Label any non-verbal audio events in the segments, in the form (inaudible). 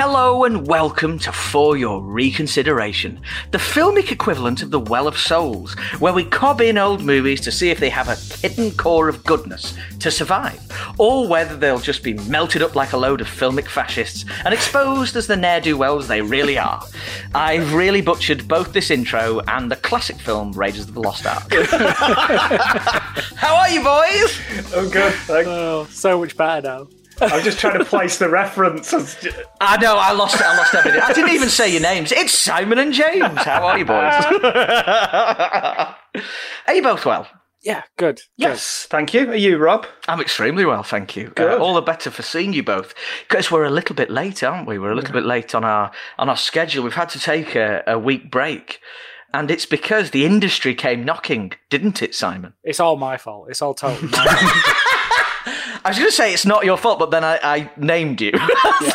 Hello and welcome to For Your Reconsideration, the filmic equivalent of the Well of Souls, where we cob in old movies to see if they have a hidden core of goodness to survive, or whether they'll just be melted up like a load of filmic fascists and exposed as the ne'er do wells they really are. I've really butchered both this intro and the classic film Raiders of the Lost Ark. (laughs) How are you, boys? Oh, good. Thanks. Oh, so much better now. I'm just trying to place the reference. I know, I lost I lost everything. I didn't even say your names. It's Simon and James. How are you, boys? are you both well? Yeah, good. Yes, thank you. Are you, Rob? I'm extremely well, thank you. Uh, all the better for seeing you both, because we're a little bit late, aren't we? We're a little bit late on our on our schedule. We've had to take a, a week break, and it's because the industry came knocking, didn't it, Simon? It's all my fault. It's all totally (laughs) my fault. I was going to say it's not your fault, but then I, I named you. (laughs) (laughs)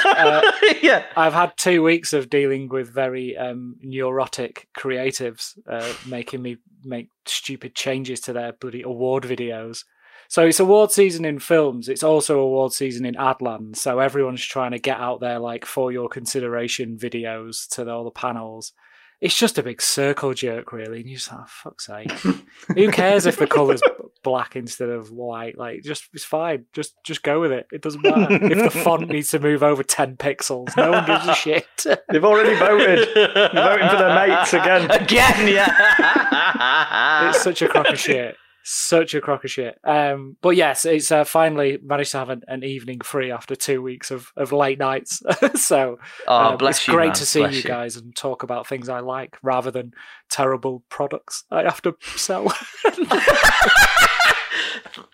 Uh, (laughs) yeah. I've had two weeks of dealing with very um, neurotic creatives uh, making me make stupid changes to their bloody award videos. So it's award season in films. It's also award season in Adland. So everyone's trying to get out there like for your consideration videos to all the panels. It's just a big circle jerk, really. And you just, oh, fuck's sake. Who cares if the colour's black instead of white? Like, just it's fine. Just just go with it. It doesn't (laughs) matter if the font needs to move over ten pixels. No one gives a shit. (laughs) They've already voted. They're voting for their mates again. (laughs) Again, yeah. it's such a crock of shit. Such a crock of shit. Um, but yes, it's uh, finally managed to have an, an evening free after two weeks of, of late nights. (laughs) so oh, um, it's you. great man, to see bless you guys and talk about things I like rather than terrible products I have to sell. (laughs)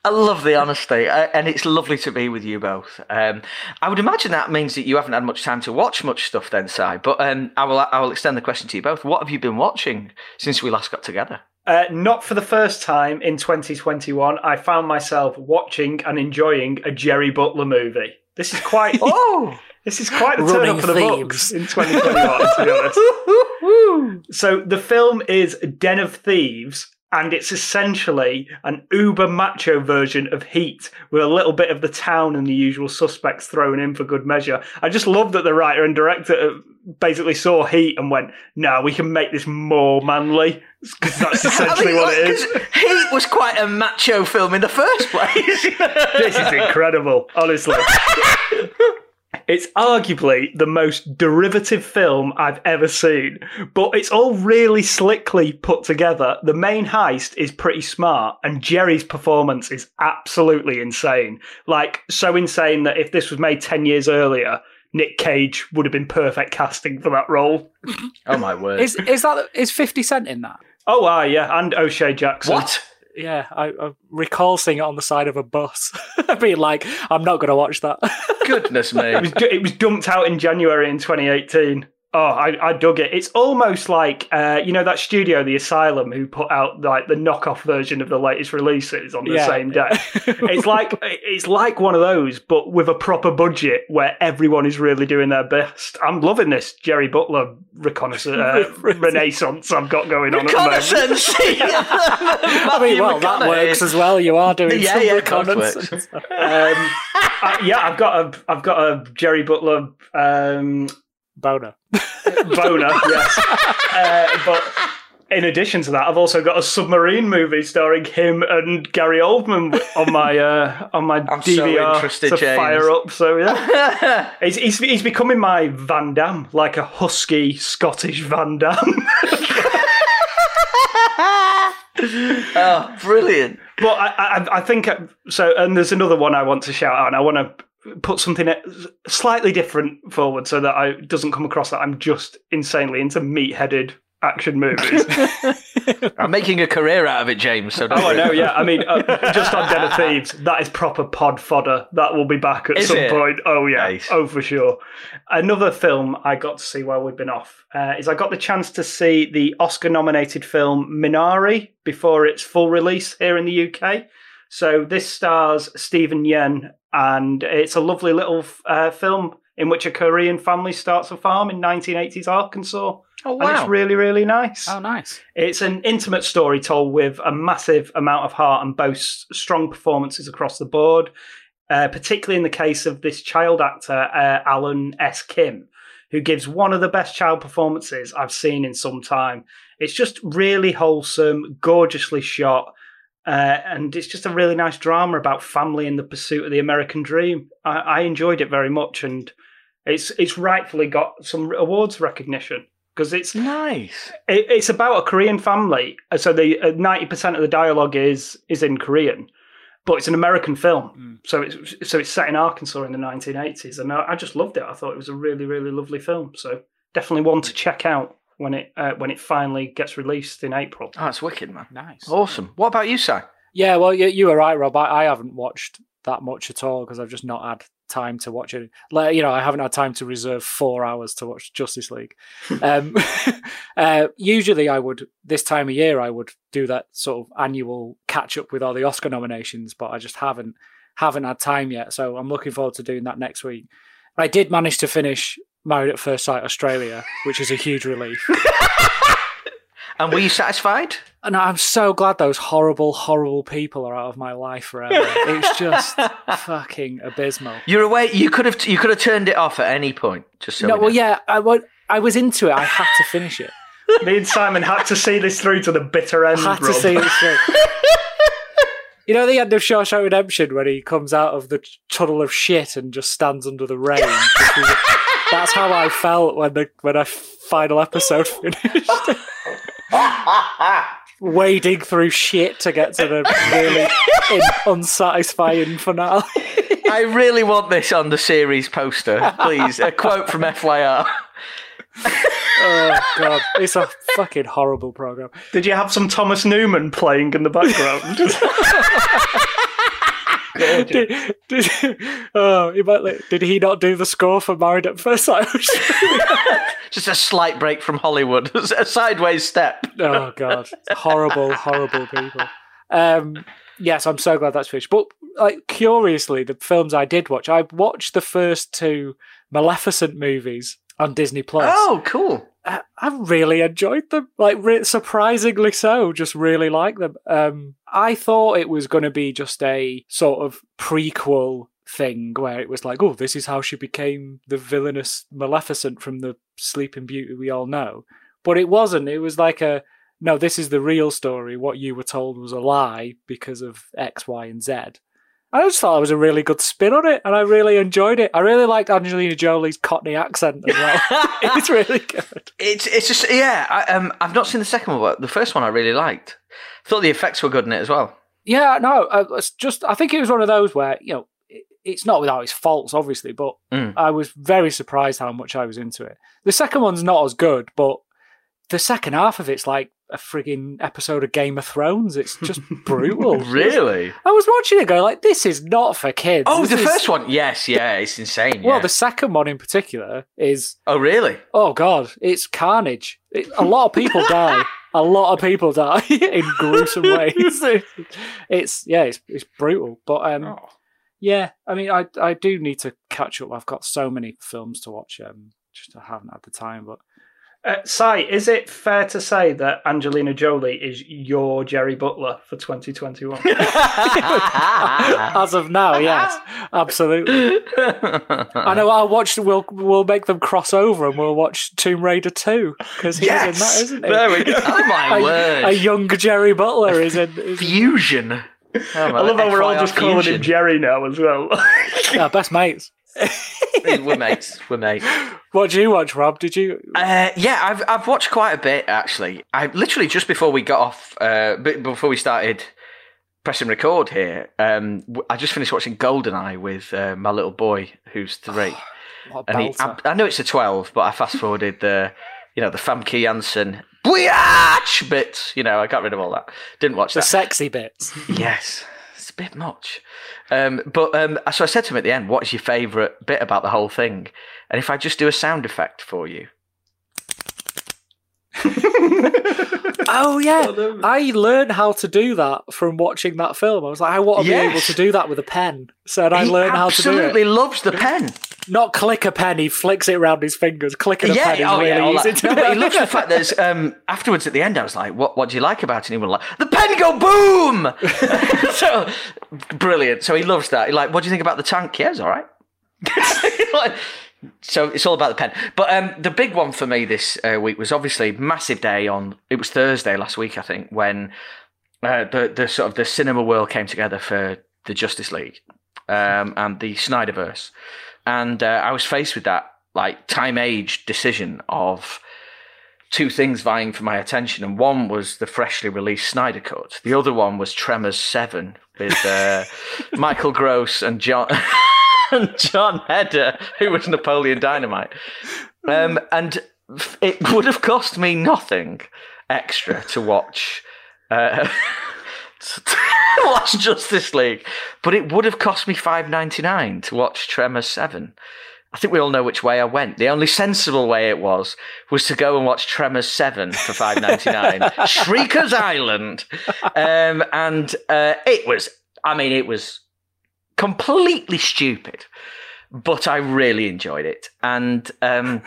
I love the honesty, uh, and it's lovely to be with you both. Um, I would imagine that means that you haven't had much time to watch much stuff, then, Si. But um, I will, I will extend the question to you both. What have you been watching since we last got together? Uh, not for the first time in 2021, I found myself watching and enjoying a Jerry Butler movie. This is quite. (laughs) Oh, (laughs) This is quite the turn Running up for the books in 2021, to be honest. (laughs) So the film is Den of Thieves, and it's essentially an uber macho version of Heat with a little bit of the town and the usual suspects thrown in for good measure. I just love that the writer and director basically saw Heat and went, "No, we can make this more manly." Because that's (laughs) essentially what it is. Heat was quite a macho film in the first place. (laughs) this is incredible, honestly. (laughs) It's arguably the most derivative film I've ever seen, but it's all really slickly put together. The main heist is pretty smart, and Jerry's performance is absolutely insane. Like, so insane that if this was made 10 years earlier, Nick Cage would have been perfect casting for that role. oh my word! is is that is Fifty Cent in that? Oh, ah, yeah, and O'Shea Jackson. what? Yeah, I, I recall seeing it on the side of a bus, (laughs) being like, "I'm not going to watch that." (laughs) Goodness me! It was, it was dumped out in January in 2018. Oh, I, I dug it. It's almost like uh, you know that studio, the Asylum, who put out like the knockoff version of the latest releases on the Yeah. same day. it's like (laughs) it's like one of those, but with a proper budget where everyone is really doing their best. I'm loving this Jerry Butler reconnaissance uh, (laughs) renaissance I've got going on at the moment. Reconnaissance. (laughs) I mean, well, that works as well. You are doing Yeah, some yeah, reconnaissance. Um, I- yeah, I've got a I've got a Jerry Butler um, Boner. (laughs) boner, yes. (laughs) Uh, but in addition to that, I've also got a submarine movie starring him and Gary Oldman on my uh, on my (laughs) I'm DVR interested, to James. fire up. So yeah, he's, he's he's becoming my Van Damme, like a husky Scottish Van Damme. oh, brilliant! But I, I, I think uh, so. And there's another one I want to shout out, and I want to put something slightly different forward so that I doesn't come across that I'm just insanely into meat-headed action movies. (laughs) I'm making a career out of it, James. So don't Oh, I know, yeah. I mean, uh, just on Den of Thieves, that is proper pod fodder. That will be back at Is some it? point. Oh, yeah. Nice. Oh, for sure. Another film I got to see while we've been off uh, is I got the chance to see the Oscar nominated film Minari before its full release here in the UK. So this stars Steven Yeun, and it's a lovely little uh, film in which a Korean family starts a farm in 1980s Arkansas. Oh wow! And it's really, really nice. Oh, nice. It's an intimate story told with a massive amount of heart and boasts strong performances across the board. uh, particularly in the case of this child actor, uh, Alan S. Kim, who gives one of the best child performances I've seen in some time. It's just really wholesome, gorgeously shot. Uh, and it's just a really nice drama about family and the pursuit of the American dream. I, I enjoyed it very much, and it's it's rightfully got some awards recognition because it's Nice. it, it's about a Korean family. Uh, So the ninety percent of the dialogue is is in Korean, but it's an American film. Mm. So it's so it's set in Arkansas in the nineteen eighties, and I, I just loved it. I thought it was a really really lovely film. So definitely one to check out when it uh, when it finally gets released in April. Oh, that's wicked, man. Nice. Awesome. What about you, Si? Yeah, well, you, you were right, Rob. I, I haven't watched that much at all because I've just not had time to watch it. Like, you know, I haven't had time to reserve four hours to watch Justice League. (laughs) um, (laughs) uh, usually, I would this time of year I would do that sort of annual catch up with all the Oscar nominations, but I just haven't haven't had time yet. So I'm looking forward to doing that next week. I did manage to finish Married at First Sight Australia, which is a huge relief. (laughs) And were you satisfied? And I'm so glad those horrible, horrible people are out of my life forever. It's just (laughs) fucking abysmal. You're away. You could have. You could have turned it off at any point. Just so no, we well, know. yeah, I, wa- I was into it. I had to finish it. (laughs) Me and Simon had to see this through to the bitter end. I had to Rob. see it through. You know the end of Shawshank Redemption when he comes out of the tunnel of shit and just stands under the rain. That's how I felt when the when I final episode finished. (laughs) Wading through shit to get to the really in- unsatisfying finale. I really want this on the series poster, please. A quote from FYR. oh god, it's a fucking horrible program. Did you have some Thomas Newman playing in the background? (laughs) Did, did, oh, he might, like, did he not do the score for Married at First Sight? (laughs) Just a slight break from Hollywood. (laughs) a sideways step. oh god, horrible, horrible people. Um, yes, I'm so glad that's finished. But like, curiously, the films I did watch, I watched the first two Maleficent movies on Disney Plus. Oh, cool. I, really enjoyed them. Like re- surprisingly so, just really like them. Um, I thought it was going to be just a sort of prequel thing where it was like, oh, this is how she became the villainous Maleficent from the Sleeping Beauty we all know. But it wasn't. It was like a no, this is the real story. What you were told was a lie because of X, Y, and Z. I just thought it was a really good spin on it, and I really enjoyed it. I really liked Angelina Jolie's Cockney accent as well. (laughs) it's really good. It's it's just yeah. I, um, I've not seen the second one, but the first one I really liked. Thought the effects were good in it as well. Yeah, no, uh, it's just I think it was one of those where you know it- it's not without its faults, obviously, but Mm. I was very surprised how much I was into it. The second one's not as good, but the second half of it's like a frigging episode of Game of Thrones. It's just (laughs) brutal. Really? I was watching it go like, this is not for kids. Oh, This the is- first one. Yes, yeah, it's insane. Well, yeah. the second one in particular is Oh, really? oh god, it's carnage. It, a lot of people die. (laughs) A lot of people die (laughs) in gruesome ways. It's yeah, it's it's brutal. But um, Oh. yeah, I mean, I I do need to catch up. I've got so many films to watch. Um, just I haven't had the time. But uh, Si, is it fair to say that Angelina Jolie is your Jerry Butler for 2021? (laughs) (laughs) as of now, yes, absolutely. I know. I'll watch. We'll we'll make them cross over, and we'll watch Tomb Raider two because he's in that, Yes, isn't he? there we go. Oh my (laughs) a, word! A young Jerry Butler is in. Is Fusion. Oh, I love how we're all FYR just calling him. Jerry now as well. yeah, best mates. We're mates. We're mates. What do you watch, Rob? Did you? Uh, yeah, I've I've watched quite a bit actually. I literally just before we got off, uh, before we started pressing record here, um, I just finished watching Goldeneye with uh, my little boy who's three, (sighs) What and he. I, I know it's a twelve, but I fast forwarded the, you know, the Famke Janssen Booyah! bits. You know, I got rid of all that. Didn't watch the that. sexy bits. Yes, it's a bit much. Um, but um, so I said to him at the end, "What is your favourite bit about the whole thing?" And if I just do a sound effect for you, (laughs) Oh yeah, I learned how to do that from watching that film. I was like, I want to be able to do that with a pen, so I he learned how to do absolutely loves the pen. Not click a pen, he flicks it around his fingers. Clicking a pen is oh, really yeah, easy to No, do. but he loves the fact that um, afterwards at the end, I was like, "What? What do you like about it?" And he was like, "The pen go boom!" (laughs) so brilliant. So he loves that. He like, "What do you think about the tank?" Yeah, it's all right. (laughs) Like, so it's all about the pen. But um, the big one for me this uh, week was obviously massive day on. It was Thursday last week, I think, when uh, the the sort of the cinema world came together for the Justice League um, and the Snyderverse, and uh, I was faced with that like time age decision of two things vying for my attention, and one was the freshly released Snyder Cut. The other one was Tremors Seven with uh, (laughs) Michael Gross and John (laughs) and Jon Heder, who was Napoleon Dynamite. Um, and it would have cost me nothing extra to watch. Uh, (laughs) to watch Justice League, but it would have cost me five ninety nine to watch Tremors Seven. I think we all know which way I went. The only sensible way it was was to go and watch Tremors Seven for five ninety nine, (laughs) Shrieker's Island, um, and uh, it was. I mean, it was completely stupid, but I really enjoyed it, and um,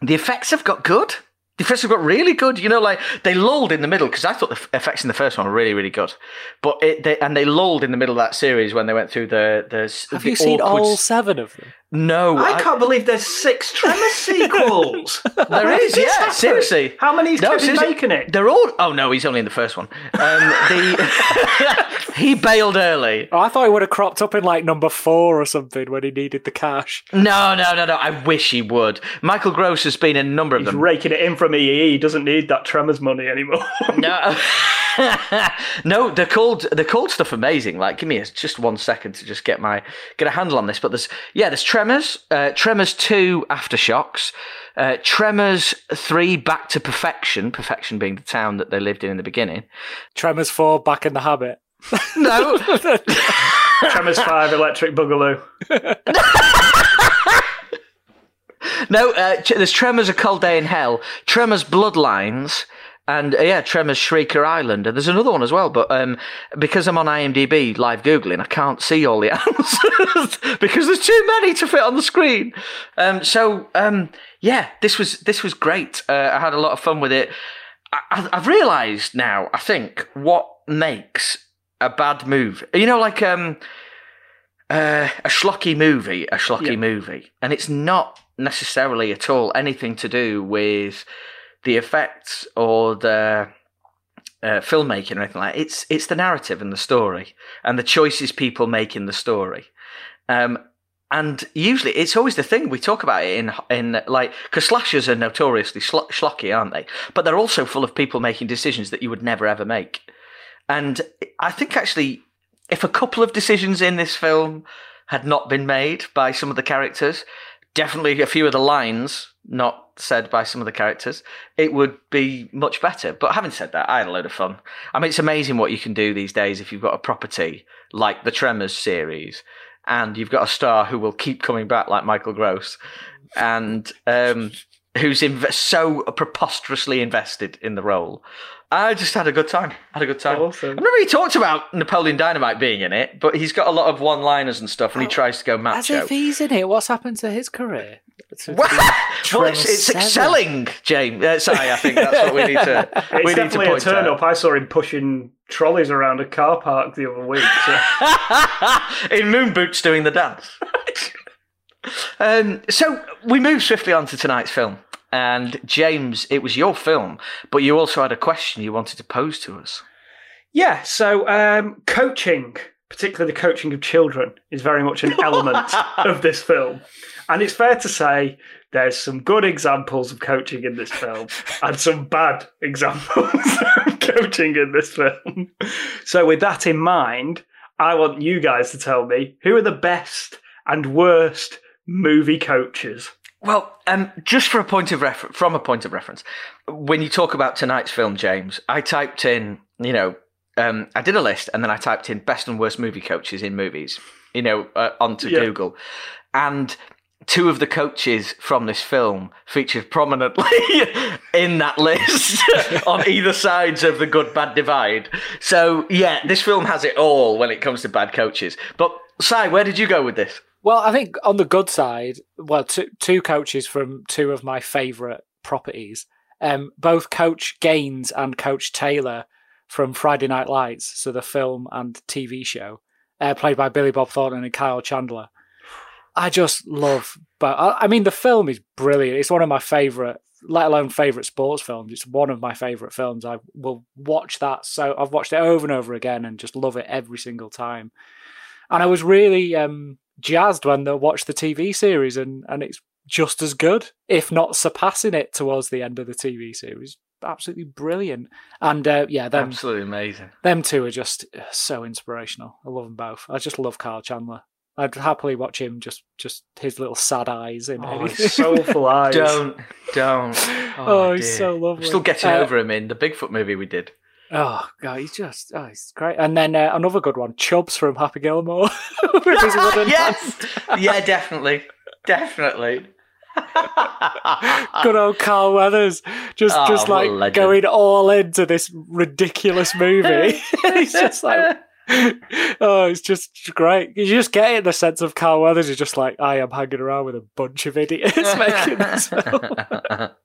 the effects have got good. The effects have got really good. You know, like they lulled in the middle because I thought the effects in the first one were really, really good, but it they, and they lulled in the middle of that series when they went through the the. Have the you seen all s- seven of them? No, I can't believe there's six Tremor (laughs) sequels. there is, How is, yeah. happen? Seriously. How many is No, Kevin seriously. Bacon it? They're all. Oh no, he's only in the first one. Um, the (laughs) he bailed early. Oh, I thought he would have cropped up in like number four or something when he needed the cash. No, no, no, no. I wish he would. Michael Gross has been in a number of He's them. raking it in from EE. He doesn't need that Tremors money anymore. (laughs) No, no, they're called they're called stuff amazing. Like, give me a, just one second to just get my get a handle on this. But there's yeah, there's Tremors, uh, Tremors two, Aftershocks, uh, Tremors three, Back to Perfection. Perfection being the town that they lived in in the beginning. Tremors four, back in the habit. No, (laughs) Tremors 5, Electric Boogaloo. (laughs) no, uh, there's Tremors a Cold Day in Hell, Tremors Bloodlines. And uh, yeah, Tremors Shrieker Island, and there's another one as well. But um, because I'm on IMDb live googling, I can't see all the (laughs) answers because there's too many to fit on the screen. Um, so um, yeah, this was this was great. Uh, I had a lot of fun with it. I, I've realised now. I think what makes a bad movie, you know, like um, uh, a schlocky movie, a schlocky Yeah. movie, and it's not necessarily at all anything to do with the effects or the uh, filmmaking or anything like that. It's it's the narrative and the story and the choices people make in the story. Um, and usually, it's always the thing we talk about it in in like because slashers are notoriously schlo- schlocky, aren't they? But they're also full of people making decisions that you would never ever make. And I think actually, if a couple of decisions in this film had not been made by some of the characters, definitely a few of the lines not said by some of the characters, it would be much better. But having said that, I had a load of fun. I mean, it's amazing what you can do these days if you've got a property like the Tremors series and you've got a star who will keep coming back like Michael Gross and um, who's inv- so preposterously invested in the role. I just had a good time. Had a good time. Awesome. I remember he talked about Napoleon Dynamite being in it, but he's got a lot of one-liners and stuff, and he tries to go match As if he's in it. What's happened to his career? (laughs) Well, it's, it's excelling, James. Uh, sorry, I think that's what we need to. (laughs) It's we need to definitely a turn out. up. I saw him pushing trolleys around a car park the other week. So. (laughs) in moon boots doing the dance. um, so we move swiftly on to tonight's film. And James, it was your film, but you also had a question you wanted to pose to us. Yeah, so um, coaching, particularly the coaching of children, is very much an element of this film. And it's fair to say there's some good examples of coaching in this film (laughs) and some bad examples (laughs) of coaching in this film. So, with that in mind, I want you guys to tell me who are the best and worst movie coaches. Well, um, just for a point of reference, from a point of reference, when you talk about tonight's film, James, I typed in, you know, um, I did a list and then I typed in best and worst movie coaches in movies, you know, uh, onto Yeah. Google, and two of the coaches from this film featured prominently (laughs) in that list (laughs) on either sides of the good bad divide. So yeah, this film has it all when it comes to bad coaches. But Si, where did you go with this? Well, I think on the good side, well, two, two coaches from two of my favourite properties, um, both Coach Gaines and Coach Taylor from Friday Night Lights, so the film and TV show, uh, played by Billy Bob Thornton and Kyle Chandler. I just love, but I, I mean, the film is brilliant. It's one of my favourite, let alone favourite sports films. It's one of my favourite films. I will watch that. So I've watched it over and over again and just love it every single time. And I was really um, jazzed when they watched the TV series, and and it's just as good, if not surpassing it towards the end of the TV series. Absolutely brilliant. And uh, yeah, them Absolutely amazing. them two are just uh, so inspirational. I love them both. I just love Carl Chandler. I'd happily watch him just just his little sad eyes in Oh, anything. his (laughs) soulful eyes. Don't, don't. (laughs) Oh, he's dear. so lovely. I'm still getting Uh, over him in the Bigfoot movie we did. Oh god, he's just oh, he's great. And then uh, another good one, Chubbs from Happy Gilmore. With his wooden yes, yeah, definitely, definitely. (laughs) good old Carl Weathers, just Oh, just like going all into this ridiculous movie. He's just like, oh, it's just great. You just get it the sense of Carl Weathers is just like, I am hanging around with a bunch of idiots (laughs) making this film. (laughs)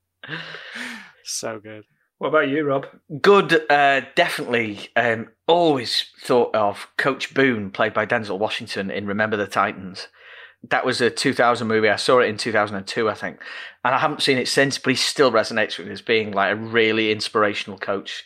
So good. What about you, Rob? Good, uh, definitely. Um, always thought of Coach Boone, played by Denzel Washington in Remember the Titans. That was a 2000 movie. I saw it in 2002, I think, and I haven't seen it since. But he still resonates with me as being like a really inspirational coach,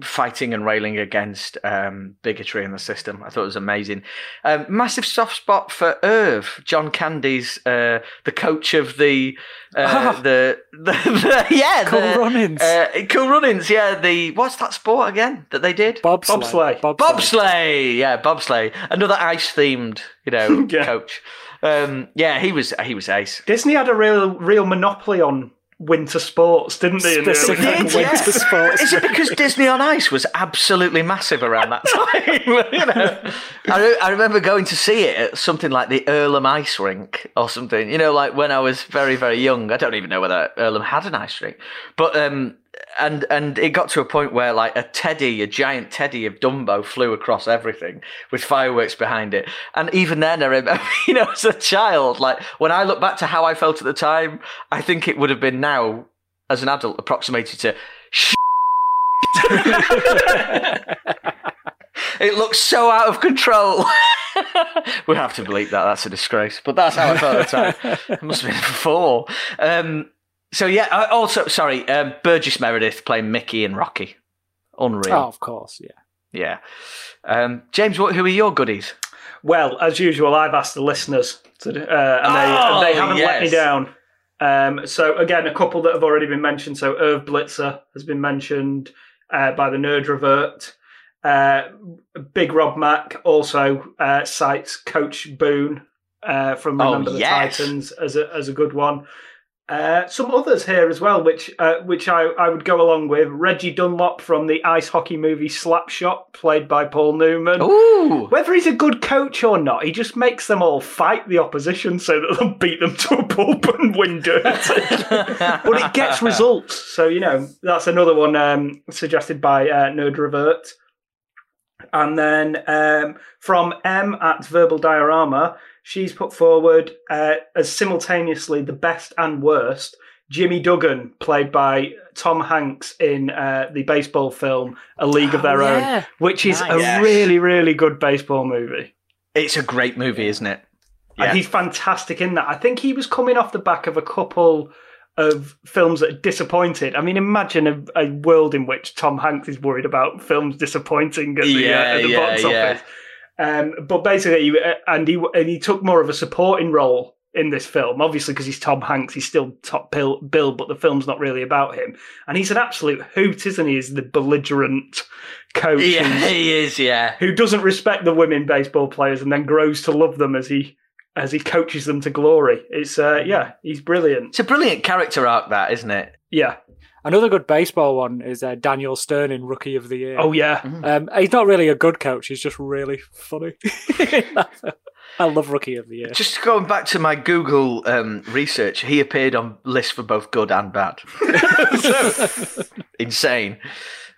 fighting and railing against um, bigotry in the system. I thought it was amazing. Um, massive soft spot for Irv, John Candy's, uh, the coach of the, uh, Ah. the, (laughs) the, the yeah, Cool the, runnings. uh, cool runnings, yeah. The what's that sport again that they did? Bobsleigh. Bobsleigh. Bobsleigh, yeah, bobsleigh. Another ice themed, you know, (laughs) Yeah. coach. Um, yeah, he was he was ace. Disney had a real, real monopoly on winter sports, didn't they? in Specific Did, winter yeah. sports. Is it because (laughs) Disney on Ice was absolutely massive around that time? (laughs) you know, I, re- I remember going to see it at something like the Earlham Ice Rink or something. You know, like when I was very very young. I don't even know whether Earlham had an ice rink, but um, and and it got to a point where like a teddy, a giant teddy of Dumbo, flew across everything with fireworks behind it. And even then, I remember, (laughs) you know, as a child, like when I look back to how I felt at the time, I think it would have been now as an adult approximated to. (laughs) It looks so out of control. (laughs) we have to bleep that. That's a disgrace. But that's how I felt at the time. It must have been four. Um, so yeah. Also, sorry, um, Burgess Meredith playing Mickey and Rocky. Unreal. Oh, of course, yeah. Yeah. Um, James, what, who are your goodies? Well, as usual, I've asked the listeners, to, uh, and, they, Oh, and they haven't let me down. Um, so again, a couple that have already been mentioned. So Irv Blitzer has been mentioned uh, by the Nerd Revert. Uh, Big Rob Mack also uh, cites Coach Boone uh, from Oh, Remember the. Titans as a as a good one. Uh, some others here as well, which uh, which I, I would go along with. Reggie Dunlop from the ice hockey movie Slapshot, played by Paul Newman. Ooh. Whether he's a good coach or not, he just makes them all fight the opposition so that they'll beat them to a pulp and win dirt. (laughs) but it gets results. So, you know, that's another one um, suggested by uh, Nerd Revert. And then um, from M at Verbal Diorama, she's put forward uh, as simultaneously the best and worst Jimmy Duggan, played by Tom Hanks in uh, the baseball film A League of Oh, Their Own which is a Nice. Yes. really, really good baseball movie. It's a great movie, isn't it? And he's fantastic in that. I think he was coming off the back of a couple of films that are disappointed. I mean, imagine a, a world in which Tom Hanks is worried about films disappointing at the, Yeah, uh, at the yeah, box yeah. office. Um, but basically, uh, and he and he took more of a supporting role in this film. Obviously, because he's Tom Hanks, he's still top bill, bill, but the film's not really about him. And he's an absolute hoot, isn't he? He's the belligerent coach Yeah, he is. Yeah. who doesn't respect the women baseball players and then grows to love them as he as he coaches them to glory. It's uh, yeah, he's brilliant. It's a brilliant character arc, that isn't it? Yeah. Another good baseball one is uh, Daniel Stern in Rookie of the Year. Oh yeah. Um, he's not really a good coach. He's just really funny. (laughs) I love Rookie of the Year. Just going back to my Google um, research, he appeared on lists for both good and bad. So, (laughs) insane.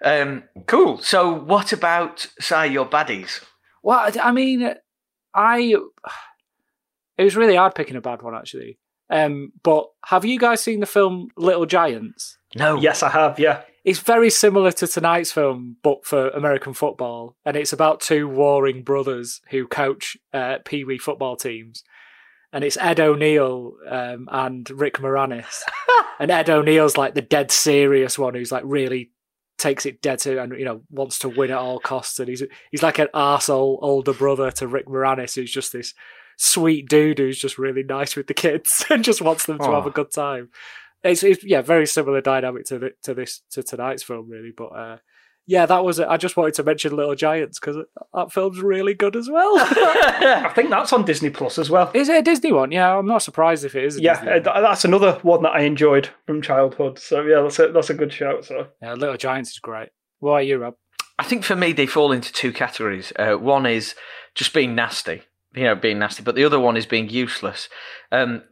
Um, cool. So, what about, say, your baddies? Well, I mean, I It was really hard picking a bad one actually. Um, but have you guys seen the film Little Giants? No. Yes, I have. Yeah. It's very similar to tonight's film, but for American football, and it's about two warring brothers who coach uh, Pee Wee football teams. And it's Ed O'Neill um, and Rick Moranis. (laughs) and Ed O'Neill's like the dead serious one who's like really takes it dead to and you know wants to win at all costs. And he's he's like an arsehole older brother to Rick Moranis, who's just this sweet dude who's just really nice with the kids (laughs) and just wants them to have Oh. a good time. It's, it's yeah, very similar dynamic to the, to this to tonight's film, really. But uh, yeah, that was it. I just wanted to mention Little Giants because that film's really good as well. (laughs) I think that's on Disney Plus as well. is it a Disney one? Yeah, I'm not surprised if it is. A Yeah, Disney uh, one. that's another one that I enjoyed from childhood. So yeah, that's a, that's a good shout. So yeah, Little Giants is great. Why are you, Rob? I think for me, they fall into two categories. Uh, one is just being nasty, you know, being nasty, but the other one is being useless. Um,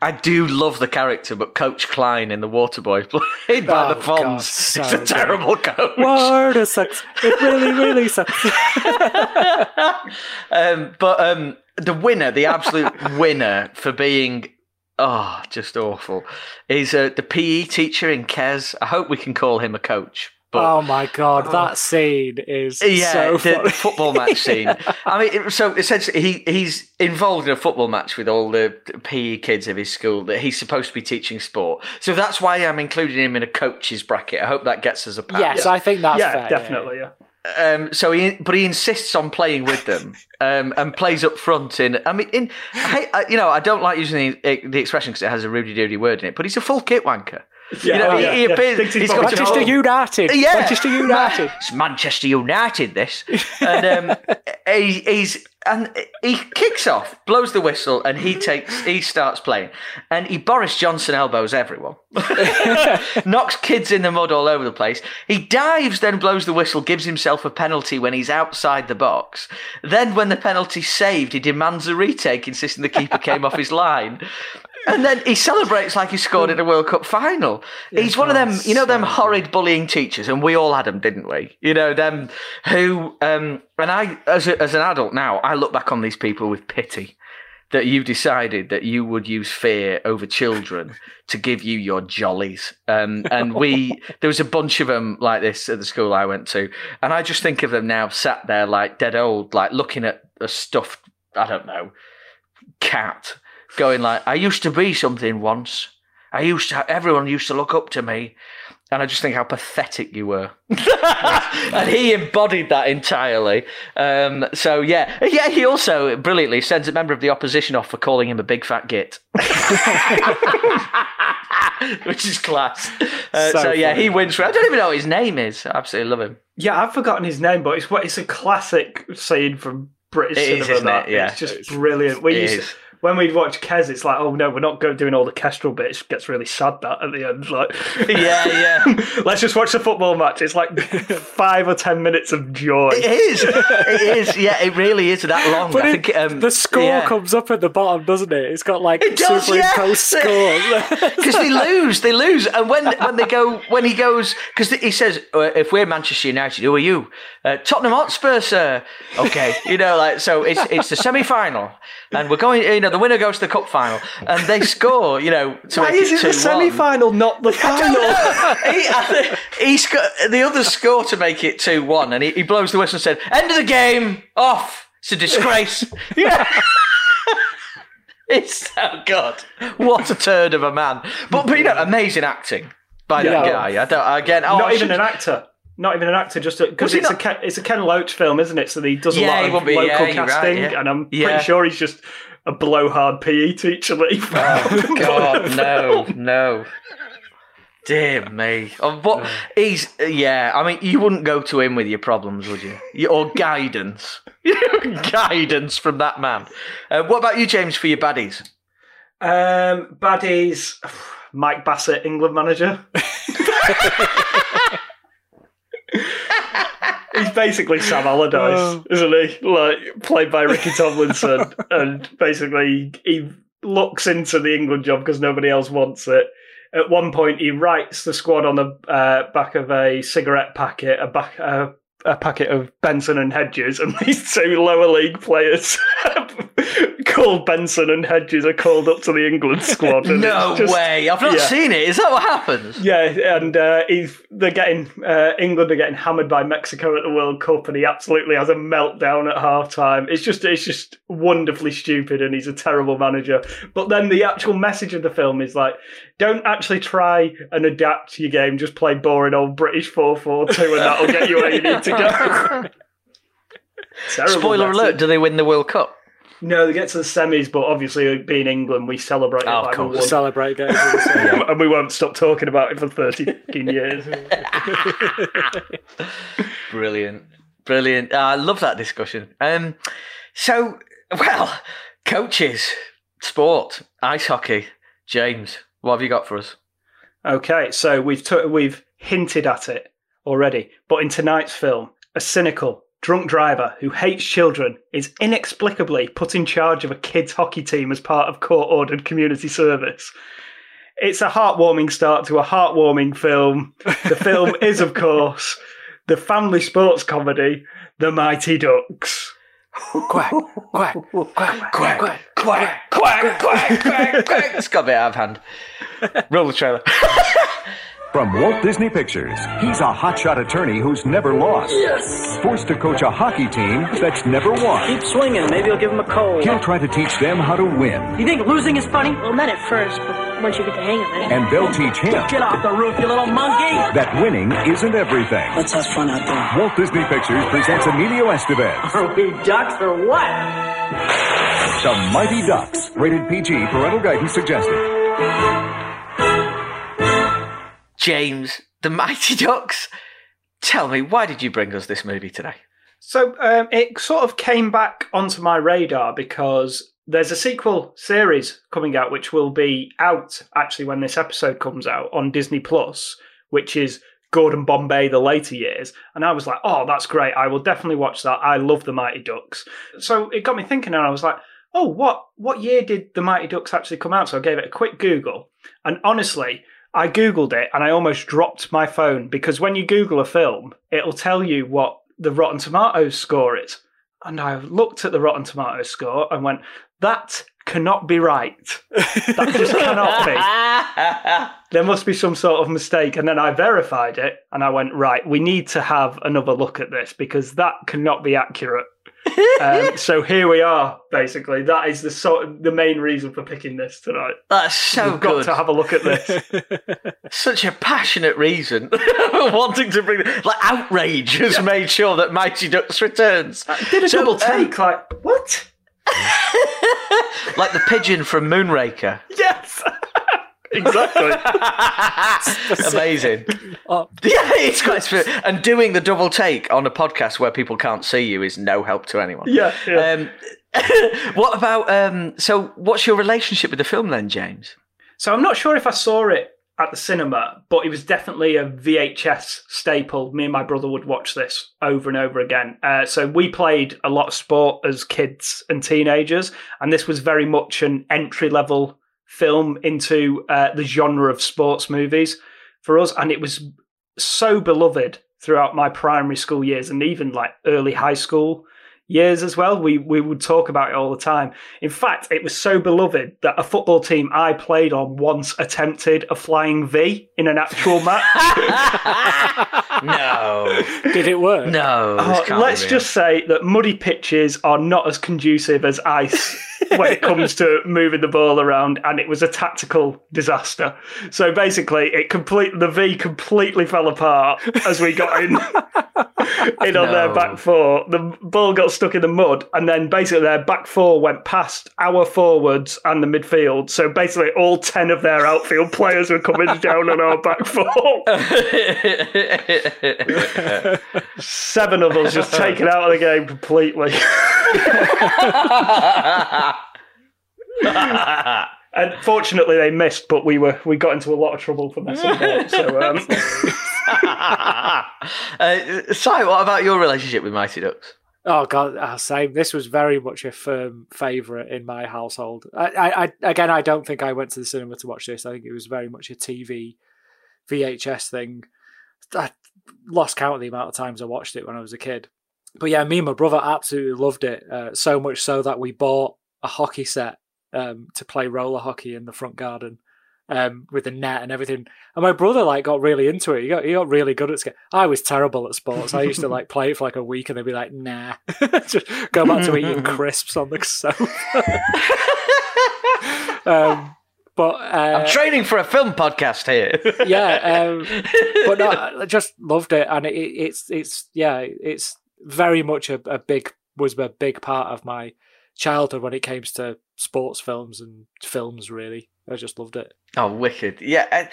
I do love the character, but Coach Klein in The Waterboy, (laughs) played by Oh, the Fonz, so is a good. terrible coach. Word it sucks. It really, really sucks. (laughs) um, but um, the winner, the absolute (laughs) winner for being oh just awful, is uh, the PE teacher in Kes. I hope we can call him a coach. But oh my god, that scene is yeah, so the, funny. the (laughs) football match scene. I mean, so essentially, he he's involved in a football match with all the PE kids of his school that he's supposed to be teaching sport. So that's why I'm including him in a coach's bracket. I hope that gets us a pass. yes, I think that's yeah, fair. definitely. Yeah. Um, so he, but he insists on playing with them, um, and plays up front. In, I mean, in, I, I, you know, I don't like using the, the expression because it has a rudy doody word in it, but he's a full kit wanker. Yeah, You know, oh, he- yeah, he yeah. appears- Thinks he's got Manchester. United. Yeah, Manchester United. It's Manchester United. This, and um, (laughs) he, he's and he kicks off, blows the whistle, and he takes he starts playing, and he Boris Johnson elbows everyone, (laughs) knocks kids in the mud all over the place. He dives, then blows the whistle, gives himself a penalty when he's outside the box. Then, when the penalty's saved, he demands a retake, insisting the keeper came off his line. And then he celebrates like he scored in a World Cup final. He's one of them, you know, them horrid bullying teachers, and we all had them, didn't we? You know, them who, um, and I, as, a, as an adult now, I look back on these people with pity that you decided that you would use fear over children to give you your jollies. Um, and we, (laughs) there was a bunch of them like this at the school I went to. And I just think of them now sat there like dead old, like looking at a stuffed, I don't know, cat going like, I used to be something once. I used to, everyone used to look up to me. And I just think how pathetic you were. (laughs) and he embodied that entirely. Um, so, yeah. Yeah, he also brilliantly sends a member of the opposition off for calling him a big fat git. (laughs) Which is class. Uh, so, So yeah, funny. he wins. For, I don't even know what his name is. I absolutely love him. Yeah, I've forgotten his name, but it's what it's a classic scene from British It is, cinema. isn't that. it? Yeah. It's just brilliant. We It is. When we'd watch Kes, it's like, oh no, we're not doing all the kestrel bits. It gets really sad that at the end. Like, (laughs) Yeah, yeah. (laughs) let's just watch the football match. It's like (laughs) five or ten minutes of joy. It is. It is. Yeah, it really is that long. But I it- think um, the score yeah. comes up at the bottom, doesn't it? It's got like It does, superimposed yeah. scores. because they lose, they lose, and when when they go, when he goes, because he says, uh, if we're Manchester United, who are you? Uh, Tottenham Hotspur, sir. Okay, you know, like so, it's it's the semi final, and we're going, you know, the winner goes to the cup final, and they score, you know, to Why is it the semi-final, not the final? he, he sco- the others score to make it 2 1, and he, he blows the whistle and said, End of the game, off. It's a disgrace. (laughs) yeah. (laughs) it's so good. What a turd of a man. But, but you know, amazing acting by that Yeah. guy. I don't, again, oh, not I even should- an actor. Not even an actor, just because it's a not- Ken, it's a Ken Loach film, isn't it? So he does a Yeah, lot of be- local yeah, you're right, casting, yeah. and I'm pretty sure he's just a blowhard PE teacher that he (laughs) Oh, God, no, (laughs) no. Dear me. Oh, what he's yeah. I mean, you wouldn't go to him with your problems, would you? You- Or guidance, (laughs) guidance from that man. Uh, what about you, James, for your baddies? Um, baddies, (sighs) Mike Bassett, England manager. He's basically Sam Allardyce, Oh. isn't he? Like played by Ricky Tomlinson, (laughs) and basically he looks into the England job because nobody else wants it. At one point, he writes the squad on the uh, back of a cigarette packet, a back. Uh, a packet of Benson and Hedges, and (laughs) these two lower league players (laughs) called Benson and Hedges are called up to the England squad. and (laughs) No just- way! I've not yeah. seen it. Is that what happens? Yeah, and uh, he's they're getting uh, England are getting hammered by Mexico at the World Cup, and he absolutely has a meltdown at half time. It's just it's just wonderfully stupid, and he's a terrible manager. But then the actual message of the film is like, don't actually try and adapt your game. Just play boring old British four four two, and that'll get you where you need to go. (laughs) Spoiler message. alert: Do they win the World Cup? No, they get to the semis, but obviously, being England, we celebrate it Oh, of like we course. Celebrate games. with the same. and we won't stop talking about it for 30 fucking years. (laughs) Brilliant, brilliant. Ah, I love that discussion. Um, so, well, coaches, sport, ice hockey. James, what have you got for us? Okay, so we've t- we've hinted at it already, but in tonight's film, a cynical, drunk driver who hates children is inexplicably put in charge of a kids' hockey team as part of court-ordered community service. It's a heartwarming start to a heartwarming film. The film is, of course, the family sports comedy, The Mighty Ducks. quack, quack, quack, quack, quack. quack, quack, quack, quack, quack. It's got a bit out of hand. Roll the trailer. From Walt Disney Pictures, he's a hotshot attorney who's never lost. Yes. Forced to coach a hockey team that's never won. Keep swinging. Maybe he'll give him a cold. He'll try to teach them how to win, You think losing is funny? Well, not at first, but once you get the hang of it. and they'll teach him Get off the roof, you little monkey! that winning isn't everything. Let's have fun out there. Walt Disney Pictures presents Emilio Estevez, Are we ducks or what? The Mighty Ducks, rated PG, parental guidance suggested. James, the Mighty Ducks. Tell me, why did you bring us this movie today? So um, it sort of came back onto my radar because there's a sequel series coming out, which will be out actually when this episode comes out on Disney Plus, which is Gordon Bombay, the later years. And I was like, oh, that's great. I will definitely watch that. I love the Mighty Ducks. So it got me thinking, and I was like, oh, what what year did the Mighty Ducks actually come out? So I gave it a quick Google, and honestly. I googled it and I almost dropped my phone because when you Google a film, it'll tell you what the Rotten Tomatoes score is. And I looked at the Rotten Tomatoes score and went, that cannot be right. That just cannot be. (laughs) There must be some sort of mistake. And then I verified it and I went, right, we need to have another look at this because that cannot be accurate. Um, so here we are, basically. That is the sort the main reason for picking this tonight. That's so We've got good. to have a look at this. (laughs) Such a passionate reason for (laughs) wanting to bring like outrage has made sure that Mighty Ducks returns. Did a So, double um, take, like, what? (laughs) like the pigeon from Moonraker. Yes. Exactly. (laughs) Amazing. Oh. Yeah, it's quite sp- and doing the double take on a podcast where people can't see you is no help to anyone. Yeah. yeah. Um, (laughs) what about um? So, what's your relationship with the film then, James? So I'm not sure if I saw it at the cinema, but it was definitely a VHS staple. Me and my brother would watch this over and over again. Uh, so we played a lot of sport as kids and teenagers, and this was very much an entry level film into uh, the genre of sports movies for us, and it was so beloved throughout my primary school years and even like early high school years as well. We we would talk about it all the time. In fact, it was so beloved that a football team I played on once attempted a flying V in an actual match. (laughs) No, Did it work? no. this Oh, let's just say that muddy pitches are not as conducive as ice (laughs) when it comes to moving the ball around, and it was a tactical disaster. So basically, it complete the V completely fell apart as we got in (laughs) in on their back four. The ball got stuck in the mud, and then basically their back four went past our forwards and the midfield. So basically, all ten of their outfield (laughs) players were coming down on our back four. Seven of us just taken out of the game completely. (laughs) And fortunately, they missed, but we were we got into a lot of trouble for messing about. So (laughs) um, (laughs) uh, Si, what about your relationship with Mighty Ducks? Oh god, oh, same. This was very much a firm favourite in my household. I, I, I, again, I don't think I went to the cinema to watch this. I think it was very much a TV VHS thing. I lost count of the amount of times I watched it when I was a kid. But yeah, me and my brother absolutely loved it. Uh, so much so that we bought a hockey set um, to play roller hockey in the front garden um, with the net and everything. And my brother like got really into it. He got he got really good at skate. I was terrible at sports. I used to like (laughs) play it for like a week and they'd be like, nah, (laughs) just go back to eating (laughs) crisps on the sofa. um, but uh, I'm training for a film podcast here. yeah, um, but no, I just loved it, and it, it's it's yeah, it's very much a, a big was a big part of my childhood when it came to sports films and films. Really, I just loved it. Oh, wicked! Yeah, I,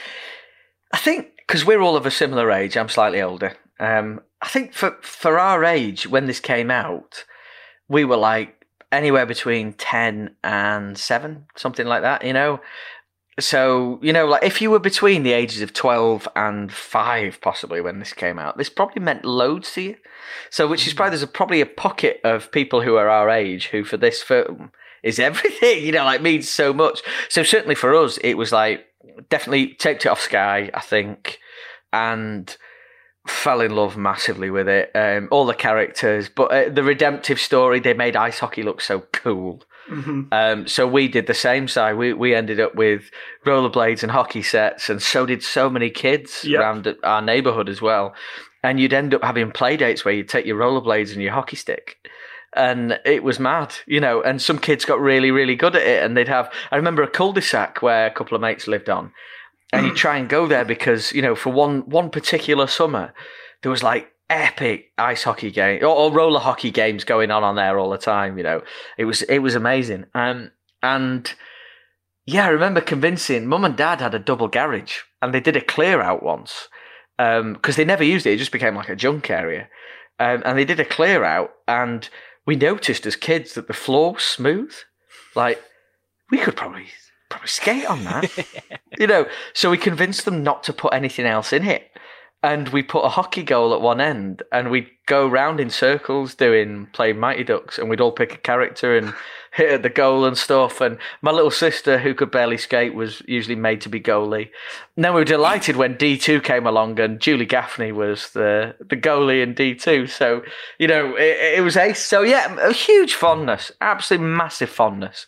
I think because we're all of a similar age. I'm slightly older. Um, I think for for our age when this came out, we were like anywhere between ten and seven, something like that. You know. So you know, like if you were between the ages of twelve and five, possibly when this came out, this probably meant loads to you. So, which is probably there's a, probably a pocket of people who are our age who, for this film, is everything. (laughs) You know, like means so much. So certainly for us, it was like definitely taped it off Sky, I think, and fell in love massively with it. Um, all the characters, but uh, the redemptive story they made ice hockey look so cool. Mm-hmm. Um, so we did the same side. We we ended up with rollerblades and hockey sets, and so did so many kids Yep. around our neighbourhood as well. And you'd end up having play dates where you'd take your rollerblades and your hockey stick. And it was mad, you know. And some kids got really, really good at it. And they'd have, I remember a cul-de-sac where a couple of mates lived on. And you try and go there because, you know, for one one particular summer, there was like epic ice hockey game or, or roller hockey games going on on there all the time. You know, it was it was amazing. Um, and yeah, I remember convincing mum and dad had a double garage and they did a clear out once because they never used it. It just became like a junk area. Um, and they did a clear out and we noticed as kids that the floor was smooth. Like we could probably probably skate on that. (laughs) you know, so we convinced them not to put anything else in it. And we put a hockey goal at one end and we'd go round in circles doing playing Mighty Ducks and we'd all pick a character and hit at the goal and stuff. And my little sister, who could barely skate, was usually made to be goalie. And then we were delighted when D2 came along and Julie Gaffney was the, the goalie in D2. So, you know, it, it was ace. So, yeah, a huge fondness, absolutely massive fondness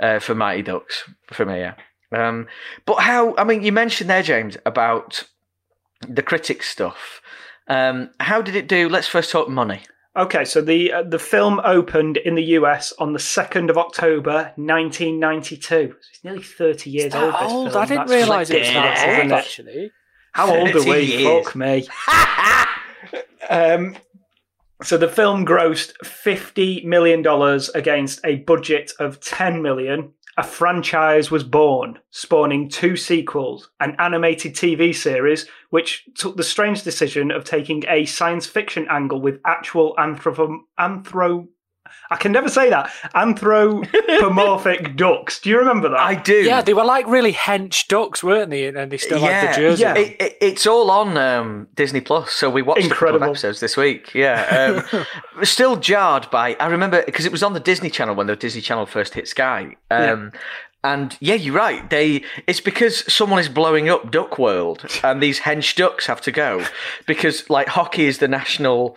uh, for Mighty Ducks for me, yeah. Um, but how, I mean, you mentioned there, James, about the critics stuff. Um, how did it do? Let's first talk money. Okay, so the uh, the film opened in the US on the second of October, nineteen ninety two. So it's nearly thirty years old. This old. film. I didn't realise it was that old, it? actually. How old are 30 we? years. Fuck me. (laughs) um, so the film grossed fifty million dollars against a budget of ten million. A franchise was born, spawning two sequels, an animated TV series, which took the strange decision of taking a science fiction angle with actual anthropo- anthro. I can never say that. Anthropomorphic (laughs) ducks. Do you remember that? I do. Yeah, they were like really hench ducks, weren't they? And they still had the jersey. yeah. It, it, it's all on um, Disney Plus, so we watched a couple of episodes this week. Yeah, um, (laughs) still jarred by. I remember because it was on the Disney Channel when the Disney Channel first hit Sky. Um, And yeah, you're right. They it's because someone is blowing up Duck World, and these hench ducks have to go because like hockey is the national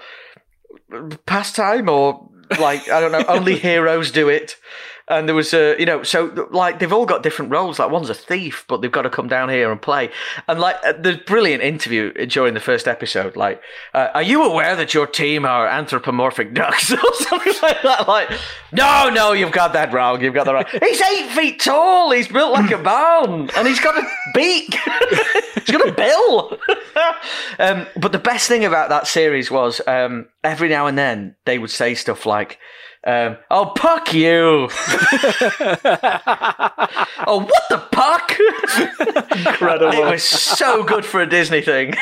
pastime, or like I don't know, only (laughs) heroes do it. And there was a, you know, so like they've all got different roles. Like one's a thief, but they've got to come down here and play. And like uh, the brilliant interview during the first episode, like, uh, are you aware that your team are anthropomorphic ducks (laughs) or something like that? Like, no, no, you've got that wrong. You've got that wrong. He's eight feet tall. He's built like a (laughs) barn, and he's got a beak. (laughs) he's got a bill. um, but the best thing about that series was um, every now and then they would say stuff like. Um, oh, puck you! (laughs) oh, what the puck? Incredible. it was so good for a Disney thing.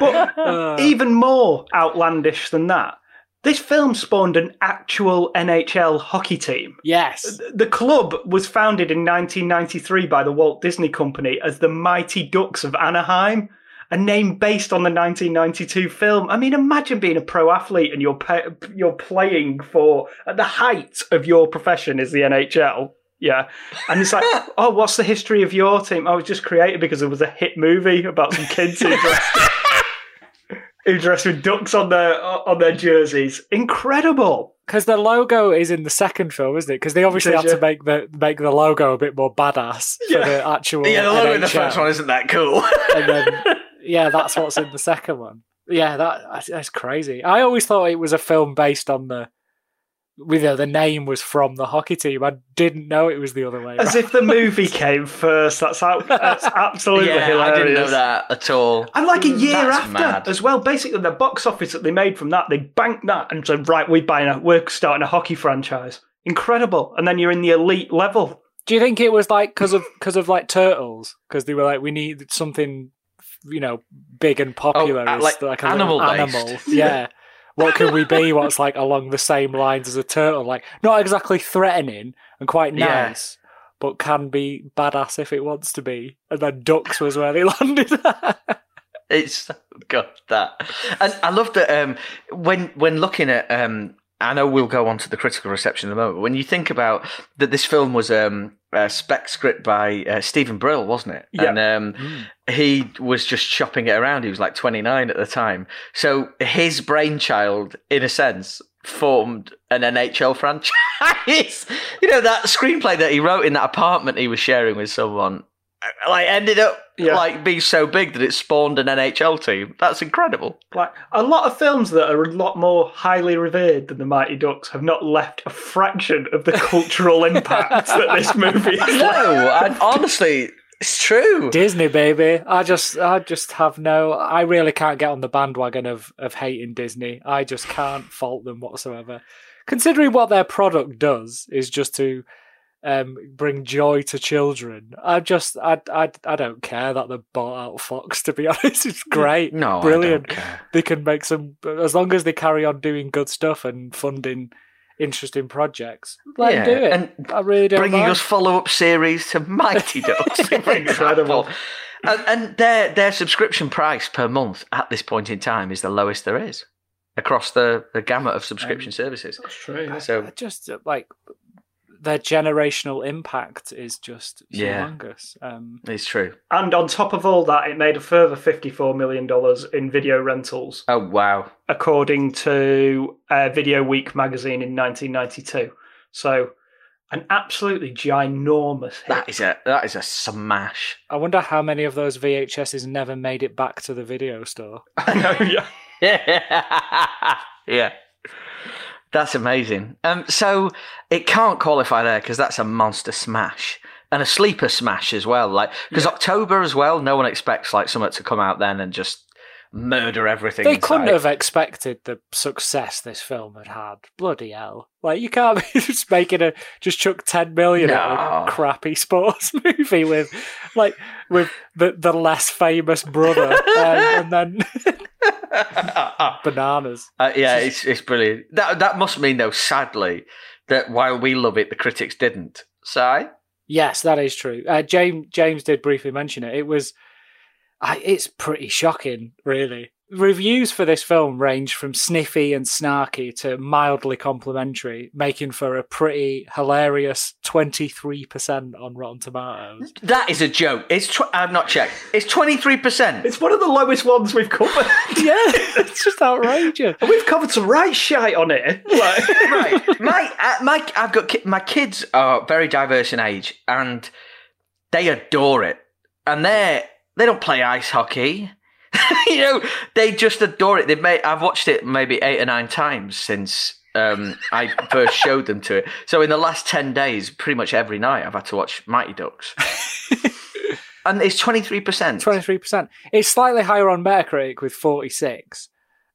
But even more outlandish than that, this film spawned an actual NHL hockey team. Yes. The club was founded in 1993 by the Walt Disney Company as the Mighty Ducks of Anaheim, a name based on the 1992 film. I mean, imagine being a pro athlete and you're pa- you're playing for at the height of your profession is the NHL. Yeah, and it's like, (laughs) oh, what's the history of your team? Oh, it was just created because there was a hit movie about some kids who dressed, (laughs) who dressed with ducks on their on their jerseys. Incredible. because the logo is in the second film, isn't it? Because they obviously Did had you? to make the make the logo a bit more badass Yeah. for the actual. Yeah, the logo in the first one isn't that cool. and then (laughs) yeah, that's what's in the second one. Yeah, that that's crazy. I always thought it was a film based on the, with the, the name was from the hockey team. I didn't know it was the other way. As around. if the movie came first. That's how, that's (laughs) absolutely yeah, hilarious. I didn't know that at all. And like a mm, year That's after mad. as well, basically the box office that they made from that, they banked that and said, right, we're buying a, we're starting a hockey franchise. Incredible. And then you're in the elite level. Do you think it was like because of because of like turtles? Because they were like, we need something, you know, big and popular. uh, is like a animal-based. animal. Yeah. (laughs) What can we be? What's like along the same lines as a turtle? Like not exactly threatening and quite Yeah. nice, but can be badass if it wants to be. And then ducks was where they (laughs) landed. It's got that, and I love that. Um, when when looking at, um, I know we'll go on to the critical reception in a moment. When you think about that, this film was um, a spec script by uh, Stephen Brill, wasn't it? Yeah. And um, he was just chopping it around. He was like 29 at the time, so his brainchild, in a sense. Formed an NHL franchise. (laughs) you know that screenplay that he wrote in that apartment he was sharing with someone, like ended up Yeah. like being so big that it spawned an NHL team. That's incredible. Like a lot of films that are a lot more highly revered than the Mighty Ducks have not left a fraction of the cultural (laughs) impact that this movie (laughs) has left. No, and honestly, it's true. Disney, baby. I just, I just have no. I really can't get on the bandwagon of of hating Disney. I just can't fault them whatsoever. Considering what their product does is just to um, bring joy to children. I just, I, I, I don't care that they bought out Fox. To be (laughs) honest, it's great, No, I don't brilliant. care. They can make some as long as they carry on doing good stuff and funding interesting projects. Let Yeah, them do it. and I really don't Bringing mind. us follow-up series to Mighty (laughs) Ducks, Incredible. And, and their their subscription price per month at this point in time is the lowest there is across the, the gamut of subscription services. That's true. So I just uh, like their generational impact is just Yeah. humongous. Um, it's true. And on top of all that, it made a further $54 million in video rentals, Oh wow. according to uh, Video Week magazine in 1992. So, an absolutely ginormous hit. That is a that is a smash. I wonder how many of those VHSs never made it back to the video store. (laughs) I know, yeah. (laughs) yeah. That's amazing. Um, so it can't qualify there because that's a monster smash and a sleeper smash as well. Like because October as well, no one expects like something to come out then and just murder everything. They inside. couldn't have expected the success this film had had. Bloody hell! Like you can't be (laughs) just making a just chuck ten million at a crappy sports (laughs) movie with like with the the less famous brother um, and then (laughs) bananas. Uh, yeah, it's it's brilliant. That that must mean though, sadly, that while we love it, the critics didn't. So Yes, that is true. Uh, James James did briefly mention it. It was, I, it's pretty shocking, really. Reviews for this film range from sniffy and snarky to mildly complimentary, making for a pretty hilarious twenty three percent on Rotten Tomatoes. that is a joke. It's tw- I've not checked. It's twenty three percent. It's one of the lowest ones we've covered. (laughs) yeah, it's just outrageous. we've covered some right shite on it. Like, (laughs) right. My, uh, my, I've got ki- my kids are very diverse in age, and they adore it. And they they don't play ice hockey. (laughs) you know, they just adore it. They've made. I've watched it maybe eight or nine times since um, I first showed them to it. So in the last ten days, pretty much every night, I've had to watch Mighty Ducks. (laughs) and it's twenty three percent. Twenty three percent. It's slightly higher on Metacritic with forty six.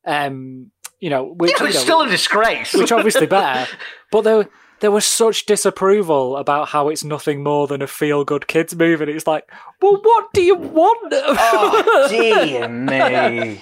Um, you know, which Yeah, you it's know, still a disgrace. which obviously (laughs) better. But there, there was such disapproval about how it's nothing more than a feel-good kids movie. And it's like, well, what do you want? oh (laughs) dear me.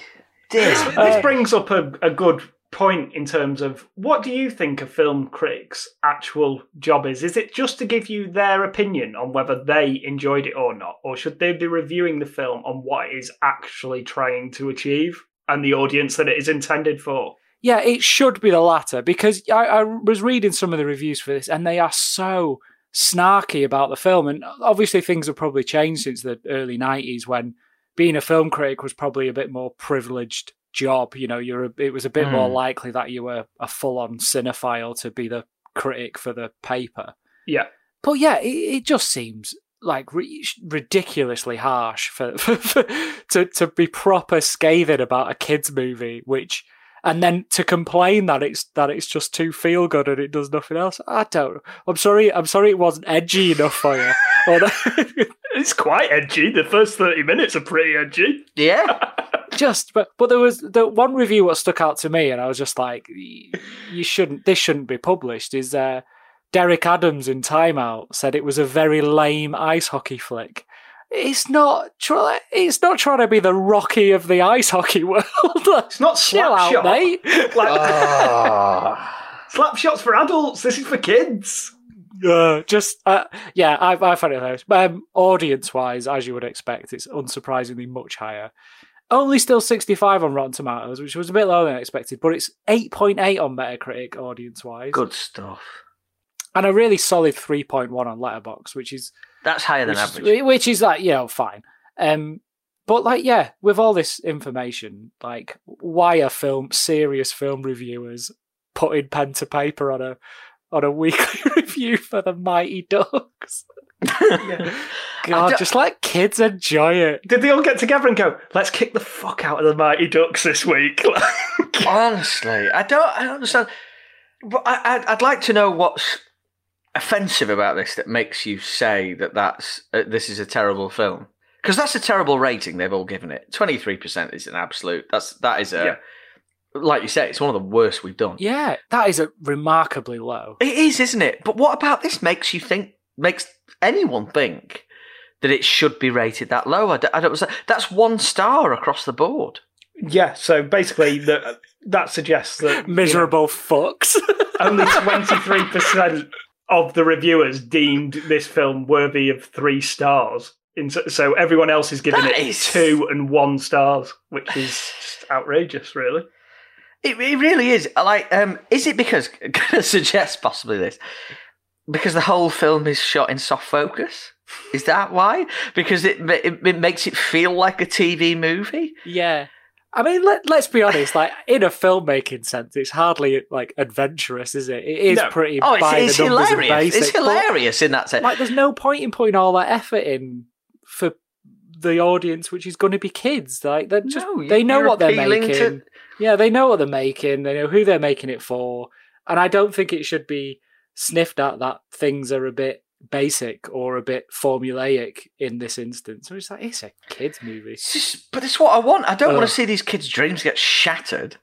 Dear me. this brings up a, a good point in terms of what do you think a film critic's actual job is? Is it just to give you their opinion on whether they enjoyed it or not? Or should they be reviewing the film on what it is actually trying to achieve and the audience that it is intended for? Yeah, it should be the latter because I, I was reading some of the reviews for this, and they are so snarky about the film. And obviously, things have probably changed since the early '90s when being a film critic was probably a bit more privileged job. You know, you're a, it was a bit more Hmm. likely that you were a full on cinephile to be the critic for the paper. Yeah. But yeah, it, it just seems like ri- ridiculously harsh for, (laughs) for, for to to be proper scathing about a kids movie, which and then to complain that it's that it's just too feel good and it does nothing else. I don't. I'm sorry. I'm sorry it wasn't edgy enough for you. (laughs) Or that- (laughs) It's quite edgy. The first 30 minutes are pretty edgy. Yeah. (laughs) just but but there was the one review what stuck out to me and i was just like you shouldn't this shouldn't be published is uh derek adams in time out said it was a very lame ice hockey flick it's not try, it's not trying to be the rocky of the ice hockey (laughs) world It's not chill out Slapshot. mate (laughs) Like, Ah. (laughs) slap shots for adults. This is for kids. uh, just uh, yeah i, I find it hilarious but um, audience wise as you would expect it's unsurprisingly much higher only still 65 on rotten tomatoes which was a bit lower than I expected but it's 8.8 on metacritic audience wise Good stuff. and a really solid 3.1 on Letterboxd which is That's higher than which, average. is which is like you know fine um but like yeah with all this information like why are film serious film reviewers putting pen to paper on a on a (laughs) weekly review for the mighty ducks (laughs) I god just let kids enjoy it Did they all get together and go, let's kick the fuck out of the Mighty Ducks this week? (laughs) Honestly, I don't. I don't understand. But I, I'd, I'd like to know what's offensive about this that makes you say that that's uh, this is a terrible film. Because that's a terrible rating they've all given it. Twenty three percent is an absolute. That's that is a. Like you say, it's one of the worst we've done. yeah that is a remarkably low It is, isn't it? But what about this makes you think? Makes anyone think that it should be rated that low? I don't. I don't that's one star across the board. yeah, so basically the, that suggests that you know, miserable fucks only (laughs) 23% of the reviewers deemed this film worthy of three stars. So- so everyone else is giving That it is- two and one stars, which is just outrageous, really. It, it really is. Like, um, is it because? (laughs) Can I suggest possibly this? Because the whole film is shot in soft focus. Is that why? Because it it, it makes it feel like a TV movie. Yeah. I mean, let, let's be honest. Like in a filmmaking sense, it's hardly like adventurous, is it? It is No. pretty. Oh, it's, it's the numbers and hilarious. basic, It's hilarious in that sense. Like, there's no point in putting all that effort in for the audience, which is going to be kids. Like they're just No, they know what they're making. to- Yeah, they know what they're making. They know who they're making it for, and I don't think it should be sniffed at that things are a bit basic or a bit formulaic in this instance. So it's like it's a kids movie. It's just, but it's what I want. I don't want to see these kids' dreams get shattered.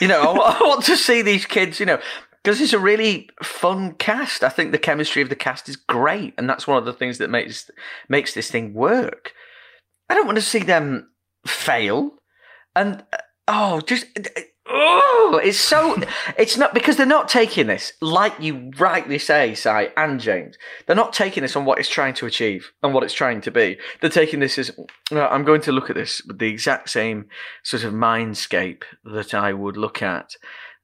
You know, I want to see these kids. You know, because it's a really fun cast. I think the chemistry of the cast is great, and that's one of the things that makes makes this thing work. I don't want to see them fail, and uh, oh, just oh, it's so. It's not because they're not taking this like you rightly say, Si and James. They're not taking this on what it's trying to achieve and what it's trying to be. They're taking this as I'm going to look at this with the exact same sort of mindscape that I would look at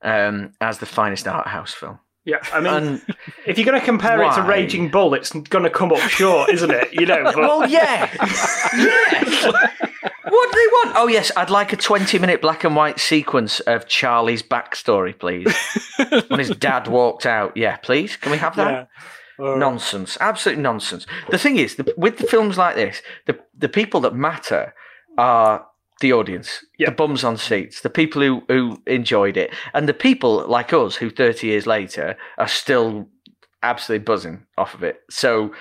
um, as the finest art house film. Yeah, I mean, And if you're going to compare it to Raging Bull, it's going to come up short, isn't it? You know, (laughs) but well, yeah, (laughs) (laughs) yes. What do they want? Oh, yes, I'd like a 20 minute black and white sequence of Charlie's backstory, please. when his dad walked out. Yeah, please. Can we have that? Yeah. Uh, Nonsense. Absolute nonsense. The thing is, the, with the films like this, the, the people that matter are the audience, Yeah. the bums on seats, the people who, who enjoyed it, and the people like us who 30 years later are still absolutely buzzing off of it. So,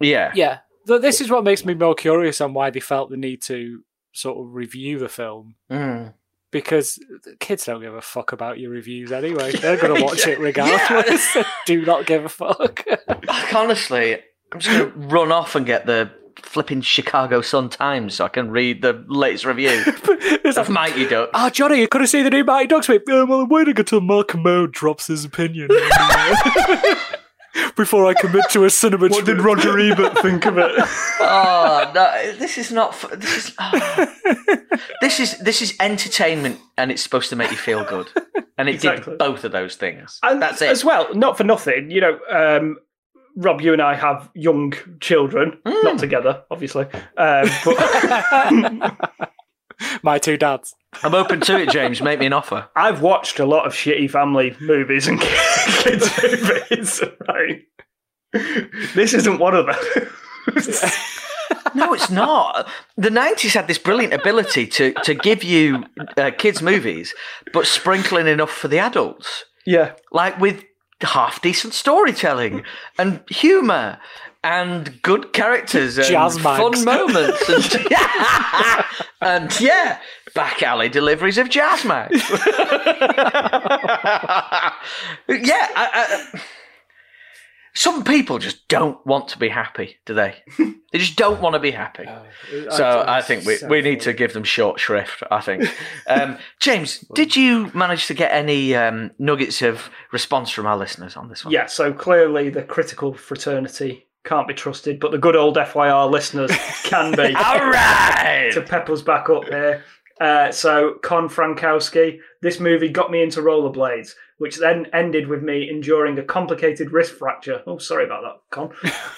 yeah. Yeah, Th- this is what makes me more curious on why they felt the need to sort of review the film Mm. because kids don't give a fuck about your reviews anyway. They're going (laughs) to watch it regardless. (laughs) Do not give a fuck. Like, honestly, I'm just going to run off and get the flipping Chicago Sun Times so I can read the latest review (laughs) of like, Mighty Ducks. Oh, Johnny, you could have seen the new Mighty Ducks, mate. Yeah, well, I'm waiting until Mark Kermode drops his opinion before I commit to a cinema what did. Roger Ebert think of it? (laughs) oh no! This is not. f- This is. oh. this is this is entertainment, and it's supposed to make you feel good, and it Exactly. did both of those things. And That's it. As well, not for nothing, you know, um, Rob, you and I have young children, not together, obviously. Um, but (laughs) (laughs) (laughs) My two dads. I'm open to it, James. Make me an offer. I've watched a lot of shitty family movies and (laughs) kids movies. Right. This isn't one of them. (laughs) No, it's not. The 90s had this brilliant ability to, to give you uh, kids' movies, but sprinkling enough for the adults. yeah. Like with half decent storytelling and humour and good characters and Jazz fun moments. And, (laughs) and yeah, back alley deliveries of jazz mags. (laughs) yeah, I, I, some people just don't want to be happy, do they? (laughs) they just don't want to be happy. So I think we, we need to give them short shrift. I think. Um, James, did you manage to get any um, nuggets of response from our listeners on this one? Yeah, so clearly the critical fraternity can't be trusted, but the good old FYR listeners can be. (laughs) All right. to pep us back up here. Uh, so, Con Frankowski, this movie got me into rollerblades, which then ended with me enduring a complicated wrist fracture. Oh, sorry about that, Con.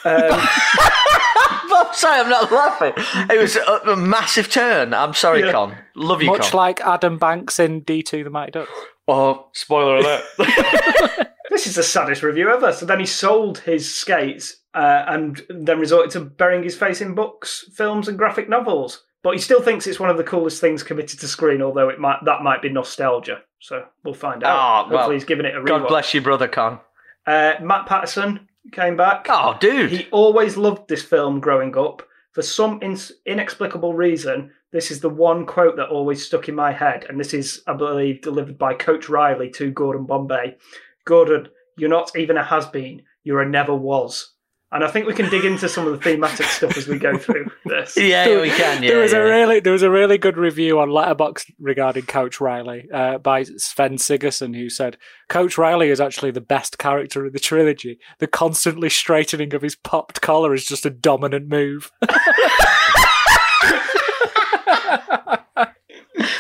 Um, (laughs) I'm sorry, I'm not laughing. It was a, a massive turn. I'm sorry, Yeah. Con. Love you, Much Con. like Adam Banks in D2 The Mighty Ducks. oh, spoiler alert. (laughs) this is the saddest review ever. So then he sold his skates uh, and then resorted to burying his face in books, films, and graphic novels. But he still thinks it's one of the coolest things committed to screen, although it might that might be nostalgia. So we'll find out. Oh, Hopefully, well, he's giving it a God bless you, brother Con. Uh, Matt Patterson came back. Oh, dude. He always loved this film growing up. For some in- inexplicable reason, this is the one quote that always stuck in my head, and this is, I believe, delivered by Coach Riley to Gordon Bombay. Gordon, you're not even a has been, you're a never was. And I think we can dig into some of the thematic (laughs) stuff as we go through this. yeah, we can. Yeah, there was yeah. a really there was a really good review on Letterboxd regarding Coach Riley uh, by Sven Sigerson, who said Coach Riley is actually the best character in the trilogy. The constantly straightening of his popped collar is just a dominant move. (laughs)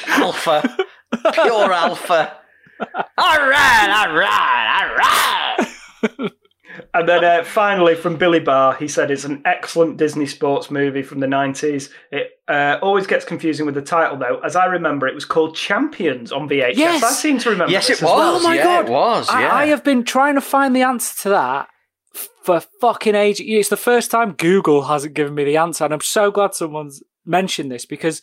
alpha, pure alpha. All right, all right, all right. (laughs) And then uh, finally, from Billy Barr, he said it's an excellent Disney sports movie from the 90s. It uh, always gets confusing with the title, though. As I remember, it was called Champions on VHS. Yes. I seem to remember Yes, this it as was. well. Oh my yeah, God. it was. I, Yeah. I have been trying to find the answer to that for fucking ages. It's the first time Google hasn't given me the answer, and I'm so glad someone's mentioned this because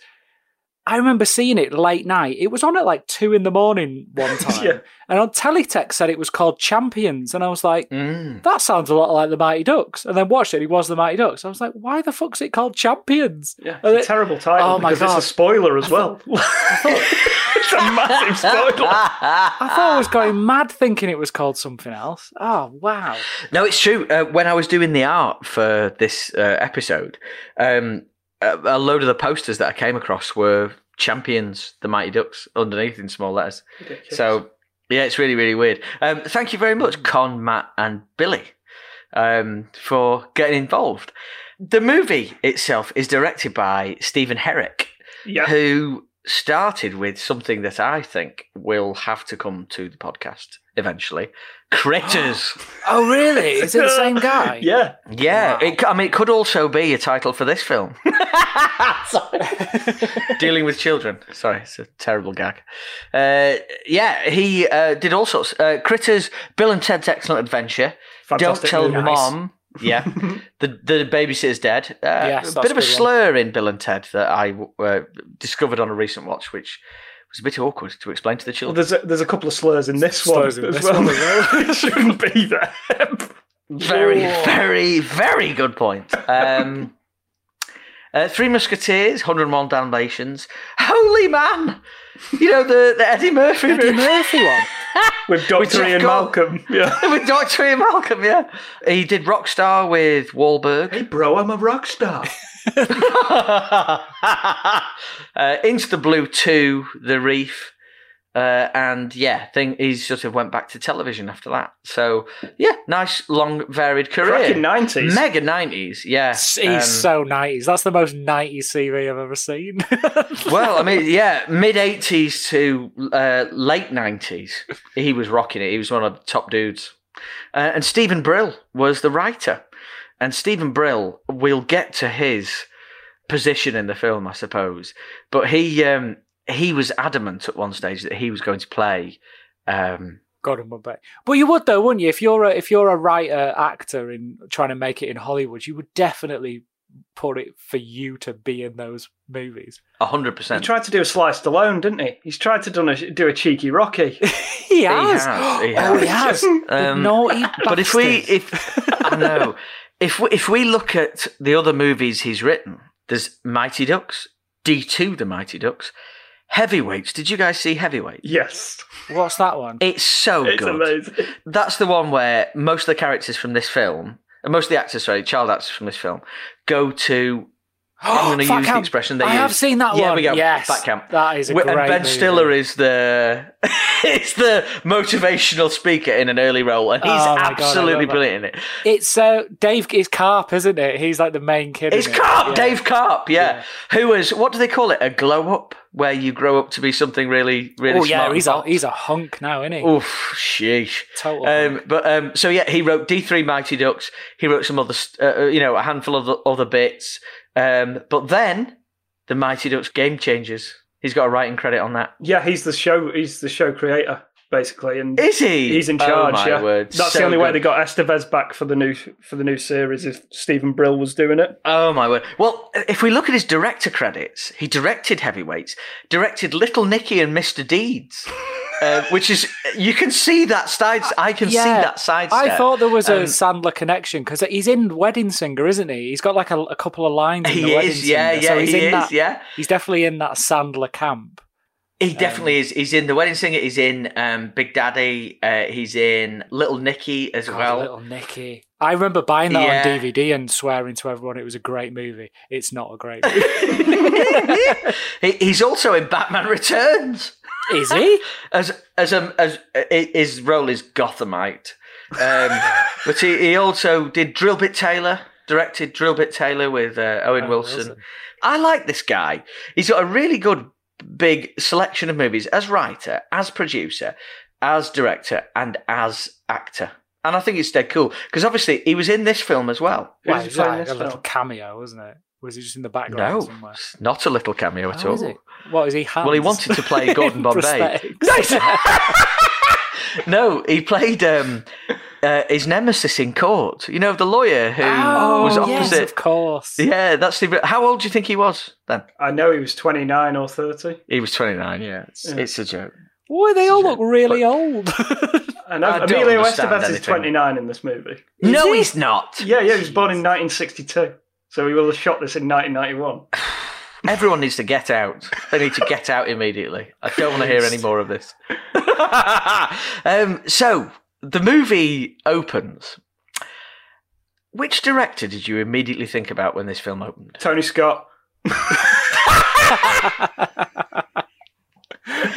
I remember seeing it late night. It was on at like two in the morning one (laughs) time, Yeah. and on Teletext said it was called Champions, and I was like, Mm. that sounds a lot like the Mighty Ducks. And then watched it, it was the Mighty Ducks. I was like, why the fuck's it called Champions? Yeah, it's it- a terrible title Oh my because God. it's a spoiler as well. (laughs) it's a massive spoiler. (laughs) I thought I was going mad thinking it was called something else. Oh wow! No, it's true. Uh, when I was doing the art for this uh, episode, um, a, a load of the posters that I came across were champions, the Mighty Ducks, underneath in small letters. So yeah, it's really really weird. Um, thank you very much, Con, Matt, and Billy, um, for getting involved. The movie itself is directed by Stephen Herek, Yeah. who started with something that I think will have to come to the podcast eventually. Critters. (gasps) Oh really? Is it the same guy? (laughs) Yeah. Yeah, it, I mean, it could also be a title for this film. (laughs) Sorry. (laughs) Dealing with children. Sorry, it's a terrible gag. Uh, yeah, he uh, did all sorts. Uh, Critters, Bill and Ted's Excellent Adventure. Fantastic Don't tell movie. mom. Yeah, the the babysitter's dead. Uh, Yes, a bit of a one. slur in Bill and Ted that I uh, discovered on a recent watch, which was a bit awkward to explain to the Well, children. there's a, there's a couple of slurs in this Slurs one in as this well. one as (laughs) well. it shouldn't be there. Very, very, very good point. Um, uh, Three Musketeers, 101 Dalmatians. Holy man! You know, the, the Eddie Murphy Eddie. Murphy one. (laughs) With Dr. Jeff Ian Gold. Malcolm. Yeah. (laughs) with Dr. Ian Malcolm, yeah. He did Rockstar with Wahlberg. Hey, bro, I'm a rock star. Uh, Into the Blue 2, The Reef. Uh, and yeah, thing he sort of went back to television after that. So yeah, nice long varied career. Cracking 90s. Mega nineties, yeah. He's Um, so nineties. That's the most nineties CV I've ever seen. (laughs) well, I mean, yeah, mid eighties to uh, late nineties, he was rocking it. He was one of the top dudes. Uh, and Stephen Brill was the writer. And Stephen Brill, we'll get to his position in the film, I suppose. But he um, he was adamant at one stage that he was going to play. Um, Gordon Bombay. But you would though, wouldn't you? If you're a if you're a writer actor in trying to make it in Hollywood, you would definitely put it for you to be in those movies. hundred percent. He tried to do a Sly Stallone, didn't he? He's tried to done a, do a cheeky Rocky. (laughs) he has. has, he (gasps) Oh, he has. has. Um, Naughty But if we, if I know, (laughs) if we, if we look at the other movies he's written, there's Mighty Ducks, D two, The Mighty Ducks, Heavyweights. Did you guys see Heavyweights? yes, What's that one? It's so it's good. amazing. That's the one where most of the characters from this film, and most of the actors, sorry, child actors from this film, go to. I'm (gasps) going to use the expression they I use. have seen that yeah, one. we go. Yes, Fat camp. that is a great and Ben movie. Stiller is the (laughs) is the motivational speaker in an early role, and he's Oh my God, absolutely that. brilliant in it. It's uh, Dave. is Carp, isn't it? He's like the main kid. It's in it. Carp, Yeah. Dave Carp, yeah. Who was what do they call it? A glow up, where you grow up to be something really, really Oh yeah, he's a he's a hunk now, isn't he? Oof, sheesh. Total Um, but um, so yeah, he wrote D three Mighty Ducks. He wrote some other, uh, uh, you know, a handful of other bits. Um, but then the Mighty Ducks Game Changers. He's got a writing credit on that. Yeah, he's the show. He's the show creator basically, and Is he? he's in Oh, charge. my yeah, word. that's So the only way they got Estevez back for the new for the new series. If Stephen Brill was doing it, Oh my word! Well, if we look at his director credits, he directed Heavyweights, directed Little Nicky and Mr. Deeds, uh, which is you can see that side. I can see that side. I thought there was a Um, Sandler connection because he's in Wedding Singer, isn't he? He's got like a, a couple of lines. In he the Wedding is, yeah, Singer, yeah, so he's he in is, that. yeah. He's definitely in that Sandler camp. He definitely is. He's in The Wedding Singer. He's in um, Big Daddy. Uh, he's in Little Nicky as God, well. little Nicky. I remember buying that Yeah. on DVD and swearing to everyone it was a great movie. It's not a great (laughs) movie. He, he's also in Batman Returns. Is he? as as um as uh, his role is Gothamite, um, (laughs) but he, he also did Drillbit Taylor, directed Drillbit Taylor with uh, Owen Wilson. Wilson. I like this guy. He's got a really good big selection of movies as writer, as producer, as director, and as actor. And I think it's dead cool because obviously he was in this film as well. Who's Well, he it was like a little cameo, wasn't it? Was he just in the background No, somewhere? not a little cameo at Oh, all. is it? What is he? Well, he wanted to play Gordon (laughs) Bombay. (laughs) No, he played um, uh, his nemesis in court. You know, the lawyer who oh, was yes, opposite. of course. Yeah, that's the. How old do you think he was then? I know he was twenty nine or thirty. He was twenty nine. Yeah, it's, Yeah. it's a joke. Why they all look really old? I know I Emilio understand Estevez is twenty nine in this movie. no, he? he's not. Yeah, yeah, he was born in nineteen sixty two. So he will have shot this in nineteen ninety one. (sighs) Everyone needs to get out. They need to get out immediately. I don't want to hear any more of this. (laughs) um, so the movie opens. Which director did you immediately think about when this film opened? Tony Scott. (laughs)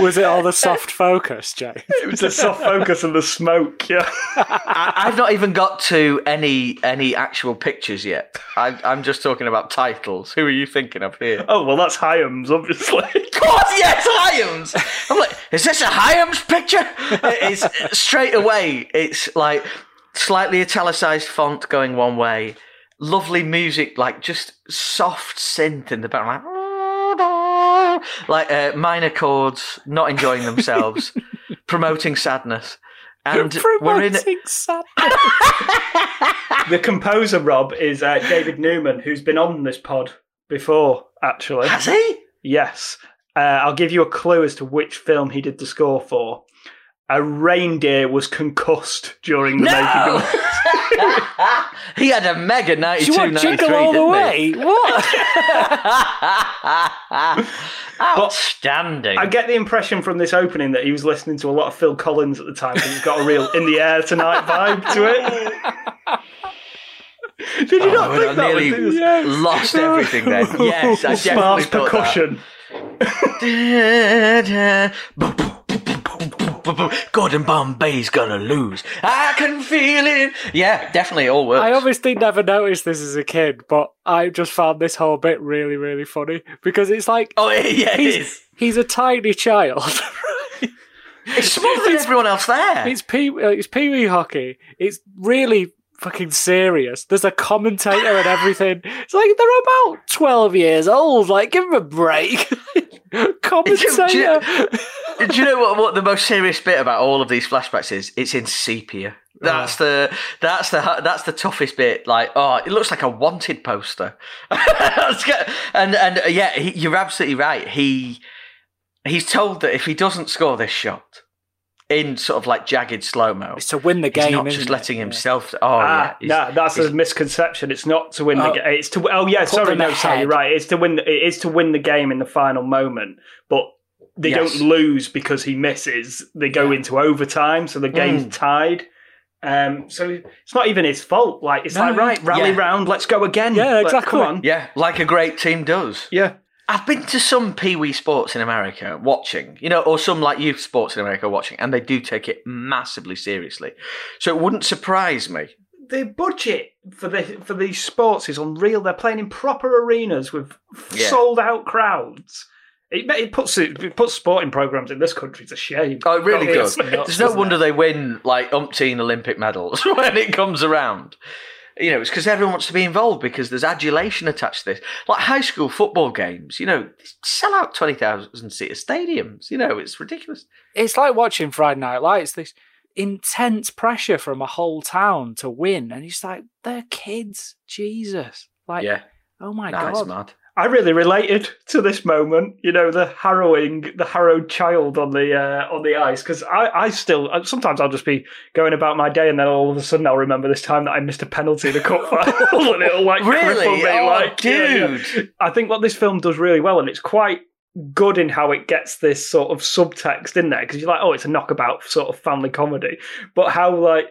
Was it all the soft focus, Jay? It was the soft focus and the smoke. Yeah. I, I've not even got to any any actual pictures yet. I, I'm just talking about titles. Who are you thinking of here? Oh well, that's Hyams, obviously. (laughs) Of course, yes, Hyams. I'm like, is this a Hyams picture? It's straight away. It's like slightly italicized font going one way, lovely music, like just soft synth in the background, like, (laughs) like uh, minor chords, not enjoying themselves, (laughs) promoting sadness. And we're in. Promoting sadness. (laughs) the composer Rob is uh, David Newman, who's been on this pod before. Actually, Has he? yes. Uh, I'll give you a clue as to which film he did the score for. A reindeer was concussed during the making of it. he had a mega Do 92, you want 93, jingle all the way? What? (laughs) he? Outstanding. I get the impression from this opening that he was listening to a lot of Phil Collins at the time because he's got a real in the air tonight vibe to it. (laughs) Did you Oh, not I think that nearly was yes. lost everything then. Yes, I (laughs) definitely sparse thought percussion? Gordon Bombay's gonna lose. I can feel it. Yeah, definitely, it all works. I obviously never noticed this as a kid, but I just found this whole bit really, really funny because it's like oh, (laughs) yeah, he's, is. he's a tiny child. (laughs) It's smaller than everyone else there. it's pee uh, it's pee wee hockey. It's really fucking serious. There's a commentator and everything. It's like they're about twelve years old. Like, give them a break. (laughs) Commentator. Do you know what, what the most serious bit about all of these flashbacks is? It's in sepia. That's the that's the that's the toughest bit. Like, oh, it looks like a wanted poster. (laughs) And and yeah, he, you're absolutely right. He he's told that if he doesn't score this shot in sort of like jagged slow mo, It's to win the he's game. not isn't just it? letting Yeah. himself. Oh Ah, yeah, no, that's a misconception. It's not to win the Oh. game. It's to oh yeah, sorry, no, sorry, you're right. It's to win. It is to win the game in the final moment, but they Yes. don't lose because he misses. They go into overtime, so the game's Mm. tied. Um, so it's not even his fault. Like it's No, like right, rally yeah. round, let's go again. Yeah, Like, exactly. come on. yeah, like a great team does. Yeah. I've been to some Pee Wee sports in America watching, you know, or some like youth sports in America watching, and they do take it massively seriously. So it wouldn't surprise me. the budget for the for these sports is unreal. They're playing in proper arenas with Yeah. sold out crowds. It, it puts it, it puts sporting programs in this country to shame. Oh, it really does. nuts, There's no wonder it? they win like umpteen Olympic medals (laughs) when it comes around. You know, it's because everyone wants to be involved because there's adulation attached to this. Like high school football games, you know, sell out 20,000 seater stadiums. You know, it's ridiculous. It's like watching Friday Night Lights. This intense pressure from a whole town to win, and it's like they're kids. Jesus, like yeah, oh my nah, it's god. mad. I really related to this moment. You know, the harrowing, the harrowed child on the uh, on the ice. Because I, I still sometimes I'll just be going about my day, and then all of a sudden I'll remember this time that I missed a penalty in a cup (laughs) final, and it'll like Really? cripple me. Oh, like, yeah, yeah. dude. I think what this film does really well, and it's quite good in how it gets this sort of subtext in there, because you're like, oh, it's a knockabout sort of family comedy, but how like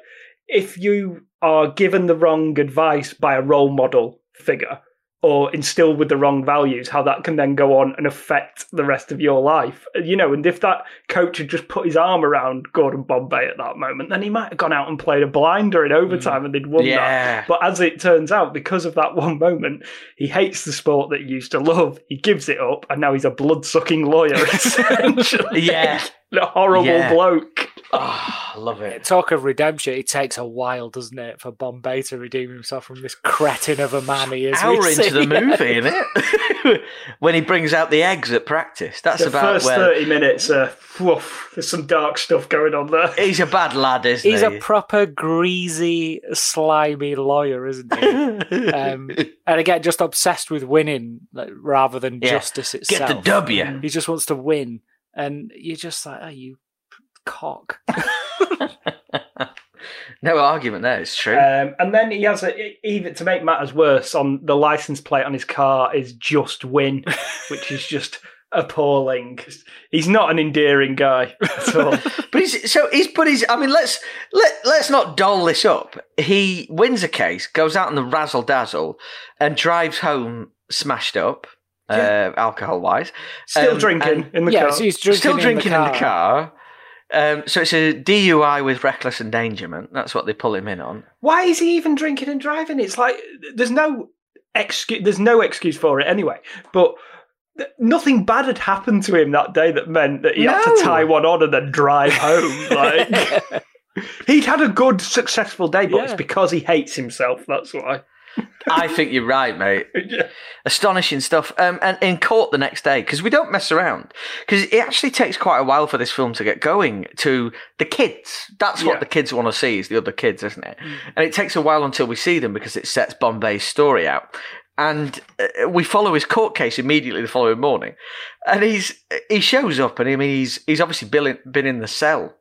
if you are given the wrong advice by a role model figure or instilled with the wrong values, how that can then go on and affect the rest of your life. You know, and if that coach had just put his arm around Gordon Bombay at that moment, then he might have gone out and played a blinder in overtime mm. and they'd won that. But as it turns out, because of that (laughs) one moment, he hates the sport that he used to love. He gives it up, and now he's a blood sucking lawyer, (laughs) essentially. Yeah. (laughs) a horrible Yeah. bloke. Oh, I love it. (laughs) Talk of redemption, it takes a while, doesn't it, for Bombay to redeem himself from this cretin of a man he is. Hour we into see. the movie, isn't it? (laughs) when he brings out the eggs at practice. That's The about first where 30 minutes, uh, woof, there's some dark stuff going on there. he's a bad lad, isn't He's he? He's a proper greasy, slimy lawyer, isn't he? (laughs) um, and again, just obsessed with winning like, rather than Yeah. justice itself. Get the W. He just wants to win, and you're just like, oh, you cock. (laughs) No argument there. It's true. Um, and then he has a, even to make matters worse, on the license plate on his car is just win, (laughs) which is just appalling. He's not an endearing guy (laughs) at all. But he's so he's but he's I mean let's let let's not doll this up. He wins a case, goes out in the razzle dazzle, and drives home smashed up, uh, alcohol wise. Still Um, drinking and in the yeah, car. so he's drinking Still in drinking the in the car. Um, so it's a DUI with reckless endangerment. That's what they pull him in on. Why is he even drinking and driving? It's like there's no excuse. There's no excuse for it anyway. But th- nothing bad had happened to him that day that meant that he had to tie one on and then drive home. (laughs) Like (laughs) he'd had a good, successful day, but it's because he hates himself. That's why. I think you're right, mate. (laughs) Yeah. Astonishing stuff. Um, and in court the next day, because we don't mess around. Because it actually takes quite a while for this film to get going to the kids. That's what Yeah. the kids want to see, is the other kids, isn't it? And it takes a while until we see them because it sets Bombay's story out. And uh, we follow his court case immediately the following morning. And he's he shows up, and I mean, he's, he's obviously been in the cell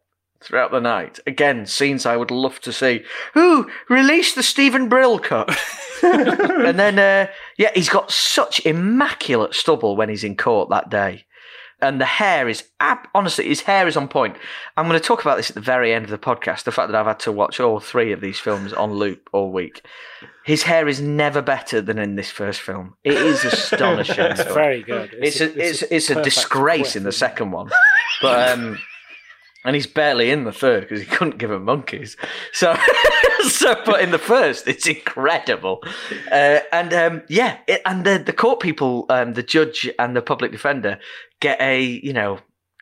throughout the night. Again, scenes I would love to see. Ooh, release the Stephen Brill cut. (laughs) and then, uh, yeah, he's got such immaculate stubble when he's in court that day. And the hair is, ab- honestly, his hair is on point. I'm going to talk about this at the very end of the podcast the fact that I've had to watch all three of these films on loop all week. His hair is never better than in this first film. It is astonishing. It's (laughs) very good. It's a, it's, it's a disgrace in the second one, but um, and he's barely in the third because he couldn't give him monkeys. So, (laughs) so but in the first, it's incredible, uh, and um, yeah, it, and the the court people, um, the judge and the public defender get a you know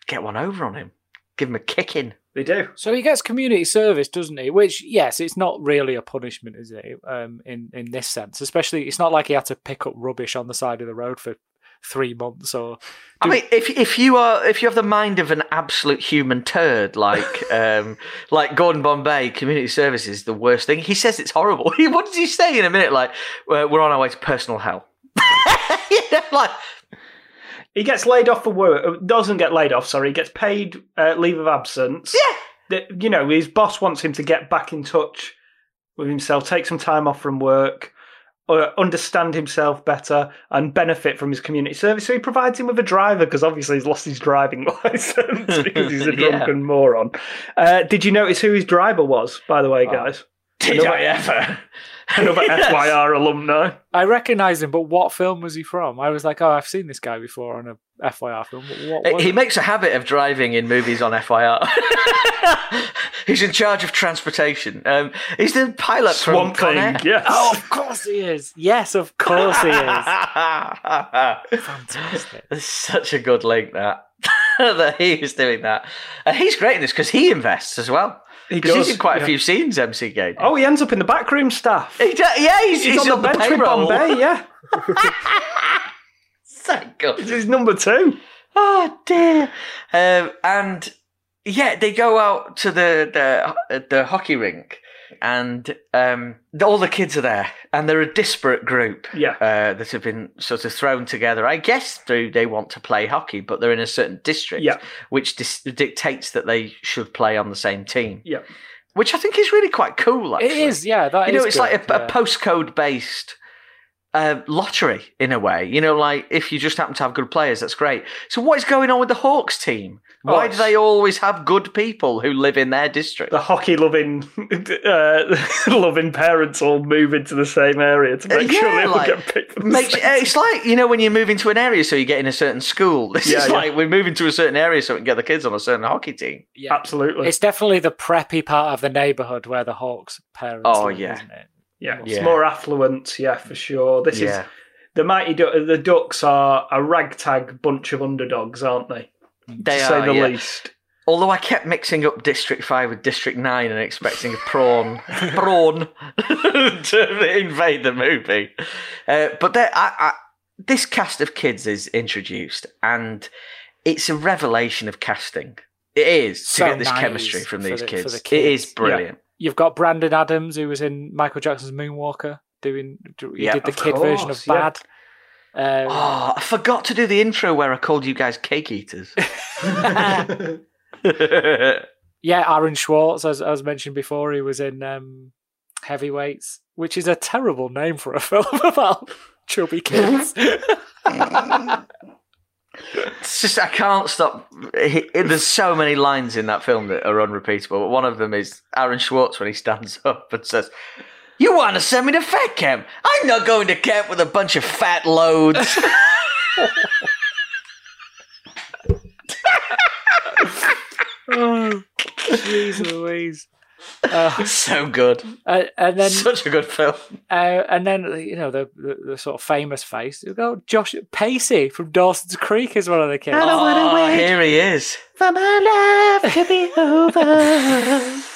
get one over on him, give him a kicking. They do. So he gets community service, doesn't he? Which, yes, it's not really a punishment, is it? Um, in in this sense, especially, it's not like he had to pick up rubbish on the side of the road for three months or. I mean, if if you are if you have the mind of an absolute human turd like (laughs) um, like Gordon Bombay, community service is the worst thing. He says it's horrible. (laughs) what does he say in a minute? Like we're we're on our way to personal hell. (laughs) you know, like He gets laid off for work. uh, Doesn't get laid off. Sorry, he gets paid uh, leave of absence. yeah. That you know, his boss wants him to get back in touch with himself, take some time off from work, or understand himself better, and benefit from his community service. So he provides him with a driver because obviously he's lost his driving (laughs) license (laughs) because he's a Yeah. drunken moron. Uh, did you notice who his driver was? By the way, guys, Did I ever? (laughs) another Yes. FYR alumni. I recognise him, but what film was he from? I was like, oh, I've seen this guy before on a FYR film. But what was He it? makes a habit of driving in movies on FYR. (laughs) he's in charge of transportation. Um, he's the pilot Swamp from Con Thing. Air. Yes. Oh, of course he is. Yes, of course he is. (laughs) Fantastic. It's such a good link that that he is doing that, and he's great in this because he invests as well. He Because he's in quite yeah. a few scenes. MC Gate. Oh, he ends up in the backroom staff. He do- yeah, he's, He's, he's, on the bench with. Bombay. Yeah, (laughs) So good. he's number two. Oh dear. Um, and yeah, they go out to the the the hockey rink, and um, all the kids are there, and they're a disparate group. Yeah. Uh, that have been sort of thrown together. I guess through they want to play hockey, but they're in a certain district, Yeah. which dis- dictates that they should play on the same team. Yeah. Which I think is really quite cool. Actually. It is, yeah. That you know, is it's like a, good, a postcode based uh, lottery in a way. You know, like if you just happen to have good players, that's great. So, what is going on with the Hawks team? Oh, Why do they always have good people who live in their district? The hockey loving, (laughs) uh, (laughs) loving parents all move into the same area to make sure Yeah, they all like, get picked. For the Makes, same- it's like you know when you move into an area, so you get in a certain school. (laughs) This Yeah, is yeah. like we're moving to a certain area so we can get the kids on a certain hockey team. Yeah. Absolutely. It's definitely the preppy part of the neighbourhood where the Hawks parents Oh, live, yeah. isn't it? yeah, it's Yeah. more affluent. Yeah, for sure. This yeah, is the mighty. Du- the Ducks are a ragtag bunch of underdogs, aren't they? They to are. say the yeah. least. Although I kept mixing up District 5 with District 9 and expecting a prawn (laughs) prawn (laughs) to invade the movie. Uh, but there, I, I, this cast of kids is introduced and it's a revelation of casting. It is to So get this nice chemistry from these the- kids. the It is kids. brilliant. You've got Brandon Adams, who was in Michael Jackson's Moonwalker, doing. He Yeah, did the of kid version of Bad. yeah. Bad. Um, Oh, I forgot to do the intro where I called you guys cake eaters. (laughs) Yeah, Aaron Schwartz, as, as mentioned before, he was in um, Heavyweights, which is a terrible name for a (laughs) film about chubby kids. It's just I can't stop. he- There's so many lines in that film that are unrepeatable. But one of them is Aaron Schwartz when he stands up and says, "You want to send me to fat camp? I'm not going to camp with a bunch of fat loads." oh, (laughs) jeez Louise. Uh, so good, uh, and then, such a good film. uh, and then you know the, the, the sort of famous face. You go, Josh Pacey from Dawson's Creek is one of the kids. Oh, here he is. For my life to be over. (laughs)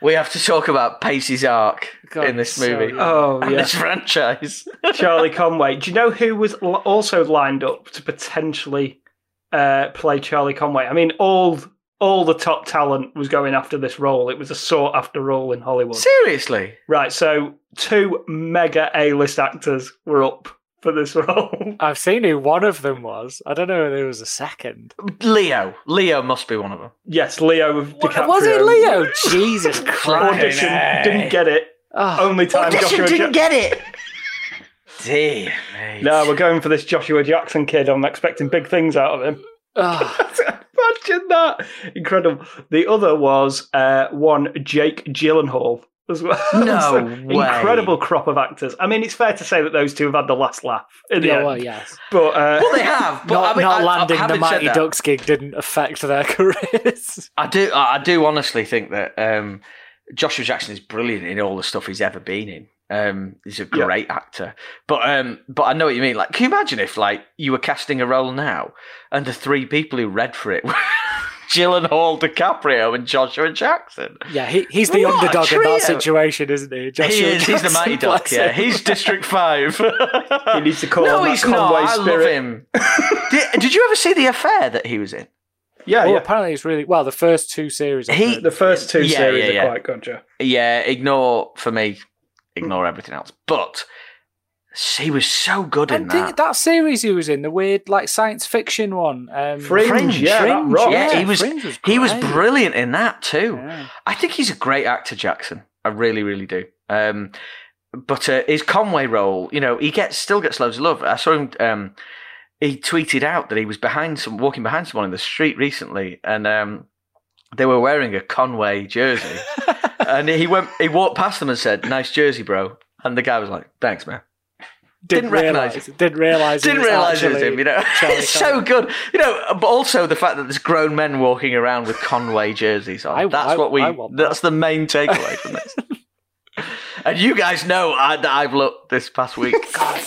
We have to talk about Pacey's arc God, in this so movie. good. Oh (laughs) and yeah, this franchise. (laughs) Charlie Conway. Do you know who was also lined up to potentially uh, play Charlie Conway? I mean, all all the top talent was going after this role. It was a sought after role in Hollywood. Seriously. Right, so two mega A list actors were up for this (laughs) role. I've seen who one of them was. I don't know if there was a second. Leo. Leo must be one of them. yes, Leo of DiCaprio. Was it Leo? Jesus (laughs) Christ. Audition Fucking didn't get it. Oh, Only time Audition Joshua didn't Ja- get it. (laughs) Dear mate. No, we're going for this Joshua Jackson kid. I'm expecting big things out of him. oh. Imagine that. Incredible. The other was uh, one Jake Gyllenhaal as well. (laughs) No So, way. Incredible crop of actors. I mean, it's fair to say that those two have had the last laugh in the Yeah, end. well, yes. But uh, Well, they have, but not I mean, not I- I- landing the Mighty Ducks gig didn't affect their (laughs) careers. I do. I I do honestly think that um, Joshua Jackson is brilliant in all the stuff he's ever been in. Um, he's a Yeah. great actor, but um, but I know what you mean. Like, can you imagine if like you were casting a role now, and the three people who read for it (laughs) Gyllenhaal, DiCaprio, and Joshua Jackson. Yeah, he, he's the What underdog in that situation, isn't he? he Joshua is. He's the Jackson mighty dog. plays Yeah, he's District Five. (laughs) He needs to call no, on that he's Conway not. I spirit. love him. did, did you ever see the affair that he was in? Yeah, Oh, yeah. apparently it's really well. The first two series. He- The first two Yeah, series yeah, yeah. are quite good, yeah. Yeah, ignore for me. Ignore everything else. But he was so good in that. that series he was in, the weird like science fiction one. Um, Fringe, yeah, Fringe, rocked. yeah, yeah, he was. Was he was brilliant in that too. Yeah. I think he's a great actor, Jackson. I really, really do. Um, but uh, his Conway role, you know, he gets still gets loads of love. I saw him. Um, he tweeted out that he was behind some, walking behind someone in the street recently, and um, they were wearing a Conway jersey, (laughs) and he went, he walked past them and said, "Nice jersey, bro." And the guy was like, "Thanks, man." Didn't recognise realise- Didn't realize. Didn't realise it was him, you know. (laughs) It's so good, you know. But also the fact that there's grown men walking around with Conway jerseys on. I- that's I- what we. Want that. that's the main takeaway from this. (laughs) and you guys know I, that I've looked this past week. (laughs) God,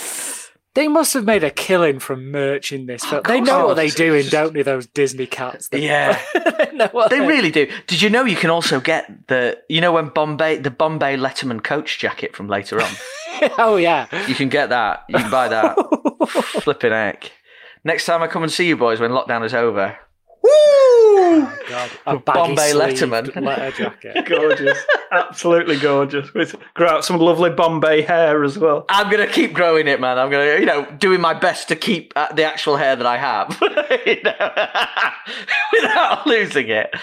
They must have made a killing from merch in this oh, film. They know what they're doing, don't they? Those Disney cats. They, (laughs) yeah, (laughs) they know they really do. Did you know you can also get the, you know, when Bombay, the Bombay Letterman coach jacket from later on. (laughs) oh yeah. You can get that. You can buy that. Flipping heck. Next time I come and see you boys when lockdown is over. Woo! God, a baggy Bombay Letterman. letter jacket. (laughs) Gorgeous. Absolutely gorgeous. With grow out some lovely Bombay hair as well. I'm gonna keep growing it, man. I'm gonna, you know, doing my best to keep uh, the actual hair that I have, (laughs) you know, (laughs) without losing it.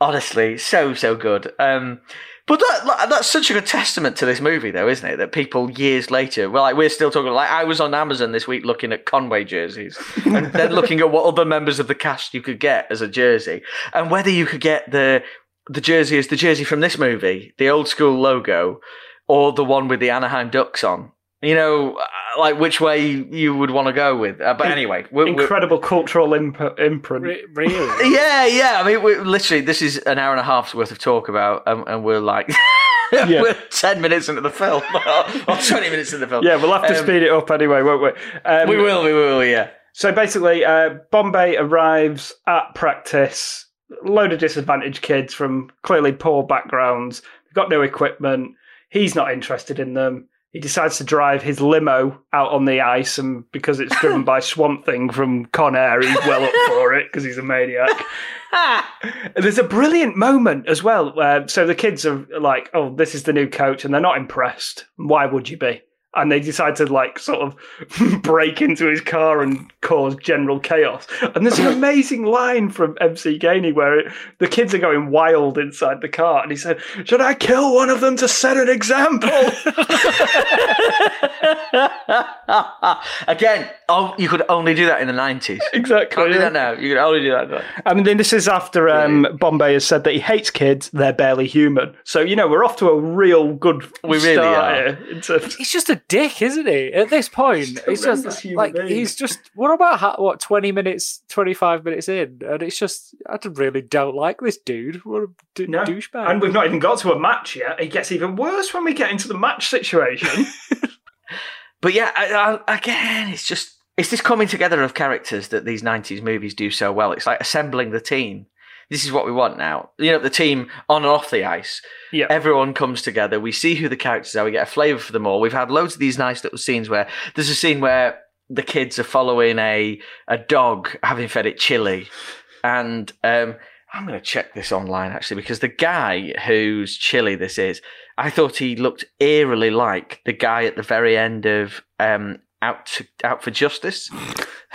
Honestly, so so good. Um, but that that's such a good testament to this movie, though, isn't it? That people years later, well, like we're still talking. Like I was on Amazon this week looking at Conway jerseys, (laughs) and then looking at what other members of the cast you could get as a jersey, and whether you could get the the jersey as the jersey from this movie, the old school logo, or the one with the Anaheim Ducks on. You know, uh, like which way you would want to go with. Uh, but anyway, we're, we're- Incredible cultural imp- imprint. Re- really? (laughs) yeah, yeah. I mean, we're, literally, this is an hour and a half's worth of talk about, um, and we're like, (laughs) we're ten minutes into the film, (laughs) or twenty minutes into the film. Yeah, we'll have to Um, speed it up anyway, won't we? Um, We will, we will, yeah. So basically, uh, Bombay arrives at practice. Load of disadvantaged kids from clearly poor backgrounds. Got no equipment. He's not interested in them. He decides to drive his limo out on the ice, and because it's driven (laughs) by Swamp Thing from Con Air, he's well up for it because he's a maniac. (laughs) There's a brilliant moment as well. Uh, so the kids are like, "Oh, this is the new coach," and they're not impressed. Why would you be? And they decide to like sort of (laughs) break into his car and cause general chaos. And there's an (laughs) amazing line from MC Gainey where it, the kids are going wild inside the car, and he said, "Should I kill one of them to set an example?" (laughs) Again, oh, you could only do that in the nineties. exactly. Can't do that now. You could only do that. Now. I mean, this is after um, Bombay has said that he hates kids; they're barely human. So you know, we're off to a real good We really start are. here in terms- He's just a dick, isn't he? At this point, he's horrendous just human like being. he's just. What about what twenty minutes, twenty five minutes in, and it's just I really don't like this dude. What a d- No. douchebag! And we've not even got to a match yet. It gets even worse when we get into the match situation. (laughs) But yeah, I, I, again, it's just it's this coming together of characters that these '90s movies do so well. It's like assembling the team. This is what we want now. You know, the team on and off the ice. yeah. Everyone comes together. We see who the characters are. We get a flavour for them all. We've had loads of these nice little scenes where there's a scene where the kids are following a a dog having fed it chili, and um, I'm going to check this online actually because the guy whose chili this is, I thought he looked eerily like the guy at the very end of um, Out to, Out for Justice,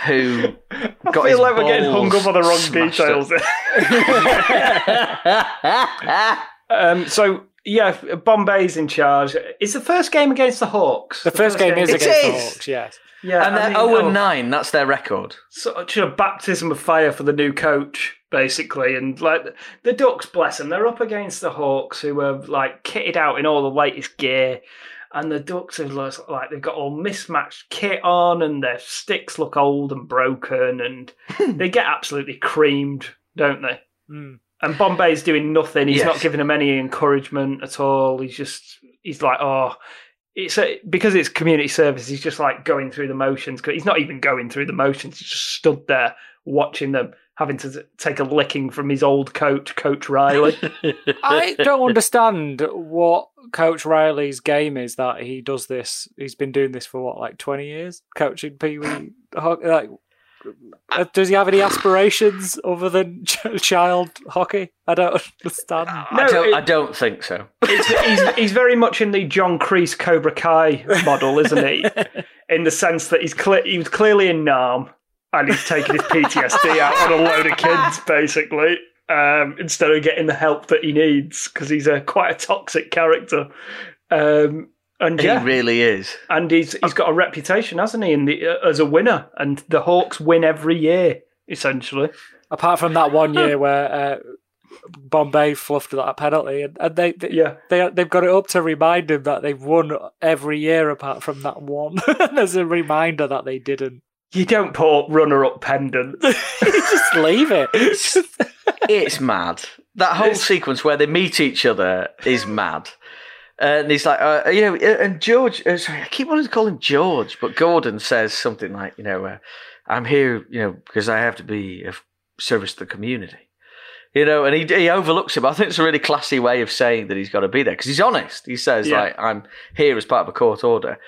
who (laughs) I got feel his like we're getting hung up on the wrong details. (laughs) um, so yeah, Bombay's in charge. It's the first game against the Hawks. the first game is It against the! Hawks. Yes. yeah, and I they're mean, 0 oh, and 9. That's their record. such a baptism of fire for the new coach, basically. And like the Ducks, bless them, they're up against the Hawks, who are like kitted out in all the latest gear. And the Ducks are like like, they've got all mismatched kit on, and their sticks look old and broken, and they get absolutely creamed, don't they? Mm. And Bombay's doing nothing. He's Yes. not giving them any encouragement at all. He's just he's like, oh, it's a, because it's community service. He's just like going through the motions. He's not even going through the motions. He's just stood there watching them having to t- take a licking from his old coach, Coach Riley. (laughs) I don't (laughs) understand what Coach Riley's game is that he does this. He's been doing this for what, like twenty years, coaching Pee Wee. Like, uh, does he have any aspirations other than ch- child hockey? I don't understand. I, No, don't, it- I don't think so. It's- (laughs) he's, he's very much in the John Kreese Cobra Kai model, isn't he? In the sense that he's cle- he was clearly in Nam and he's taking his PTSD out on a load of kids, (laughs) basically, um, instead of getting the help that he needs because he's a quite a toxic character. Um, and yeah, He really is. and he's he's got a reputation, hasn't he, in the, uh, as a winner? And the Hawks win every year, essentially. Apart from that one (laughs) year where uh, Bombay fluffed that penalty, and, and they, they Yeah. they they've got it up to remind him that they've won every year apart from that one. (laughs) As a reminder that they didn't. You don't put runner-up pendant. (laughs) Just leave it. It's mad. That whole sequence where they meet each other is mad. And he's like, uh, you know, and George, uh, sorry, I keep wanting to call him George, but Gordon says something like, you know, uh, I'm here, you know, because I have to be of service to the community. You know, and he, he overlooks him. I think it's a really classy way of saying that he's got to be there because he's honest. He says, Yeah. like, I'm here as part of a court order.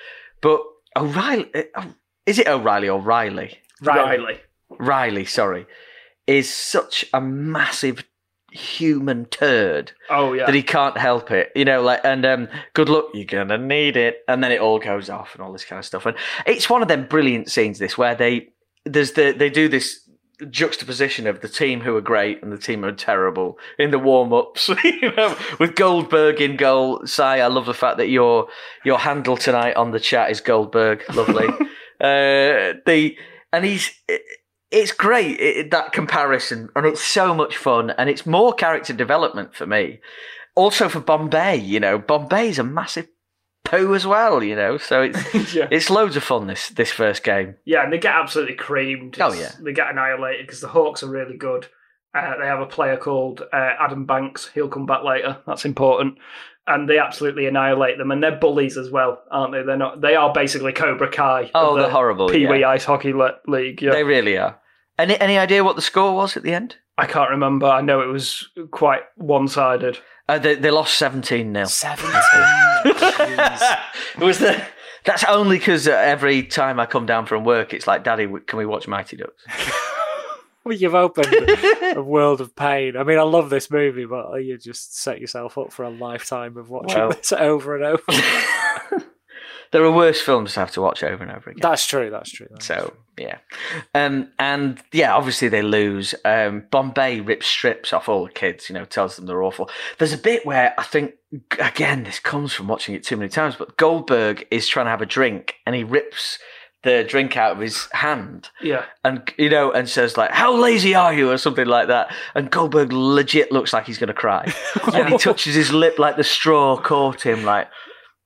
But O'Reilly, uh, is it O'Reilly or Riley? Riley. Riley, sorry, is such a massive human turd Oh yeah. that he can't help it. You know, like and um, good luck, you're gonna need it, and then it all goes off and all this kind of stuff. And it's one of them brilliant scenes. This where they there's the they do this juxtaposition of the team who are great and the team who are terrible in the warm ups. (laughs) you know, with Goldberg in goal. Si, I love the fact that your your handle tonight on the chat is Goldberg. Lovely. (laughs) uh, the and he's. It's great it, that comparison, and it's so much fun, and it's more character development for me. Also for Bombay, you know, Bombay's a massive poo as well, you know. So it's (laughs) yeah. it's loads of fun this this first game. Yeah, and they get absolutely creamed. Oh, yeah. They get annihilated because the Hawks are really good. Uh, they have a player called uh, Adam Banks. He'll come back later. That's important. And they absolutely annihilate them. And they're bullies as well, aren't they? They're not. They are basically Cobra Kai. Oh, the they're horrible. Pee Wee yeah. Ice Hockey Le- League. Yeah. They really are. Any any idea what the score was at the end? I can't remember. I know it was quite one sided. Uh, they they lost seventeen 0 Seventeen. It (laughs) was the. That's only because uh, every time I come down from work, it's like, Daddy, can we watch Mighty Ducks? (laughs) Well, you've opened a world of pain. I mean, I love this movie, but you just set yourself up for a lifetime of watching Well- this (laughs) over and over. (laughs) There are worse films to have to watch over and over again. that's true. That's true. that's So yeah, um, and yeah, obviously they lose. Um, Bombay rips strips off all the kids. You know, tells them they're awful. There's a bit where I think again this comes from watching it too many times, but Goldberg is trying to have a drink and he rips the drink out of his hand. Yeah. and you know and says like how lazy are you? or something like that. And goldberg legit looks like he's going to cry. (laughs) And he touches his lip like the straw caught him like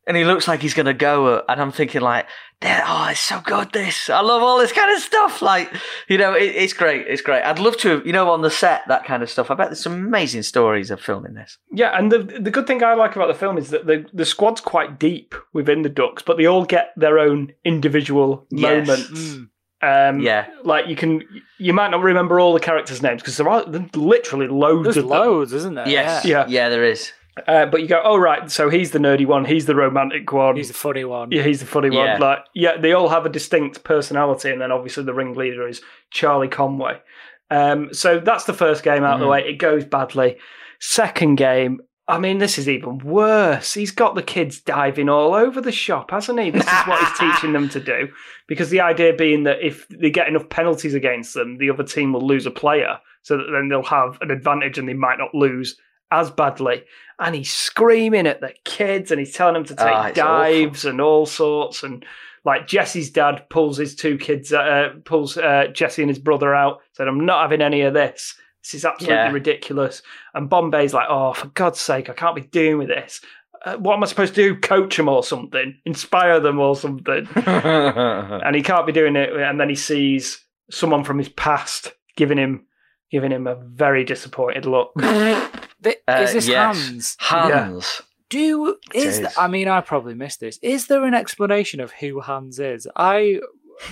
and he looks like he's going to go and i'm thinking like "There- oh it's so good this i love all this kind of stuff like you know it, it's great it's great i'd love to you know on the set that kind of stuff i bet there's some amazing stories of filming this Yeah, and the the good thing I like about the film is that the the squad's quite deep within the Ducks, but they all get their own individual Yes. moments. Mm. Um, Yeah. like you can, you might not remember all the characters' names because there are literally loads There's of them. loads, isn't there? yes Yeah. yeah there is Uh, but you go, oh right, so he's the nerdy one, he's the romantic one, He's the funny one. yeah, he's the funny Yeah. one. Like, yeah, they all have a distinct personality, and then obviously the ringleader is Charlie Conway. Um, so that's the first game out of the Mhm. way. It goes badly. Second game, I mean, this is even worse. He's got the kids diving all over the shop, hasn't he? This is what he's (laughs) teaching them to do. Because the idea being that if they get enough penalties against them, the other team will lose a player, so that then they'll have an advantage and they might not lose as badly. And he's screaming at the kids and he's telling them to take Ah, dives and all sorts. And like Jesse's dad pulls his two kids, uh, pulls uh, Jesse and his brother out, said, I'm not having any of this. This is absolutely Yeah. ridiculous. And Bombay's like, oh, for God's sake, I can't be doing with this. Uh, what am I supposed to do? Coach them or something? Inspire them or something? (laughs) and he can't be doing it. And then he sees someone from his past giving him giving him a very disappointed look. (laughs) Th- Uh, is this yes. Hans? Hans. Do is is. th- I mean I probably missed this. Is there an explanation of who Hans is? I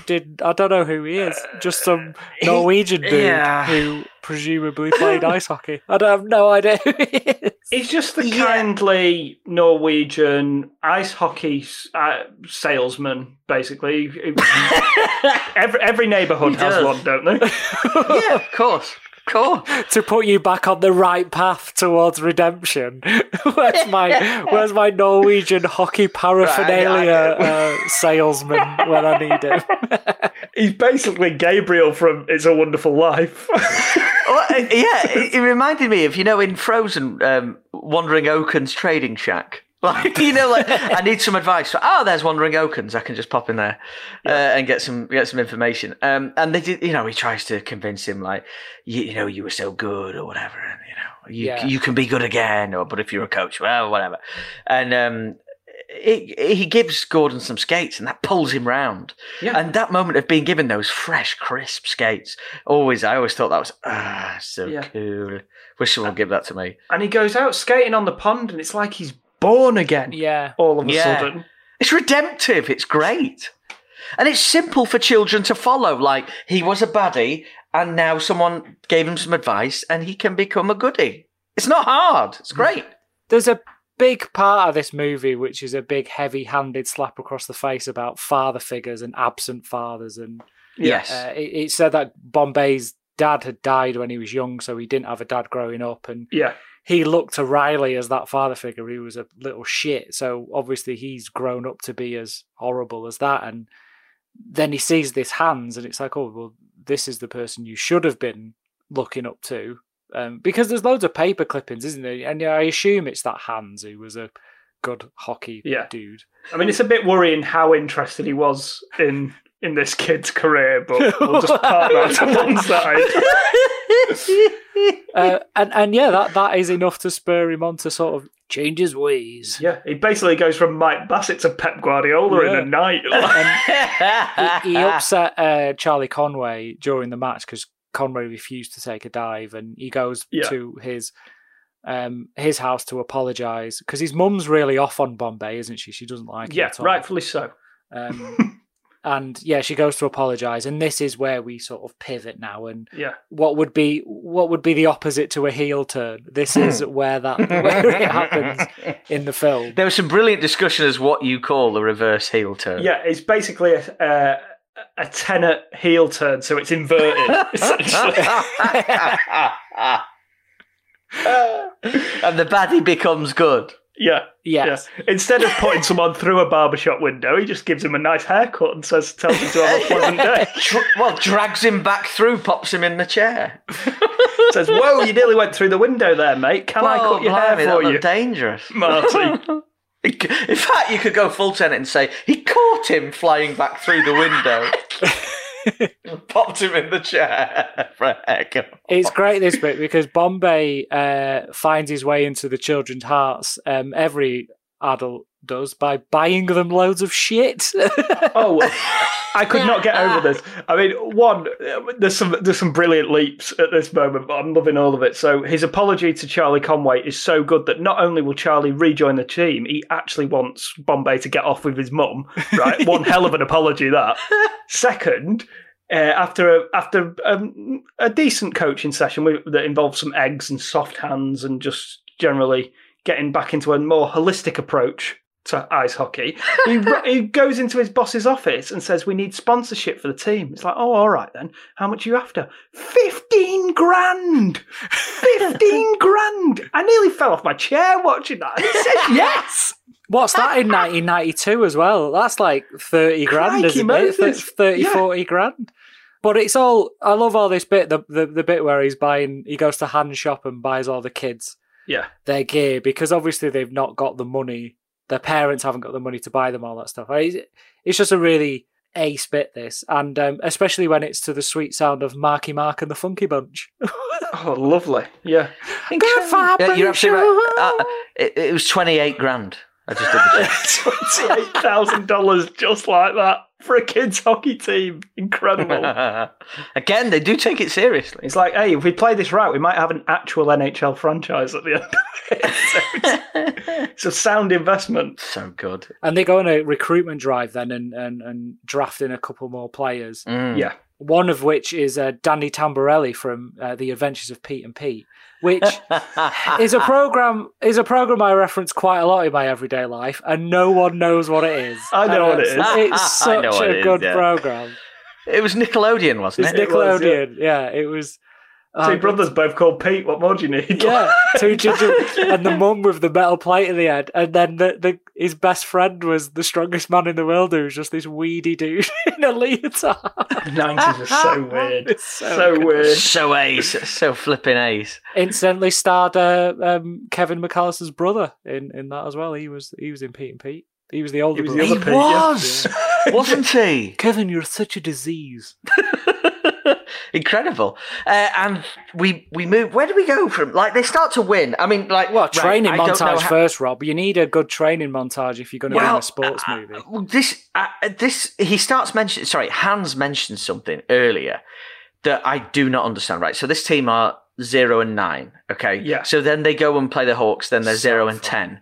did I don't know who he is. Just some Norwegian dude yeah. who presumably played ice hockey. I don't have no idea who he is. He's just the Yeah. kindly Norwegian ice hockey uh, salesman, basically. (laughs) every every neighbourhood has does. one, don't they? (laughs) yeah, of course. Of course. to put you back on the right path towards redemption. (laughs) where's my Where's my Norwegian hockey paraphernalia Right, uh, salesman when I need him? (laughs) He's basically Gabriel from It's a Wonderful Life. (laughs) Well, uh, yeah, it, it reminded me of you know in Frozen, um, Wandering Oaken's trading shack. Like you know, like I need some advice. Oh, there's Wandering Oakens. I can just pop in there uh, and get some get some information. Um, and they did, you know, he tries to convince him like, you, you know, you were so good or whatever, and you know, you Yeah. you can be good again. Or but if you're a coach, well, whatever. And um, it, he gives Gordon some skates, and that pulls him round. Yeah. And that moment of being given those fresh, crisp skates, always, I always thought that was ah so Yeah. cool. Wish someone would give that to me. and he goes out skating on the pond, and it's like he's born again Yeah. all of a Yeah. sudden. It's redemptive. It's great. And it's simple for children to follow. Like, he was a baddie, and now someone gave him some advice, and he can become a goodie. It's not hard. It's great. There's a big part of this movie which is a big heavy-handed slap across the face about father figures and absent fathers and Yes. uh, it, it said that Bombay's dad had died when he was young so he didn't have a dad growing up and Yeah. He looked to Riley as that father figure. He was a little shit. So obviously he's grown up to be as horrible as that. And then he sees this Hans and it's like oh well this is the person you should have been looking up to. Um, because there's loads of paper clippings isn't there? And I assume it's that Hans who was a good hockey Yeah. dude. I mean, it's a bit worrying how interested he was in in this kid's career, but we'll just (laughs) park that to one side. (laughs) (laughs) uh, and and yeah that that is enough to spur him on to sort of change his ways Yeah, he basically goes from Mike Bassett to Pep Guardiola in a night. Like, (laughs) he, he (laughs) upset uh, Charlie Conway during the match because Conway refused to take a dive, and he goes Yeah. to his um his house to apologise because his mum's really off on Bombay, isn't she? She doesn't like him yeah, at all. rightfully so. Um, and yeah, she goes to apologise, and this is where we sort of pivot now. And Yeah, what would be what would be the opposite to a heel turn? This is hmm. where that where it happens in the film. There was some brilliant discussion as what you call the reverse heel turn. yeah, it's basically a a, a tenet heel turn, so it's inverted. (laughs) (laughs) essentially. (laughs) and the baddie becomes good. Yeah, Yes. yeah. Instead of putting someone through a barbershop window, he just gives him a nice haircut and says, tells him to have a pleasant day. (laughs) Well, drags him back through, pops him in the chair. (laughs) says, "Whoa, you nearly went through the window there, mate. Can I cut your hair for you, dangerous. (laughs) Marty?" In fact, you could go full Tenet and say he caught him flying back through the window. (laughs) Popped him in the chair. (laughs) It's great this bit because Bombay uh, finds his way into the children's hearts. Um, every adult does by buying them loads of shit. (laughs) Oh, I could not get over this. I mean, one, there's some there's some brilliant leaps at this moment, but I'm loving all of it. So his apology to Charlie Conway is so good that not only will Charlie rejoin the team, he actually wants Bombay to get off with his mum. Right, (laughs) one hell of an apology that. Second. Uh, after a, after um, a decent coaching session with, that involves some eggs and soft hands and just generally getting back into a more holistic approach to ice hockey, he, he (laughs) goes into his boss's office and says, "We need sponsorship for the team." It's like, "Oh, all right then. How much are you after?" Fifteen grand. Fifteen (laughs) grand. I nearly fell off my chair watching that. He said (laughs) yes. What's that in 1992 as well? That's like 30 grand, Crikey isn't it? Moses. 30, Yeah. 40 grand. But it's all, I love all this bit, the, the, the bit where he's buying, he goes to hand shop and buys all the kids Yeah. their gear because obviously they've not got the money. Their parents haven't got the money to buy them all that stuff. It's, it's just a really ace bit, this. And um, especially when it's to the sweet sound of Marky Mark and the Funky Bunch. (laughs) Oh, lovely. Yeah. (laughs) Good for Yeah, you're absolutely right. (laughs) Uh, it, it was 28 grand. I just did the check. Twenty-eight thousand dollars, just like that, for a kids' hockey team. Incredible. (laughs) Again, they do take it seriously. It's like, hey, if we play this right, we might have an actual NHL franchise at the end. It. So it's, (laughs) it's a sound investment. So good. And they go on a recruitment drive then and, and, and draft in a couple more players. Mm. Yeah. One of which is uh, Danny Tamborelli from uh, The Adventures of Pete and Pete, which (laughs) is a program is a program I reference quite a lot in my everyday life, and no one knows what it is. I know And what it's- It's (laughs) such a it is, good yeah. program. It was Nickelodeon, wasn't It's it? It was, yeah. Nickelodeon. yeah. it was. Two uh, brothers both called Pete. What more do you need? Yeah, (laughs) two ginger, (laughs) and the mum with the metal plate in the head, and then the, the his best friend was the strongest man in the world, who was just this weedy dude (laughs) in a leotard. Nineties are so weird. It's so so good. weird. So ace, so flipping ace. Incidentally, starred uh, um, Kevin McAllister's brother in, in that as well. He was he was in Pete and Pete. He was the older He was the brother. other He Pete, yeah. was, wasn't he? Kevin, you're such a disease. (laughs) Incredible. Uh, and we we move. Where do we go from? Like they start to win. I mean, like Well, right, training I montage how- first, Rob. You need a good training montage if you're going to be in a sports uh, movie. well, this uh, this he starts mentioning. Sorry, Hans mentioned something earlier that I do not understand. Right, so this team are zero and nine. Okay, Yeah. So then they go and play the Hawks. Then they're So zero and fun. ten,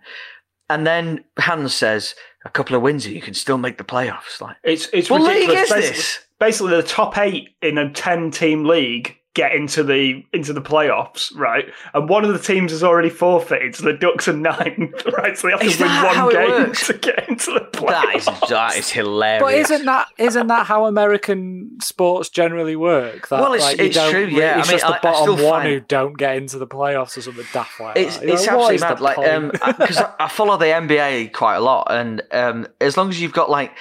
and then Hans says a couple of wins and you can still make the playoffs. Like, It's it's what league ridiculous. is Basically- this? basically the top eight in a 10 team league get into the into the playoffs right and one of the teams has already forfeited so the ducks are nine (laughs) right so they have Is to win one game works? to get into the playoffs that is hilarious. But isn't that isn't that how American sports generally work? That, Well, it's- like, it's true, re- yeah. I It's mean, just the I- I bottom still one find- who don't get into the playoffs or something daft like It's that. You're it's like, what absolutely mad. Like um, because I, I follow the NBA quite a lot, and um, as long as you've got like,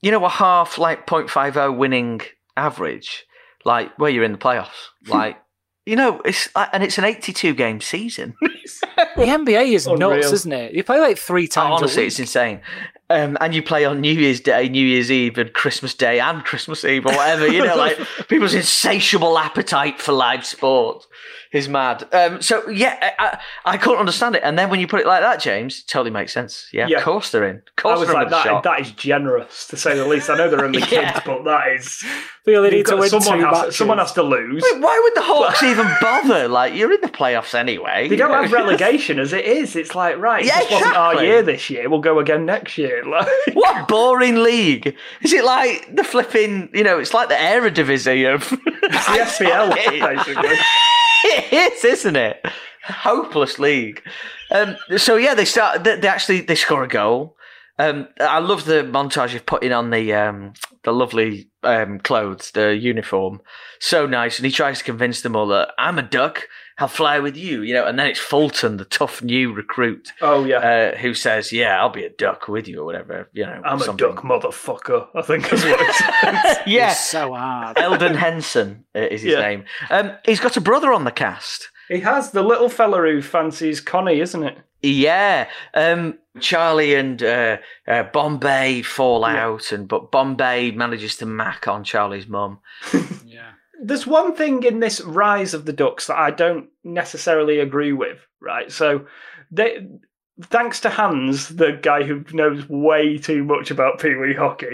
you know, a half like 0.50 winning average, like where you're in the playoffs, (laughs) like. You know, it's and it's an 82 game season. (laughs) the NBA is Unreal. nuts, isn't it? You play like three times. a Honestly, week. it's insane. Um, and you play on New Year's Day, New Year's Eve, and Christmas Day, and Christmas Eve, or whatever. You know, (laughs) like people's insatiable appetite for live sport is mad. Um, so yeah, I, I, I couldn't understand it. And then when you put it like that, James, totally makes sense. Yeah, Yeah. of course they're in. Of I course was they're like in that, shot. that is generous to say the least I know they're only (laughs) Yeah. kids but that is They only need to win someone, two has, matches. someone has to lose Wait, Why would the Hawks (laughs) even bother? Like you're in the playoffs anyway. they don't know? have (laughs) relegation as it is it's like right Yeah, this wasn't our year this year we'll go again next year like What boring league? Is it like the flipping? You know, it's like the Eredivisie of it's the SPL basically (laughs) it is, isn't it? Hopeless league. Um, so yeah, they start. They, they actually they score a goal. Um, I love the montage of putting on the um, the lovely um, clothes, the uniform. So nice, and he tries to convince them all that I'm a duck. I'll fly with you, you know. And then it's Fulton, the tough new recruit, oh yeah uh, who says, "Yeah, I'll be a duck with you, or whatever." You know, I'm a duck motherfucker I think is what it (laughs) says (laughs) Yeah, It's so hard. Elden Henson uh, is his Yeah. name. Um, he's got a brother on the cast. He has the little fella who fancies Connie, isn't it? Yeah, um, Charlie and uh, uh, Bombay fall Yeah. out, and but Bombay manages to mac on Charlie's mum. (laughs) There's one thing in this rise of the Ducks that I don't necessarily agree with, right? So, they, thanks to Hans, the guy who knows way too much about Pee Wee hockey, (laughs)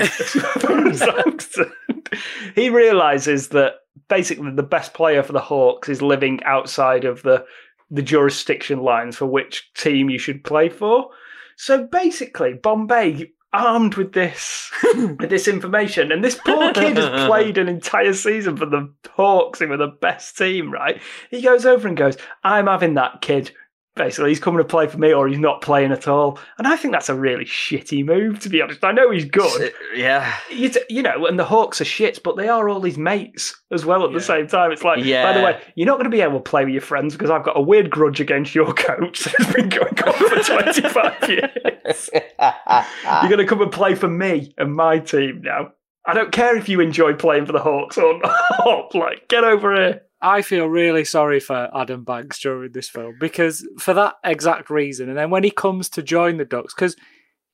he realizes that basically the best player for the Hawks is living outside of the the jurisdiction lines for which team you should play for. So basically, Bombay armed with this with this information, and this poor kid has (laughs) played an entire season for the Hawks, who were the best team. Right? He goes over and goes, "I'm having that kid." Basically, he's coming to play for me, or he's not playing at all. And I think that's a really shitty move, to be honest. I know he's good, Yeah, you, t- you know, and the Hawks are shits, but they are all his mates as well at the same time. It's like, yeah. by the way, you're not going to be able to play with your friends because I've got a weird grudge against your coach (laughs) that's been going on for 25 years. (laughs) You're going to come and play for me and my team now. I don't care if you enjoy playing for the Hawks or (laughs) not. Like, get over here. I feel really sorry for Adam Banks during this film because for that exact reason. And then when he comes to join the Ducks, because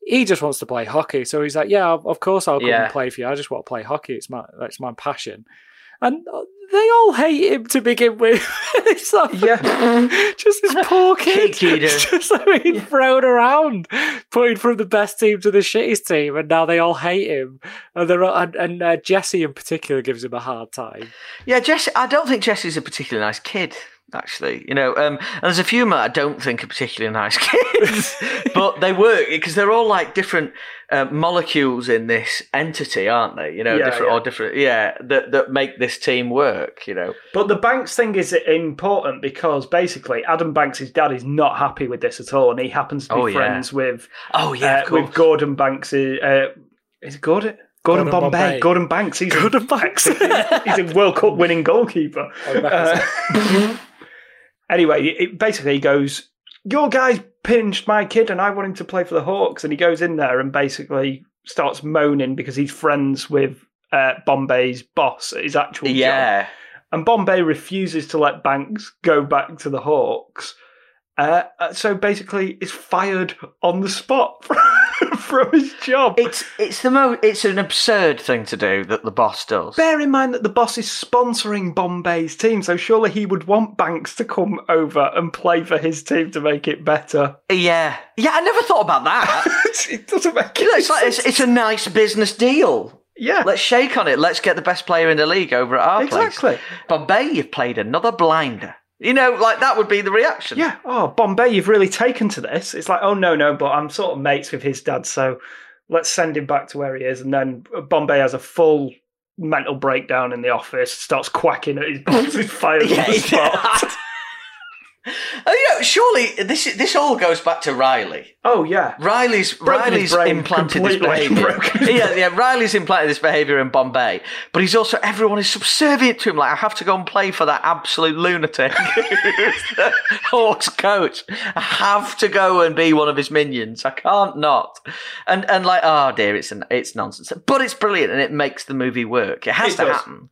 he just wants to play hockey, so he's like, "Yeah, of course I'll come Yeah. and play for you. I just want to play hockey. It's my that's my passion." And uh, they all hate him to begin with. (laughs) it's like, Yeah. (laughs) just this poor (laughs) kid, just like being thrown around, putting from the best team to the shittiest team, and now they all hate him. And they're all- and, and uh, Jesse in particular gives him a hard time. Yeah, Jesse. I don't think Jesse's a particularly nice kid. Actually, you know, um, and there's a few men I don't think are particularly nice (laughs) kids, but they work because they're all like different uh, molecules in this entity, aren't they? You know, Yeah, different yeah. or different, yeah, that that make this team work. You know, But the Banks thing is important because basically Adam Banks' dad is not happy with this at all, and he happens to be Oh, yeah. friends with oh yeah, uh, with Gordon Banks. Uh, is it Gordon? Gordon, Gordon Bombay. Bombay. Gordon Banks. He's Gordon a, Banks. (laughs) he's a World Cup winning goalkeeper. Oh, back (laughs) anyway, it, basically he goes, "Your guys pinched my kid, and I want him to play for the Hawks." And he goes in there and basically starts moaning because he's friends with uh, Bombay's boss at his actual job. yeah, And Bombay refuses to let Banks go back to the Hawks. Uh, uh, so basically, is fired on the spot (laughs) (laughs) from his job. it's it's the mo it's an absurd thing to do that the boss does. Bear in mind that the boss is sponsoring Bombay's team, so surely he would want Banks to come over and play for his team to make it better. Yeah, yeah, I never thought about that. (laughs) it doesn't make You know, it's like it's, sense. it's a nice business deal. yeah, Let's shake on it. Let's get the best player in the league over at our exactly. place. Bombay, you've played another blinder. You know, like that would be the reaction. Yeah. Oh, Bombay, you've really taken to this. It's like, oh no, no, but I'm sort of mates with his dad, so let's send him back to where he is. And then Bombay has a full mental breakdown in the office, starts quacking at his boss, who's fired on the spot. Oh, you know, surely this this all goes back to Riley. Oh yeah. Riley's Broken Riley's implanted this behaviour. Yeah, yeah. Riley's implanted this behaviour in Bombay, but he's also everyone is subservient to him. Like I have to go and play for that absolute lunatic, (laughs) Hawks coach. I have to go and be one of his minions. I can't not. And and like, oh dear, it's an it's nonsense, but it's brilliant and it makes the movie work. It has It to does. happen,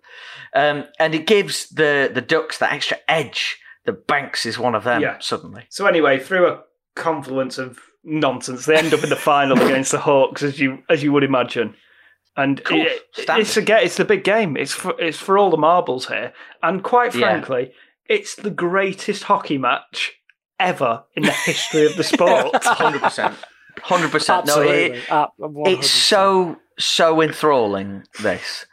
um, and it gives the the Ducks that extra edge. The Banks is one of them. Yeah. Suddenly, So anyway, through a confluence of nonsense, they end up in the final against the Hawks, as you as you would imagine. And Cool. it- Standard. it's again, it's the big game. It's for it's for all the marbles here. And quite Yeah. frankly, it's the greatest hockey match ever in the history of the sport. (laughs) hundred percent, hundred percent. No, it, Absolutely. 100%. it's so so enthralling this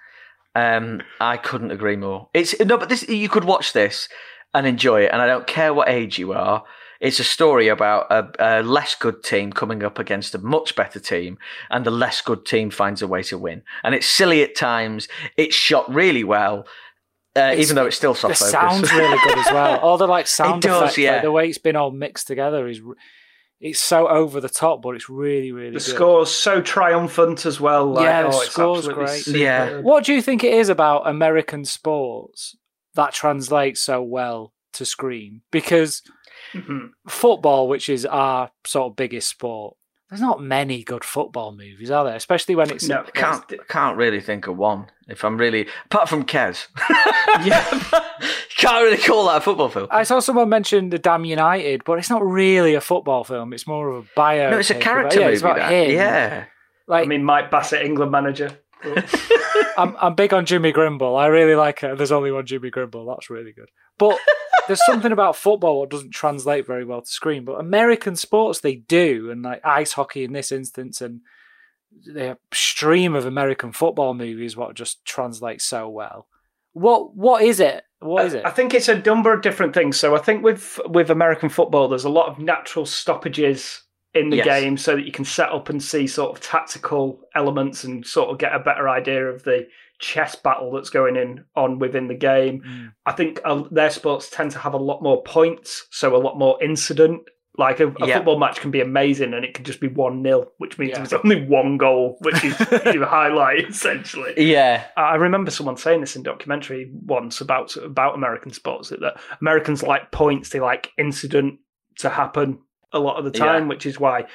um i couldn't agree more it's no but this you could watch this and enjoy it and i don't care what age you are it's a story about a, a less good team coming up against a much better team and the less good team finds a way to win and it's silly at times it's shot really well uh, even though it's still The soft focus. sound's really good as well. (laughs) All the like sound does, effects, yeah. like, the way it's been all mixed together is, it's so over the top, but it's really, really the good. score's so triumphant as well. Like, Yeah, the oh, score's great. superb. Yeah. What do you think it is about American sports that translates so well to screen? Because Mhm. football, which is our sort of biggest sport, there's not many good football movies, are there? Especially when it's No, can't can't really think of one if I'm really apart from Kes. (laughs) Yeah. (laughs) can't really call that a football film. I saw someone mention the Damned United, but it's not really a football film. It's more of a bio. No, it's a character yeah, movie. It's about that. him. Yeah. Like I mean, Mike Bassett, England manager. I'm, I'm big on Jimmy Grimble. I really like it. There's only one Jimmy Grimble. That's really good. But there's something about football that doesn't translate very well to screen. But American sports, they do. And like ice hockey in this instance, and the stream of American football movies, what just translates so well. What What is it? What is it? I think it's a number of different things. So I think with with American football, there's a lot of natural stoppages in the Yes. game, so that you can set up and see sort of tactical elements and sort of get a better idea of the chess battle that's going in on within the game. Mm. I think uh, their sports tend to have a lot more points, so a lot more incident. Like a, a Yeah. football match can be amazing, and it can just be one 0 which means Yeah. there's only one goal, which is (laughs) your highlight essentially. Yeah. I remember someone saying this in documentary once about about American sports that Americans like points, they like incident to happen a lot of the time, Yeah. which is why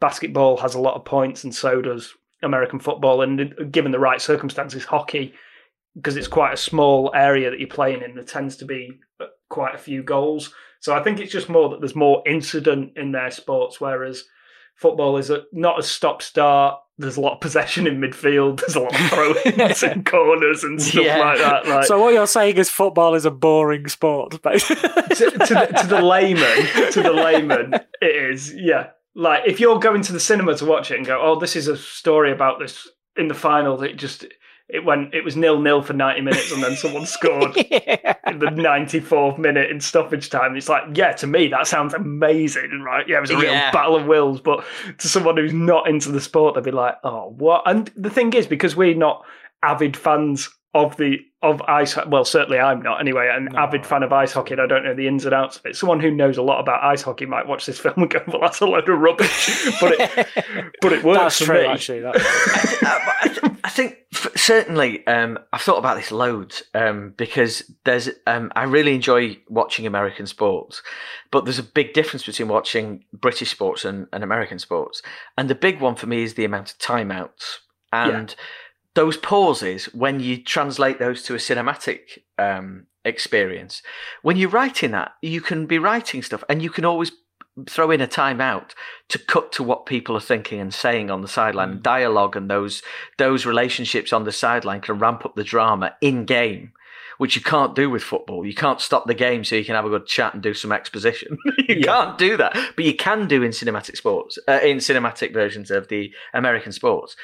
basketball has a lot of points and so does American football. And given the right circumstances, hockey, because it's quite a small area that you're playing in, there tends to be uh, quite a few goals. So I think it's just more that there's more incident in their sports, whereas football is a, not a stop start. There's a lot of possession in midfield. (laughs) There's a lot of throw-ins (laughs) and corners and stuff Yeah. like that. Like, So what you're saying is football is a boring sport, (laughs) basically. to, to, the, to the layman, to the layman, it is. Yeah, like if you're going to the cinema to watch it and go, "Oh, this is a story about this." In the final, it just it went. It was nil nil for ninety minutes, and then someone scored (laughs) in the ninety fourth minute in stoppage time. It's like, yeah, to me that sounds amazing, right? Yeah, it was a real Yeah. battle of wills. But to someone who's not into the sport, they'd be like, "Oh, what?" And the thing is, because we're not avid fans of the of ice. Well, certainly I'm not. Anyway, an No. avid fan of ice hockey, and I don't know the ins and outs of it. Someone who knows a lot about ice hockey might watch this (laughs) film and go, "Well, that's a load of rubbish," but it (laughs) but it works That's for true, me. actually. That, Uh, but I, th- I think f- certainly um, I've thought about this loads um, because there's um, I really enjoy watching American sports, but there's a big difference between watching British sports and, and American sports, and the big one for me is the amount of timeouts and those pauses when you translate those to a cinematic um, experience. When you're writing that, you can be writing stuff, and you can always throw in a timeout to cut to what people are thinking and saying on the sideline. And dialogue and those those relationships on the sideline can ramp up the drama in game, which you can't do with football. You can't stop the game so you can have a good chat and do some exposition. (laughs) you Yeah. can't do that, but you can do in cinematic sports, uh, in cinematic versions of the American sports.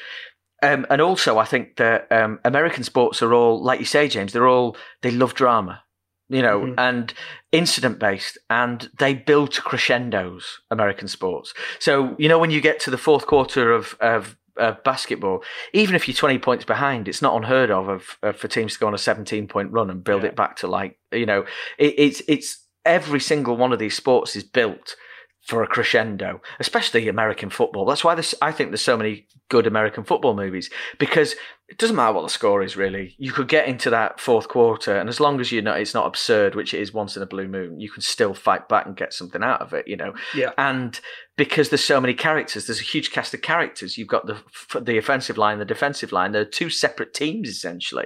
Um, and also, I think that um, American sports are all, like you say, James, they're all they love drama, you know, Mhm. and incident based, and they build to crescendos. American sports. So you know, when you get to the fourth quarter of of uh, basketball, even if you're 20 points behind, it's not unheard of, of, of for teams to go on a 17 point run and build Yeah. it back to like you know, it, it's it's every single one of these sports is built for a crescendo, especially American football. That's why this, I think there's so many good American football movies because it doesn't matter what the score is really. You could get into that fourth quarter, and as long as you know it's not absurd, which it is once in a blue moon, you can still fight back and get something out of it. You know, Yeah. and because there's so many characters, there's a huge cast of characters. You've got the the offensive line, the defensive line. They're two separate teams essentially,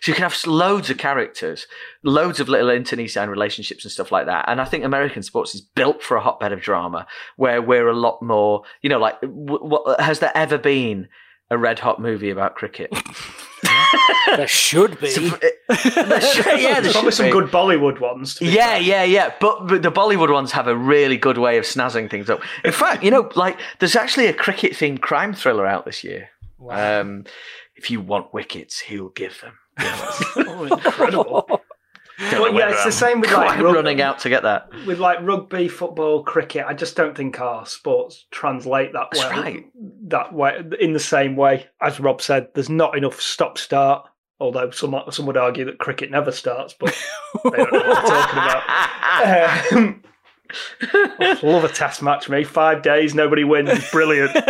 so you can have loads of characters, loads of little internecine relationships and stuff like that. And I think American sports is built for a hotbed of drama where we're a lot more, you know, like has there ever been a red hot movie about cricket? (laughs) there should be. So, there should- yeah, there There's probably some be. good Bollywood ones. to be Yeah, fair. yeah, yeah. But, but the Bollywood ones have a really good way of snazzing things up. In fact, you know, like there's actually a cricket themed crime thriller out this year. Wow. Um, if you want wickets, he'll give them. (laughs) Oh, incredible. Well, yeah, it's the same with, like, rug- running out to get that. With like rugby, football, cricket, I just don't think our sports translate that That's well. right. That way, in the same way as Rob said, there's not enough stop start. Although some some would argue that cricket never starts, but they don't know what they're talking about. (laughs) Um, Oh, love a test match, me. Five days, nobody wins. Brilliant. (laughs) but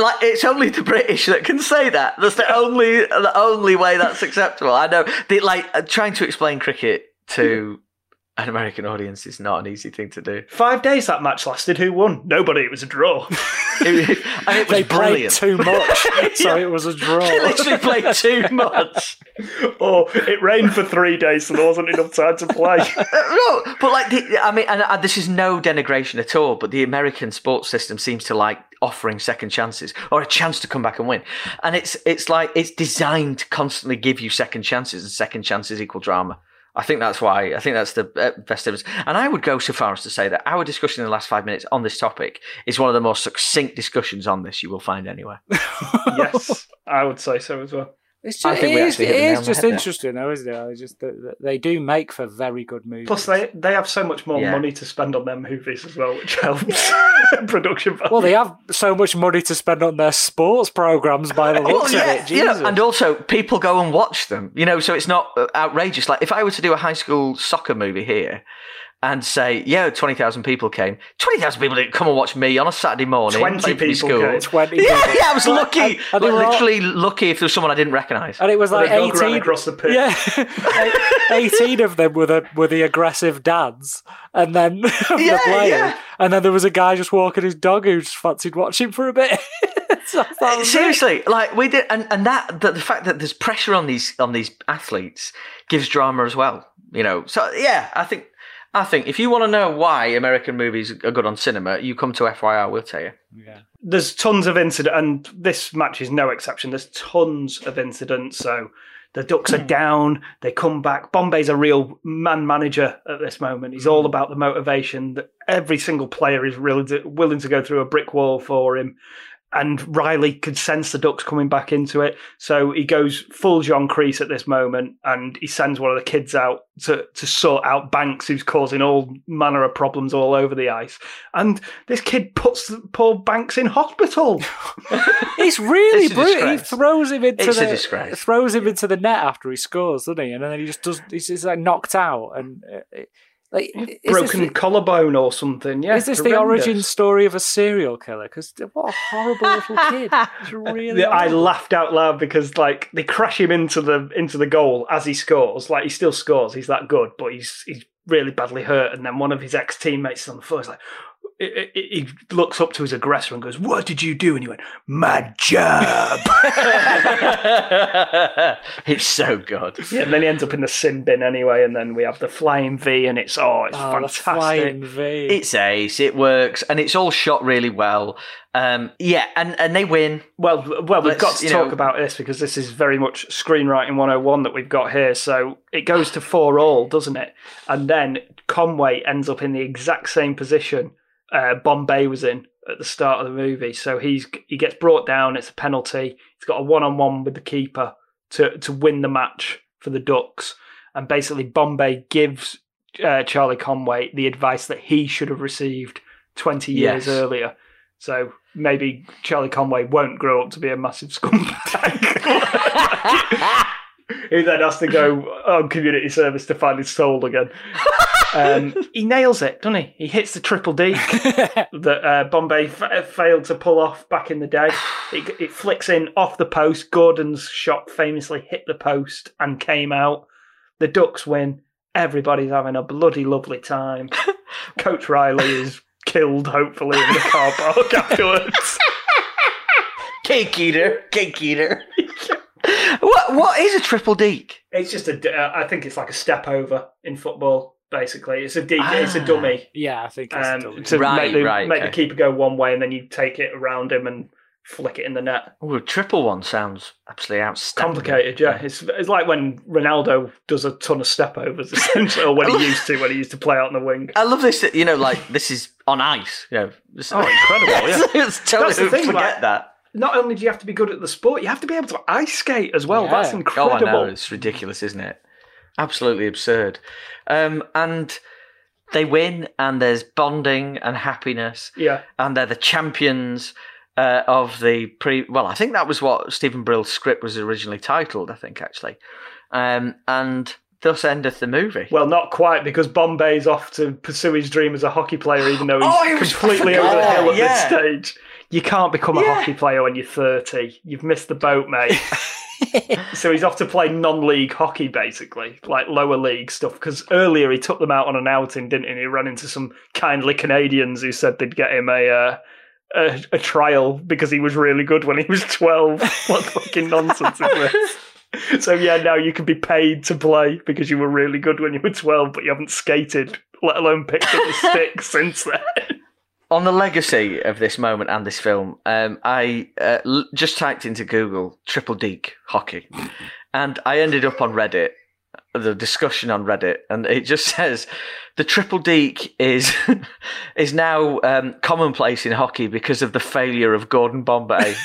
like, it's only the British that can say that. That's the only the only way that's acceptable. I know. Like trying to explain cricket to an American audience is not an easy thing to do. Five days that match lasted. Who won? Nobody. It was a draw. (laughs) It, and it (laughs) was they played too much, (laughs) so it was a draw. They literally played too much. or it rained for three days, so there wasn't enough time to play. Uh, no, but like, the, I mean, and uh, this is no denigration at all, but the American sports system seems to like offering second chances or a chance to come back and win, and it's it's like it's designed to constantly give you second chances, and second chances equal drama. I think that's why. I think that's the uh, best evidence. And I would go so far as to say that our discussion in the last five minutes on this topic is one of the most succinct discussions on this you will find anywhere. (laughs) yes, I would say so as well. It's I just, think it we is, actually hit the it nail is on the just head there. interesting, though, isn't it? It's just that that they do make for very good movies. Plus, they they have so much more Yeah. money to spend on their movies as well, which helps (laughs) production value. well, they have so much money to spend on their sports programs by the Well, looks of it. you know, and also people go and watch them. You know, so it's not uh, outrageous. Like if I were to do a high school soccer movie here and say, "Yeah, twenty thousand people came," twenty thousand people didn't come and watch me on a Saturday morning. 20 playing for my people school. came. 20 Yeah, people. yeah, I was lucky. And- and they Like, were all- literally lucky if there was someone I didn't recognise. And it was like They dog ran 18 across the pitch. Yeah, (laughs) eighteen of them were the were the aggressive dads, and then of (laughs) Yeah, the yeah. and then there was a guy just walking his dog who just fancied watching for a bit. (laughs) So that was it. Seriously, like we did, and, and that the, the fact that there's pressure on these on these athletes gives drama as well. You know, so yeah, I think I think if you want to know why American movies are good on cinema, you come to FYR. We'll tell you. Yeah. There's tons of incident, and this match is no exception. There's tons of incidents. So the Ducks are hmm. down. They come back. Bombay's a real man manager at this moment. He's all hmm. about the motivation. That every single player is really willing to go through a brick wall for him. And Riley could sense the Ducks coming back into it. So he goes full John Kreese at this moment and he sends one of the kids out to, to sort out Banks, who's causing all manner of problems all over the ice. And this kid puts poor Banks in hospital. (laughs) (laughs) It's really It's a brutal. He throws him into It's a the disgrace. throws him into the net after he scores, doesn't he? And then he just does. He's just like knocked out and. Uh, it- like, is Broken the- collarbone or something. Yeah. is this the origin story of a serial killer? Because what a horrible little kid! (laughs) It's really. I horrible. laughed out loud because like they crash him into the into the goal as he scores. Like he still scores, he's that good, but he's he's really badly hurt. And then one of his ex teammates is on the floor. He's like, he- he he looks up to his aggressor and goes, "What did you do?" And he went, "My job." (laughs) it's so good. yeah, and then he ends up in the sin bin anyway. And then we have the flying V, and it's oh, it's Oh, the fantastic. flying V. It's ace. It works, and it's all shot really well. Um, yeah, and and they win. Well, well, we've Let's, got to talk know- about this because this is very much screenwriting 101 that we've got here. So it goes to four all, doesn't it? And then Conway ends up in the exact same position uh, Bombay was in at the start of the movie. So he's he gets brought down. It's a penalty. He's got a one on one with the keeper to to win the match for the Ducks. And basically, Bombay gives uh, Charlie Conway the advice that he should have received 20 years Yes. earlier. So maybe Charlie Conway won't grow up to be a massive (laughs) scumbag. (laughs) Who then has to go on community service to find his soul again. Um, he nails it, doesn't he? He hits the triple deke (laughs) that uh, Bombay f- failed to pull off back in the day. It, it flicks in off the post. Gordon's shot famously hit the post and came out. The Ducks win. Everybody's having a bloody lovely time. (laughs) Coach Riley is killed, hopefully, in the car park (laughs) afterwards. Cake eater, cake eater. What what is a triple deke? It's just a. d- uh, I think it's like a step over in football. Basically, it's a a D, it's a dummy yeah, I think. It's um, dummy. to Right, make, the, right, make okay. the keeper go one way, and then you take it around him and flick it in the net. Oh, a triple one sounds absolutely outstanding. Complicated, yeah. It's it's like when Ronaldo does a ton of step overs, (laughs) essentially, or when he used to when he used to play out on the wing. I love this. You know, like this is on ice. You know, this, Oh, incredible! (laughs) Yeah. it's totally That's the thing, forget like- that. Not only do you have to be good at the sport, you have to be able to ice skate as well. Yeah. That's Oh, incredible. I know. It's ridiculous, isn't it? Absolutely absurd. Um, and they win, and there's bonding and happiness, Yeah, and they're the champions uh, of the pre. Well, I think that was what Steven Brill's script was originally titled. I think actually, um, and thus endeth the movie. well, not quite because Bombay's off to pursue his dream as a hockey player, even though he's (gasps) Oh, completely over the hill at that, this stage. You can't become a Yeah. hockey player when you're 30. You've missed the boat, mate. (laughs) so he's off to play non-league hockey, basically, like lower league stuff. Because earlier he took them out on an outing, didn't he? And he ran into some kindly Canadians who said they'd get him a uh, a, a trial because he was really good when he was 12. (laughs) what fucking nonsense is this? So yeah, now you can be paid to play because you were really good when you were 12, but you haven't skated, let alone picked up the (laughs) stick since then. On the legacy of this moment and this film, um, I uh, l- just typed into Google triple deke hockey, and I ended up on Reddit, the discussion on Reddit, and it just (laughs) says the triple deke is (laughs) is now um, commonplace in hockey because of the failure of Gordon Bombay. (laughs)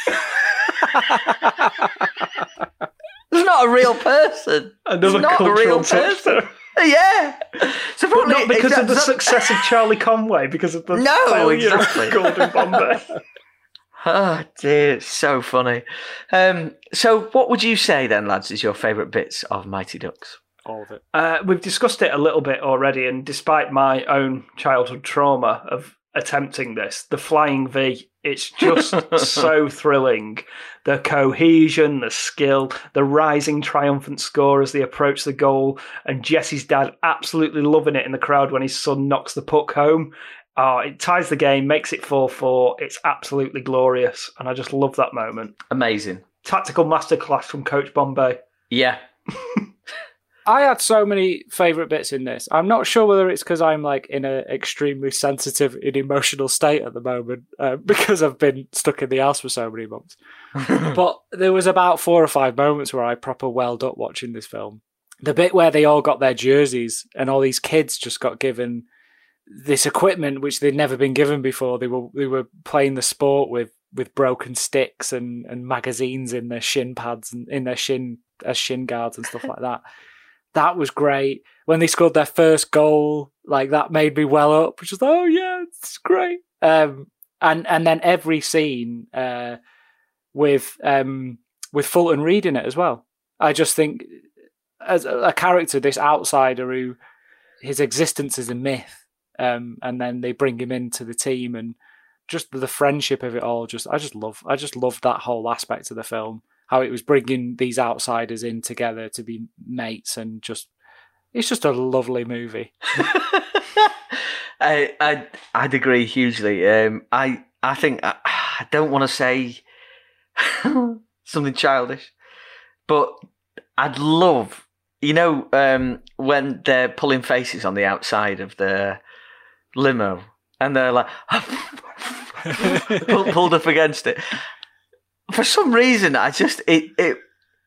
It's not a real person. Another It's not a real person. Though. Yeah. So But not because it's- of the success of Charlie Conway, because of the No, failure exactly. of (laughs) Gordon Bombay. Oh (laughs) dear, so funny. Um, so, what would you say then, lads, is your favourite bits of Mighty Ducks? All of it. Uh, we've discussed it a little bit already, and despite my own childhood trauma of attempting this, the flying V, it's just so (laughs) thrilling. The cohesion, the skill, the rising triumphant score as they approach the goal, and Jesse's dad absolutely loving it in the crowd when his son knocks the puck home. Oh, it ties the game, makes it 4 4. It's absolutely glorious, and I just love that moment. Amazing. Tactical masterclass from Coach Bombay. Yeah. (laughs) I had so many favorite bits in this. I'm not sure whether it's because I'm like in an extremely sensitive and emotional state at the moment uh, (laughs) because I've been stuck in the house for so many months. (laughs) but there was about four or five moments where I proper welled up watching this film. The bit where they all got their jerseys and all these kids just got given this equipment which they'd never been given before. They were they were playing the sport with with broken sticks and, and magazines in their shin pads and in their shin as shin guards and stuff like that. That was great. When they scored their first goal, like that made me well up, which was oh yeah, it's great. Um, and and then every scene uh, with um, with Fulton Reed in it as well. I just think as a character, this outsider who his existence is a myth, um, and then they bring him into the team and just the friendship of it all. Just I just love I just love that whole aspect of the film. How it was bringing these outsiders in together to be mates and just it's just a lovely movie. (laughs) I I I'd agree hugely. Um, I I think I, I don't want to say (laughs) something childish, but I'd love you know um, when they're pulling faces on the outside of the limo and they're like (laughs) pulled up against it. For some reason, I just it it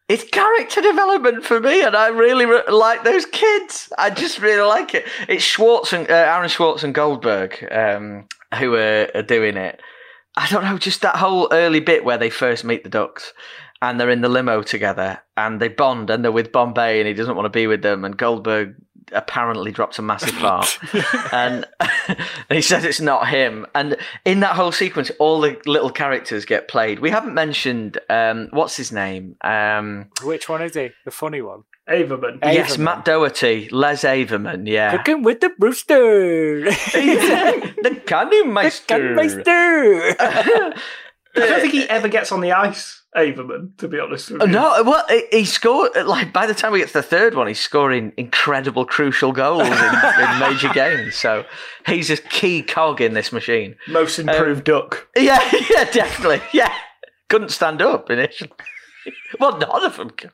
it's character development for me, and I really re- like those kids. I just really like it. It's Schwartz and uh, Aaron Schwartz and Goldberg um, who are, are doing it. I don't know, just that whole early bit where they first meet the Ducks and they're in the limo together and they bond and they're with Bombay and he doesn't want to be with them and Goldberg apparently dropped a massive (laughs) fart, and, and (laughs) he says it's not him. And in that whole sequence, all the little characters get played. We haven't mentioned um, what's his name. Um, Which one is he? The funny one. Averman. Yes, Averman. Matt Doherty, Les Averman. Yeah, Cooking with the Brewster. (laughs) the Candy Meister. Meister. I don't think he ever gets on the ice, Averman, to be honest with oh, you. No, well, he- he scored like by the time we get to the third one, he's scoring incredible, crucial goals in, (laughs) in major games. So he's a key cog in this machine. Most um, improved duck. Yeah, (laughs) yeah, definitely. Yeah, couldn't stand up initially. (laughs) Well, none of them could.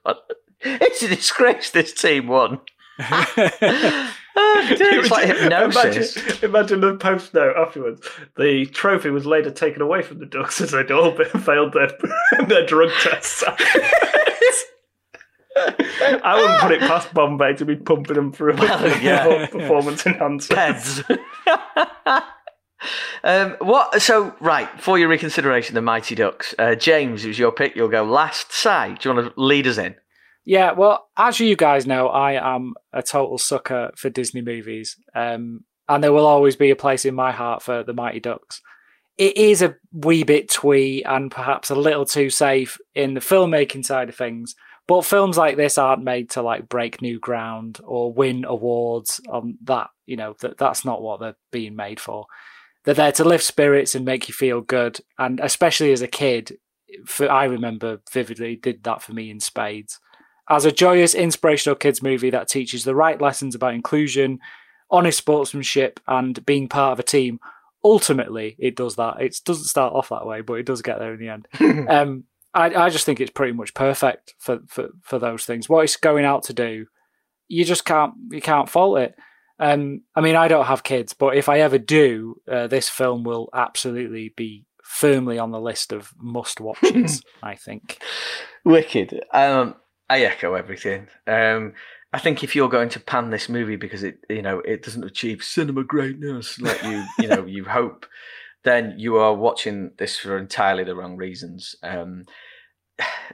It's a disgrace this team won. (laughs) It's like hypnosis. Imagine, imagine the post note afterwards. The trophy was later taken away from the Ducks as they'd all been, (laughs) failed their, (laughs) their drug tests. I wouldn't put it past Bombay to be pumping them through Well, yeah. performance enhancers. Peds. um, what? So, right for your reconsideration, the Mighty Ducks. Uh, James, it was your pick. You'll go last. Side. Do you want to lead us in? Yeah, well, as you guys know, I am a total sucker for Disney movies, um, and there will always be a place in my heart for the Mighty Ducks. It is a wee bit twee and perhaps a little too safe in the filmmaking side of things, but films like this aren't made to like break new ground or win awards on that. You know, that that's not what they're being made for. They're there to lift spirits and make you feel good, and especially as a kid, for, I remember vividly did that for me in spades as a joyous, inspirational kids movie that teaches the right lessons about inclusion, honest sportsmanship, and being part of a team. Ultimately, it does that. It doesn't start off that way, but it does get there in the end. (laughs) um, I, I just think it's pretty much perfect for, for, for those things. What it's going out to do, you just can't you can't fault it. Um, I mean, I don't have kids, but if I ever do, uh, this film will absolutely be firmly on the list of must watches. (laughs) I think. Wicked. Um, I echo everything. Um, I think if you're going to pan this movie because it, you know, it doesn't achieve cinema greatness like you, (laughs) you know, you hope, then you are watching this for entirely the wrong reasons. Um,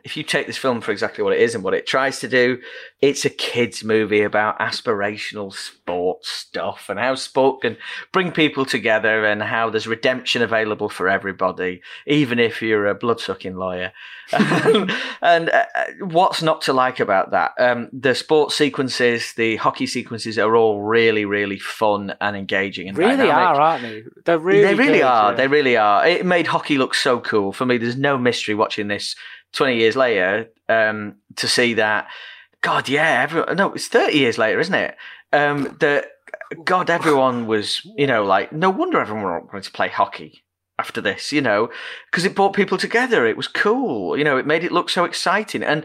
if you take this film for exactly what it is and what it tries to do, it's a kids' movie about aspirational sports stuff and how sport can bring people together and how there's redemption available for everybody, even if you're a blood-sucking lawyer. (laughs) and uh, what's not to like about that? Um, the sports sequences, the hockey sequences are all really, really fun and engaging and really dynamic. are, aren't they? They're really, they really good, are. yeah. They really are. It made hockey look so cool for me. There's no mystery watching this 20 years later um, to see that. God, yeah, everyone. No, it's 30 years later, isn't it? Um, that God, everyone was, you know, like no wonder everyone wanted to play hockey after this, you know, because it brought people together. It was cool, you know. It made it look so exciting, and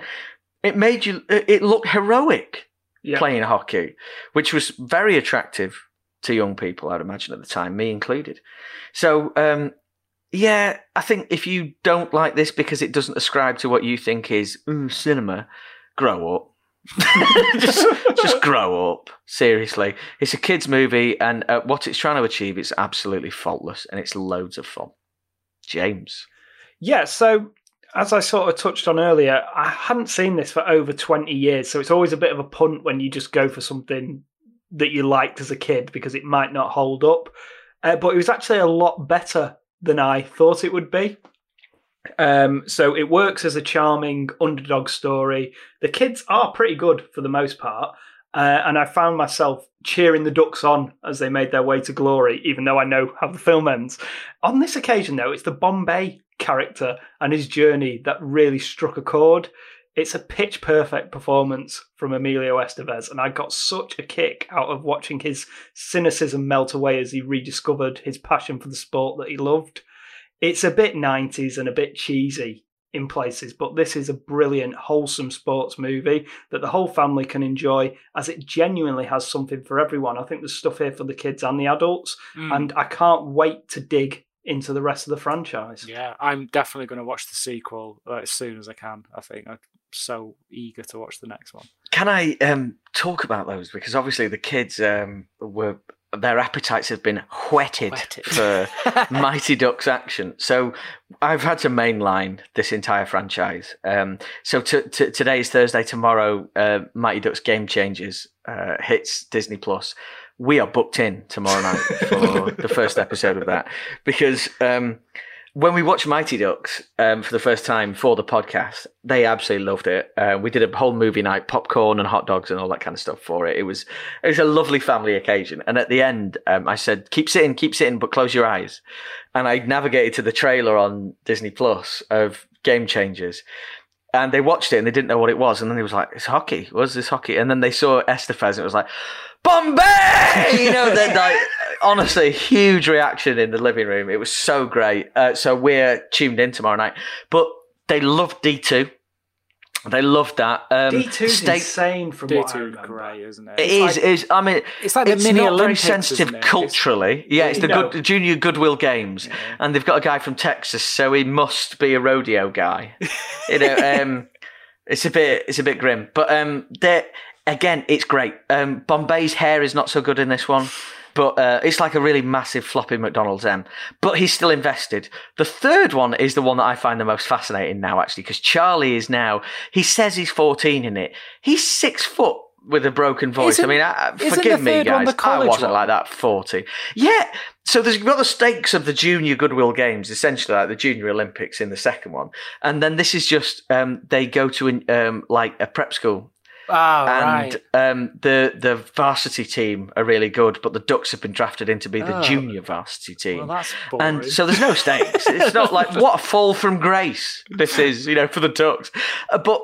it made you. It looked heroic. Yeah. playing hockey, which was very attractive to young people, I'd imagine at the time, me included. So, um, yeah, I think if you don't like this because it doesn't ascribe to what you think is "Ooh, cinema, grow up. (laughs) just, just grow up. Seriously, it's a kids' movie, and uh, what it's trying to achieve is absolutely faultless, and it's loads of fun. James, Yeah, so as I sort of touched on earlier, I hadn't seen this for over 20 years, so it's always a bit of a punt when you just go for something that you liked as a kid because it might not hold up. Uh, but it was actually a lot better than I thought it would be. Um, so it works as a charming underdog story. The kids are pretty good for the most part. Uh, and I found myself cheering the Ducks on as they made their way to glory, even though I know how the film ends. On this occasion, though, it's the Bombay character and his journey that really struck a chord. It's a pitch perfect performance from Emilio Estevez, and I got such a kick out of watching his cynicism melt away as he rediscovered his passion for the sport that he loved. It's a bit 90s and a bit cheesy in places, but this is a brilliant, wholesome sports movie that the whole family can enjoy as it genuinely has something for everyone. I think there's stuff here for the kids and the adults, Mm. and I can't wait to dig into the rest of the franchise. Yeah, I'm definitely going to watch the sequel uh, as soon as I can. I think I'm so eager to watch the next one. can I um, talk about those because obviously the kids um, were their appetites have been whetted, Whetted. for (laughs) Mighty Ducks action. So I've had to mainline this entire franchise. Um, so t- t- today's Thursday. Tomorrow, uh, Mighty Ducks Game Changers uh, hits Disney Plus. We are booked in tomorrow night for (laughs) the first episode of that because um, when we watched Mighty Ducks um, for the first time for the podcast, they absolutely loved it. Uh, we did a whole movie night, popcorn and hot dogs and all that kind of stuff for it. It was it was a lovely family occasion. And at the end, um, I said, "Keep sitting, keep sitting, but close your eyes." And I navigated to the trailer on Disney Plus of Game Changers. And they watched it and they didn't know what it was. And then it was like, it's hockey. What's this hockey? And then they saw Estevez and it was like, Bombay! (laughs) You know, then like, honestly, huge reaction in the living room. It was so great. Uh, so we're tuned in tomorrow night. But they loved D2. They loved that. Um, D2 is State- insane from what I D2 remember. great, isn't it? It It's is, like- is. I mean, it's like the it's mini not very sensitive isn't? It's- culturally. Yeah, it's the No. good junior Goodwill Games, and they've got a guy from Texas, so he must be a rodeo guy. you know, (laughs) um, it's a bit, it's a bit grim, but um, again, it's great. Um, Bombay's hair is not so good in this one. But uh, it's like a really massive floppy McDonald's M. But he's still invested. The third one is the one that I find the most fascinating now, actually, because Charlie is now. He says he's 14 in it. He's six foot with a broken voice. Isn't- I mean, I, isn't forgive me, guys. I wasn't one? like that 40. Yeah. So there's got the stakes of the Junior Goodwill Games, essentially like the Junior Olympics in the second one, and then this is just um, they go to an, um, like a prep school Oh, and right. um, the the varsity team are really good, but the Ducks have been drafted in to be the Oh. junior varsity team. Well, and so there's no stakes. it's not like (laughs) what a fall from grace this is, you know, for the Ducks. Uh, but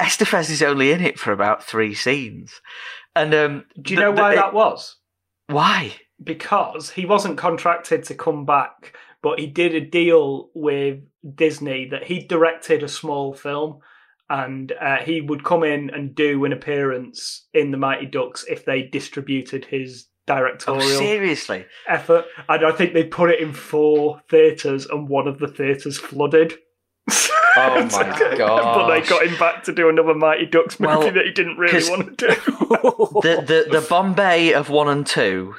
Estevez is only in it for about three scenes, and um, Do you know why that was? Why? because he wasn't contracted to come back, but he did a deal with Disney that he directed a small film and uh, he would come in and do an appearance in the Mighty Ducks if they distributed his directorial Oh, seriously? effort. And I think they put it in four theatres and one of the theatres flooded. Oh (laughs) my god! but they got him back to do another Mighty Ducks movie Well, that he didn't really want to do. (laughs) the the the Bombay of one and two.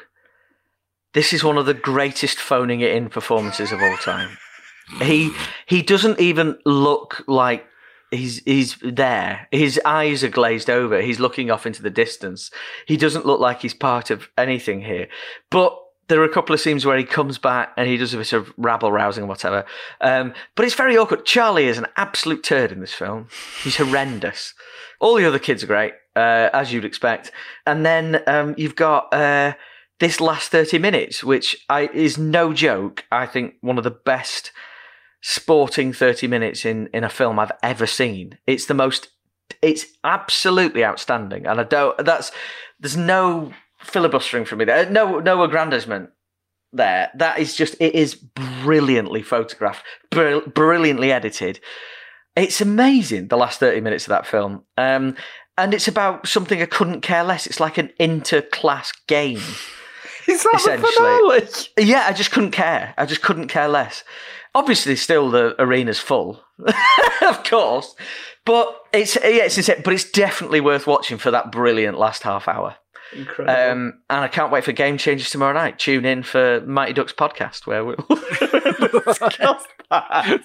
This is one of the greatest phoning it in performances of all time. He he doesn't even look like he's he's there. His eyes are glazed over. He's looking off into the distance. He doesn't look like he's part of anything here. But there are a couple of scenes where he comes back and he does a bit of rabble rousing and whatever. Um, but it's very awkward. Charlie is an absolute turd in this film. He's horrendous. All the other kids are great, uh, as you'd expect. And then um, you've got uh, this last 30 minutes, which I, is no joke. I think one of the best sporting 30 minutes in, in a film I've ever seen. It's the most, it's absolutely outstanding. And I don't, that's, there's no filibustering from me there. No, no aggrandizement there. That is just, it is brilliantly photographed, brill- brilliantly edited. It's amazing, the last 30 minutes of that film. Um, and it's about something I couldn't care less. It's like an inter-class game. (laughs) Is that the Essentially. finale? Yeah, I just couldn't care. I just couldn't care less. Obviously, still the arena's full, (laughs) of course, but it's yeah, it's. But it's definitely worth watching for that brilliant last half hour. Incredible. Um, and I can't wait for Game Changers tomorrow night. Tune in for Mighty Ducks podcast where we'll. (laughs)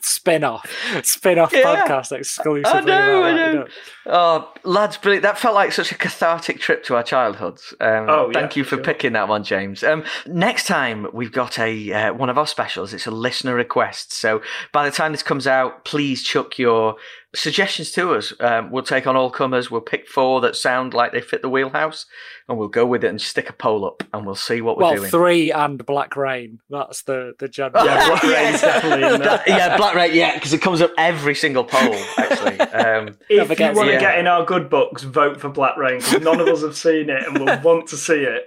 Spin off, spin off Yeah. podcast exclusively. I know, I know. Oh, lads, brilliant! That felt like such a cathartic trip to our childhoods. Um, Oh, yeah, thank you for for sure. picking that one, James. Um, next time we've got a uh, one of our specials. It's a listener request. So by the time this comes out, please chuck your suggestions to us. Um, we'll take on all comers. We'll pick four that sound like they fit the wheelhouse, and we'll go with it and stick a poll up, and we'll see what we're Well, doing. three and Black Rain. That's the the general. (laughs) Yeah, (laughs) Black Rain's definitely. That- yeah, Black Rain. Yeah, because it comes up every single poll. Actually, (laughs) um, if you want to it. get in our good books, vote for Black Rain. 'cause none of us have seen it and we'll want to see it.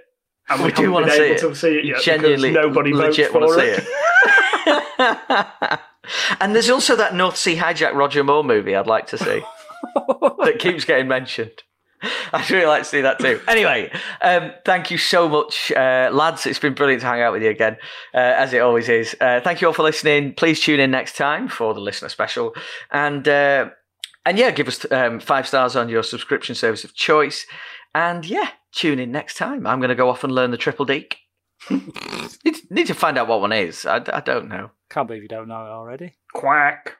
And we, We do wanna see it. to see it yet genuinely, because nobody votes legit for want to it. see it. And there's also that North Sea hijack Roger Moore movie I'd like to see (laughs) that keeps getting mentioned. (laughs) I'd really like to see that too. Anyway, um, thank you so much, uh, lads. It's been brilliant to hang out with you again, uh, as it always is. Uh, thank you all for listening. Please tune in next time for the listener special, and uh, and yeah, give us um, five stars on your subscription service of choice. And yeah, tune in next time. I'm going to go off and learn the triple deke. Need, need to find out what one is. I, I don't know. Can't believe you don't know it already. Quack.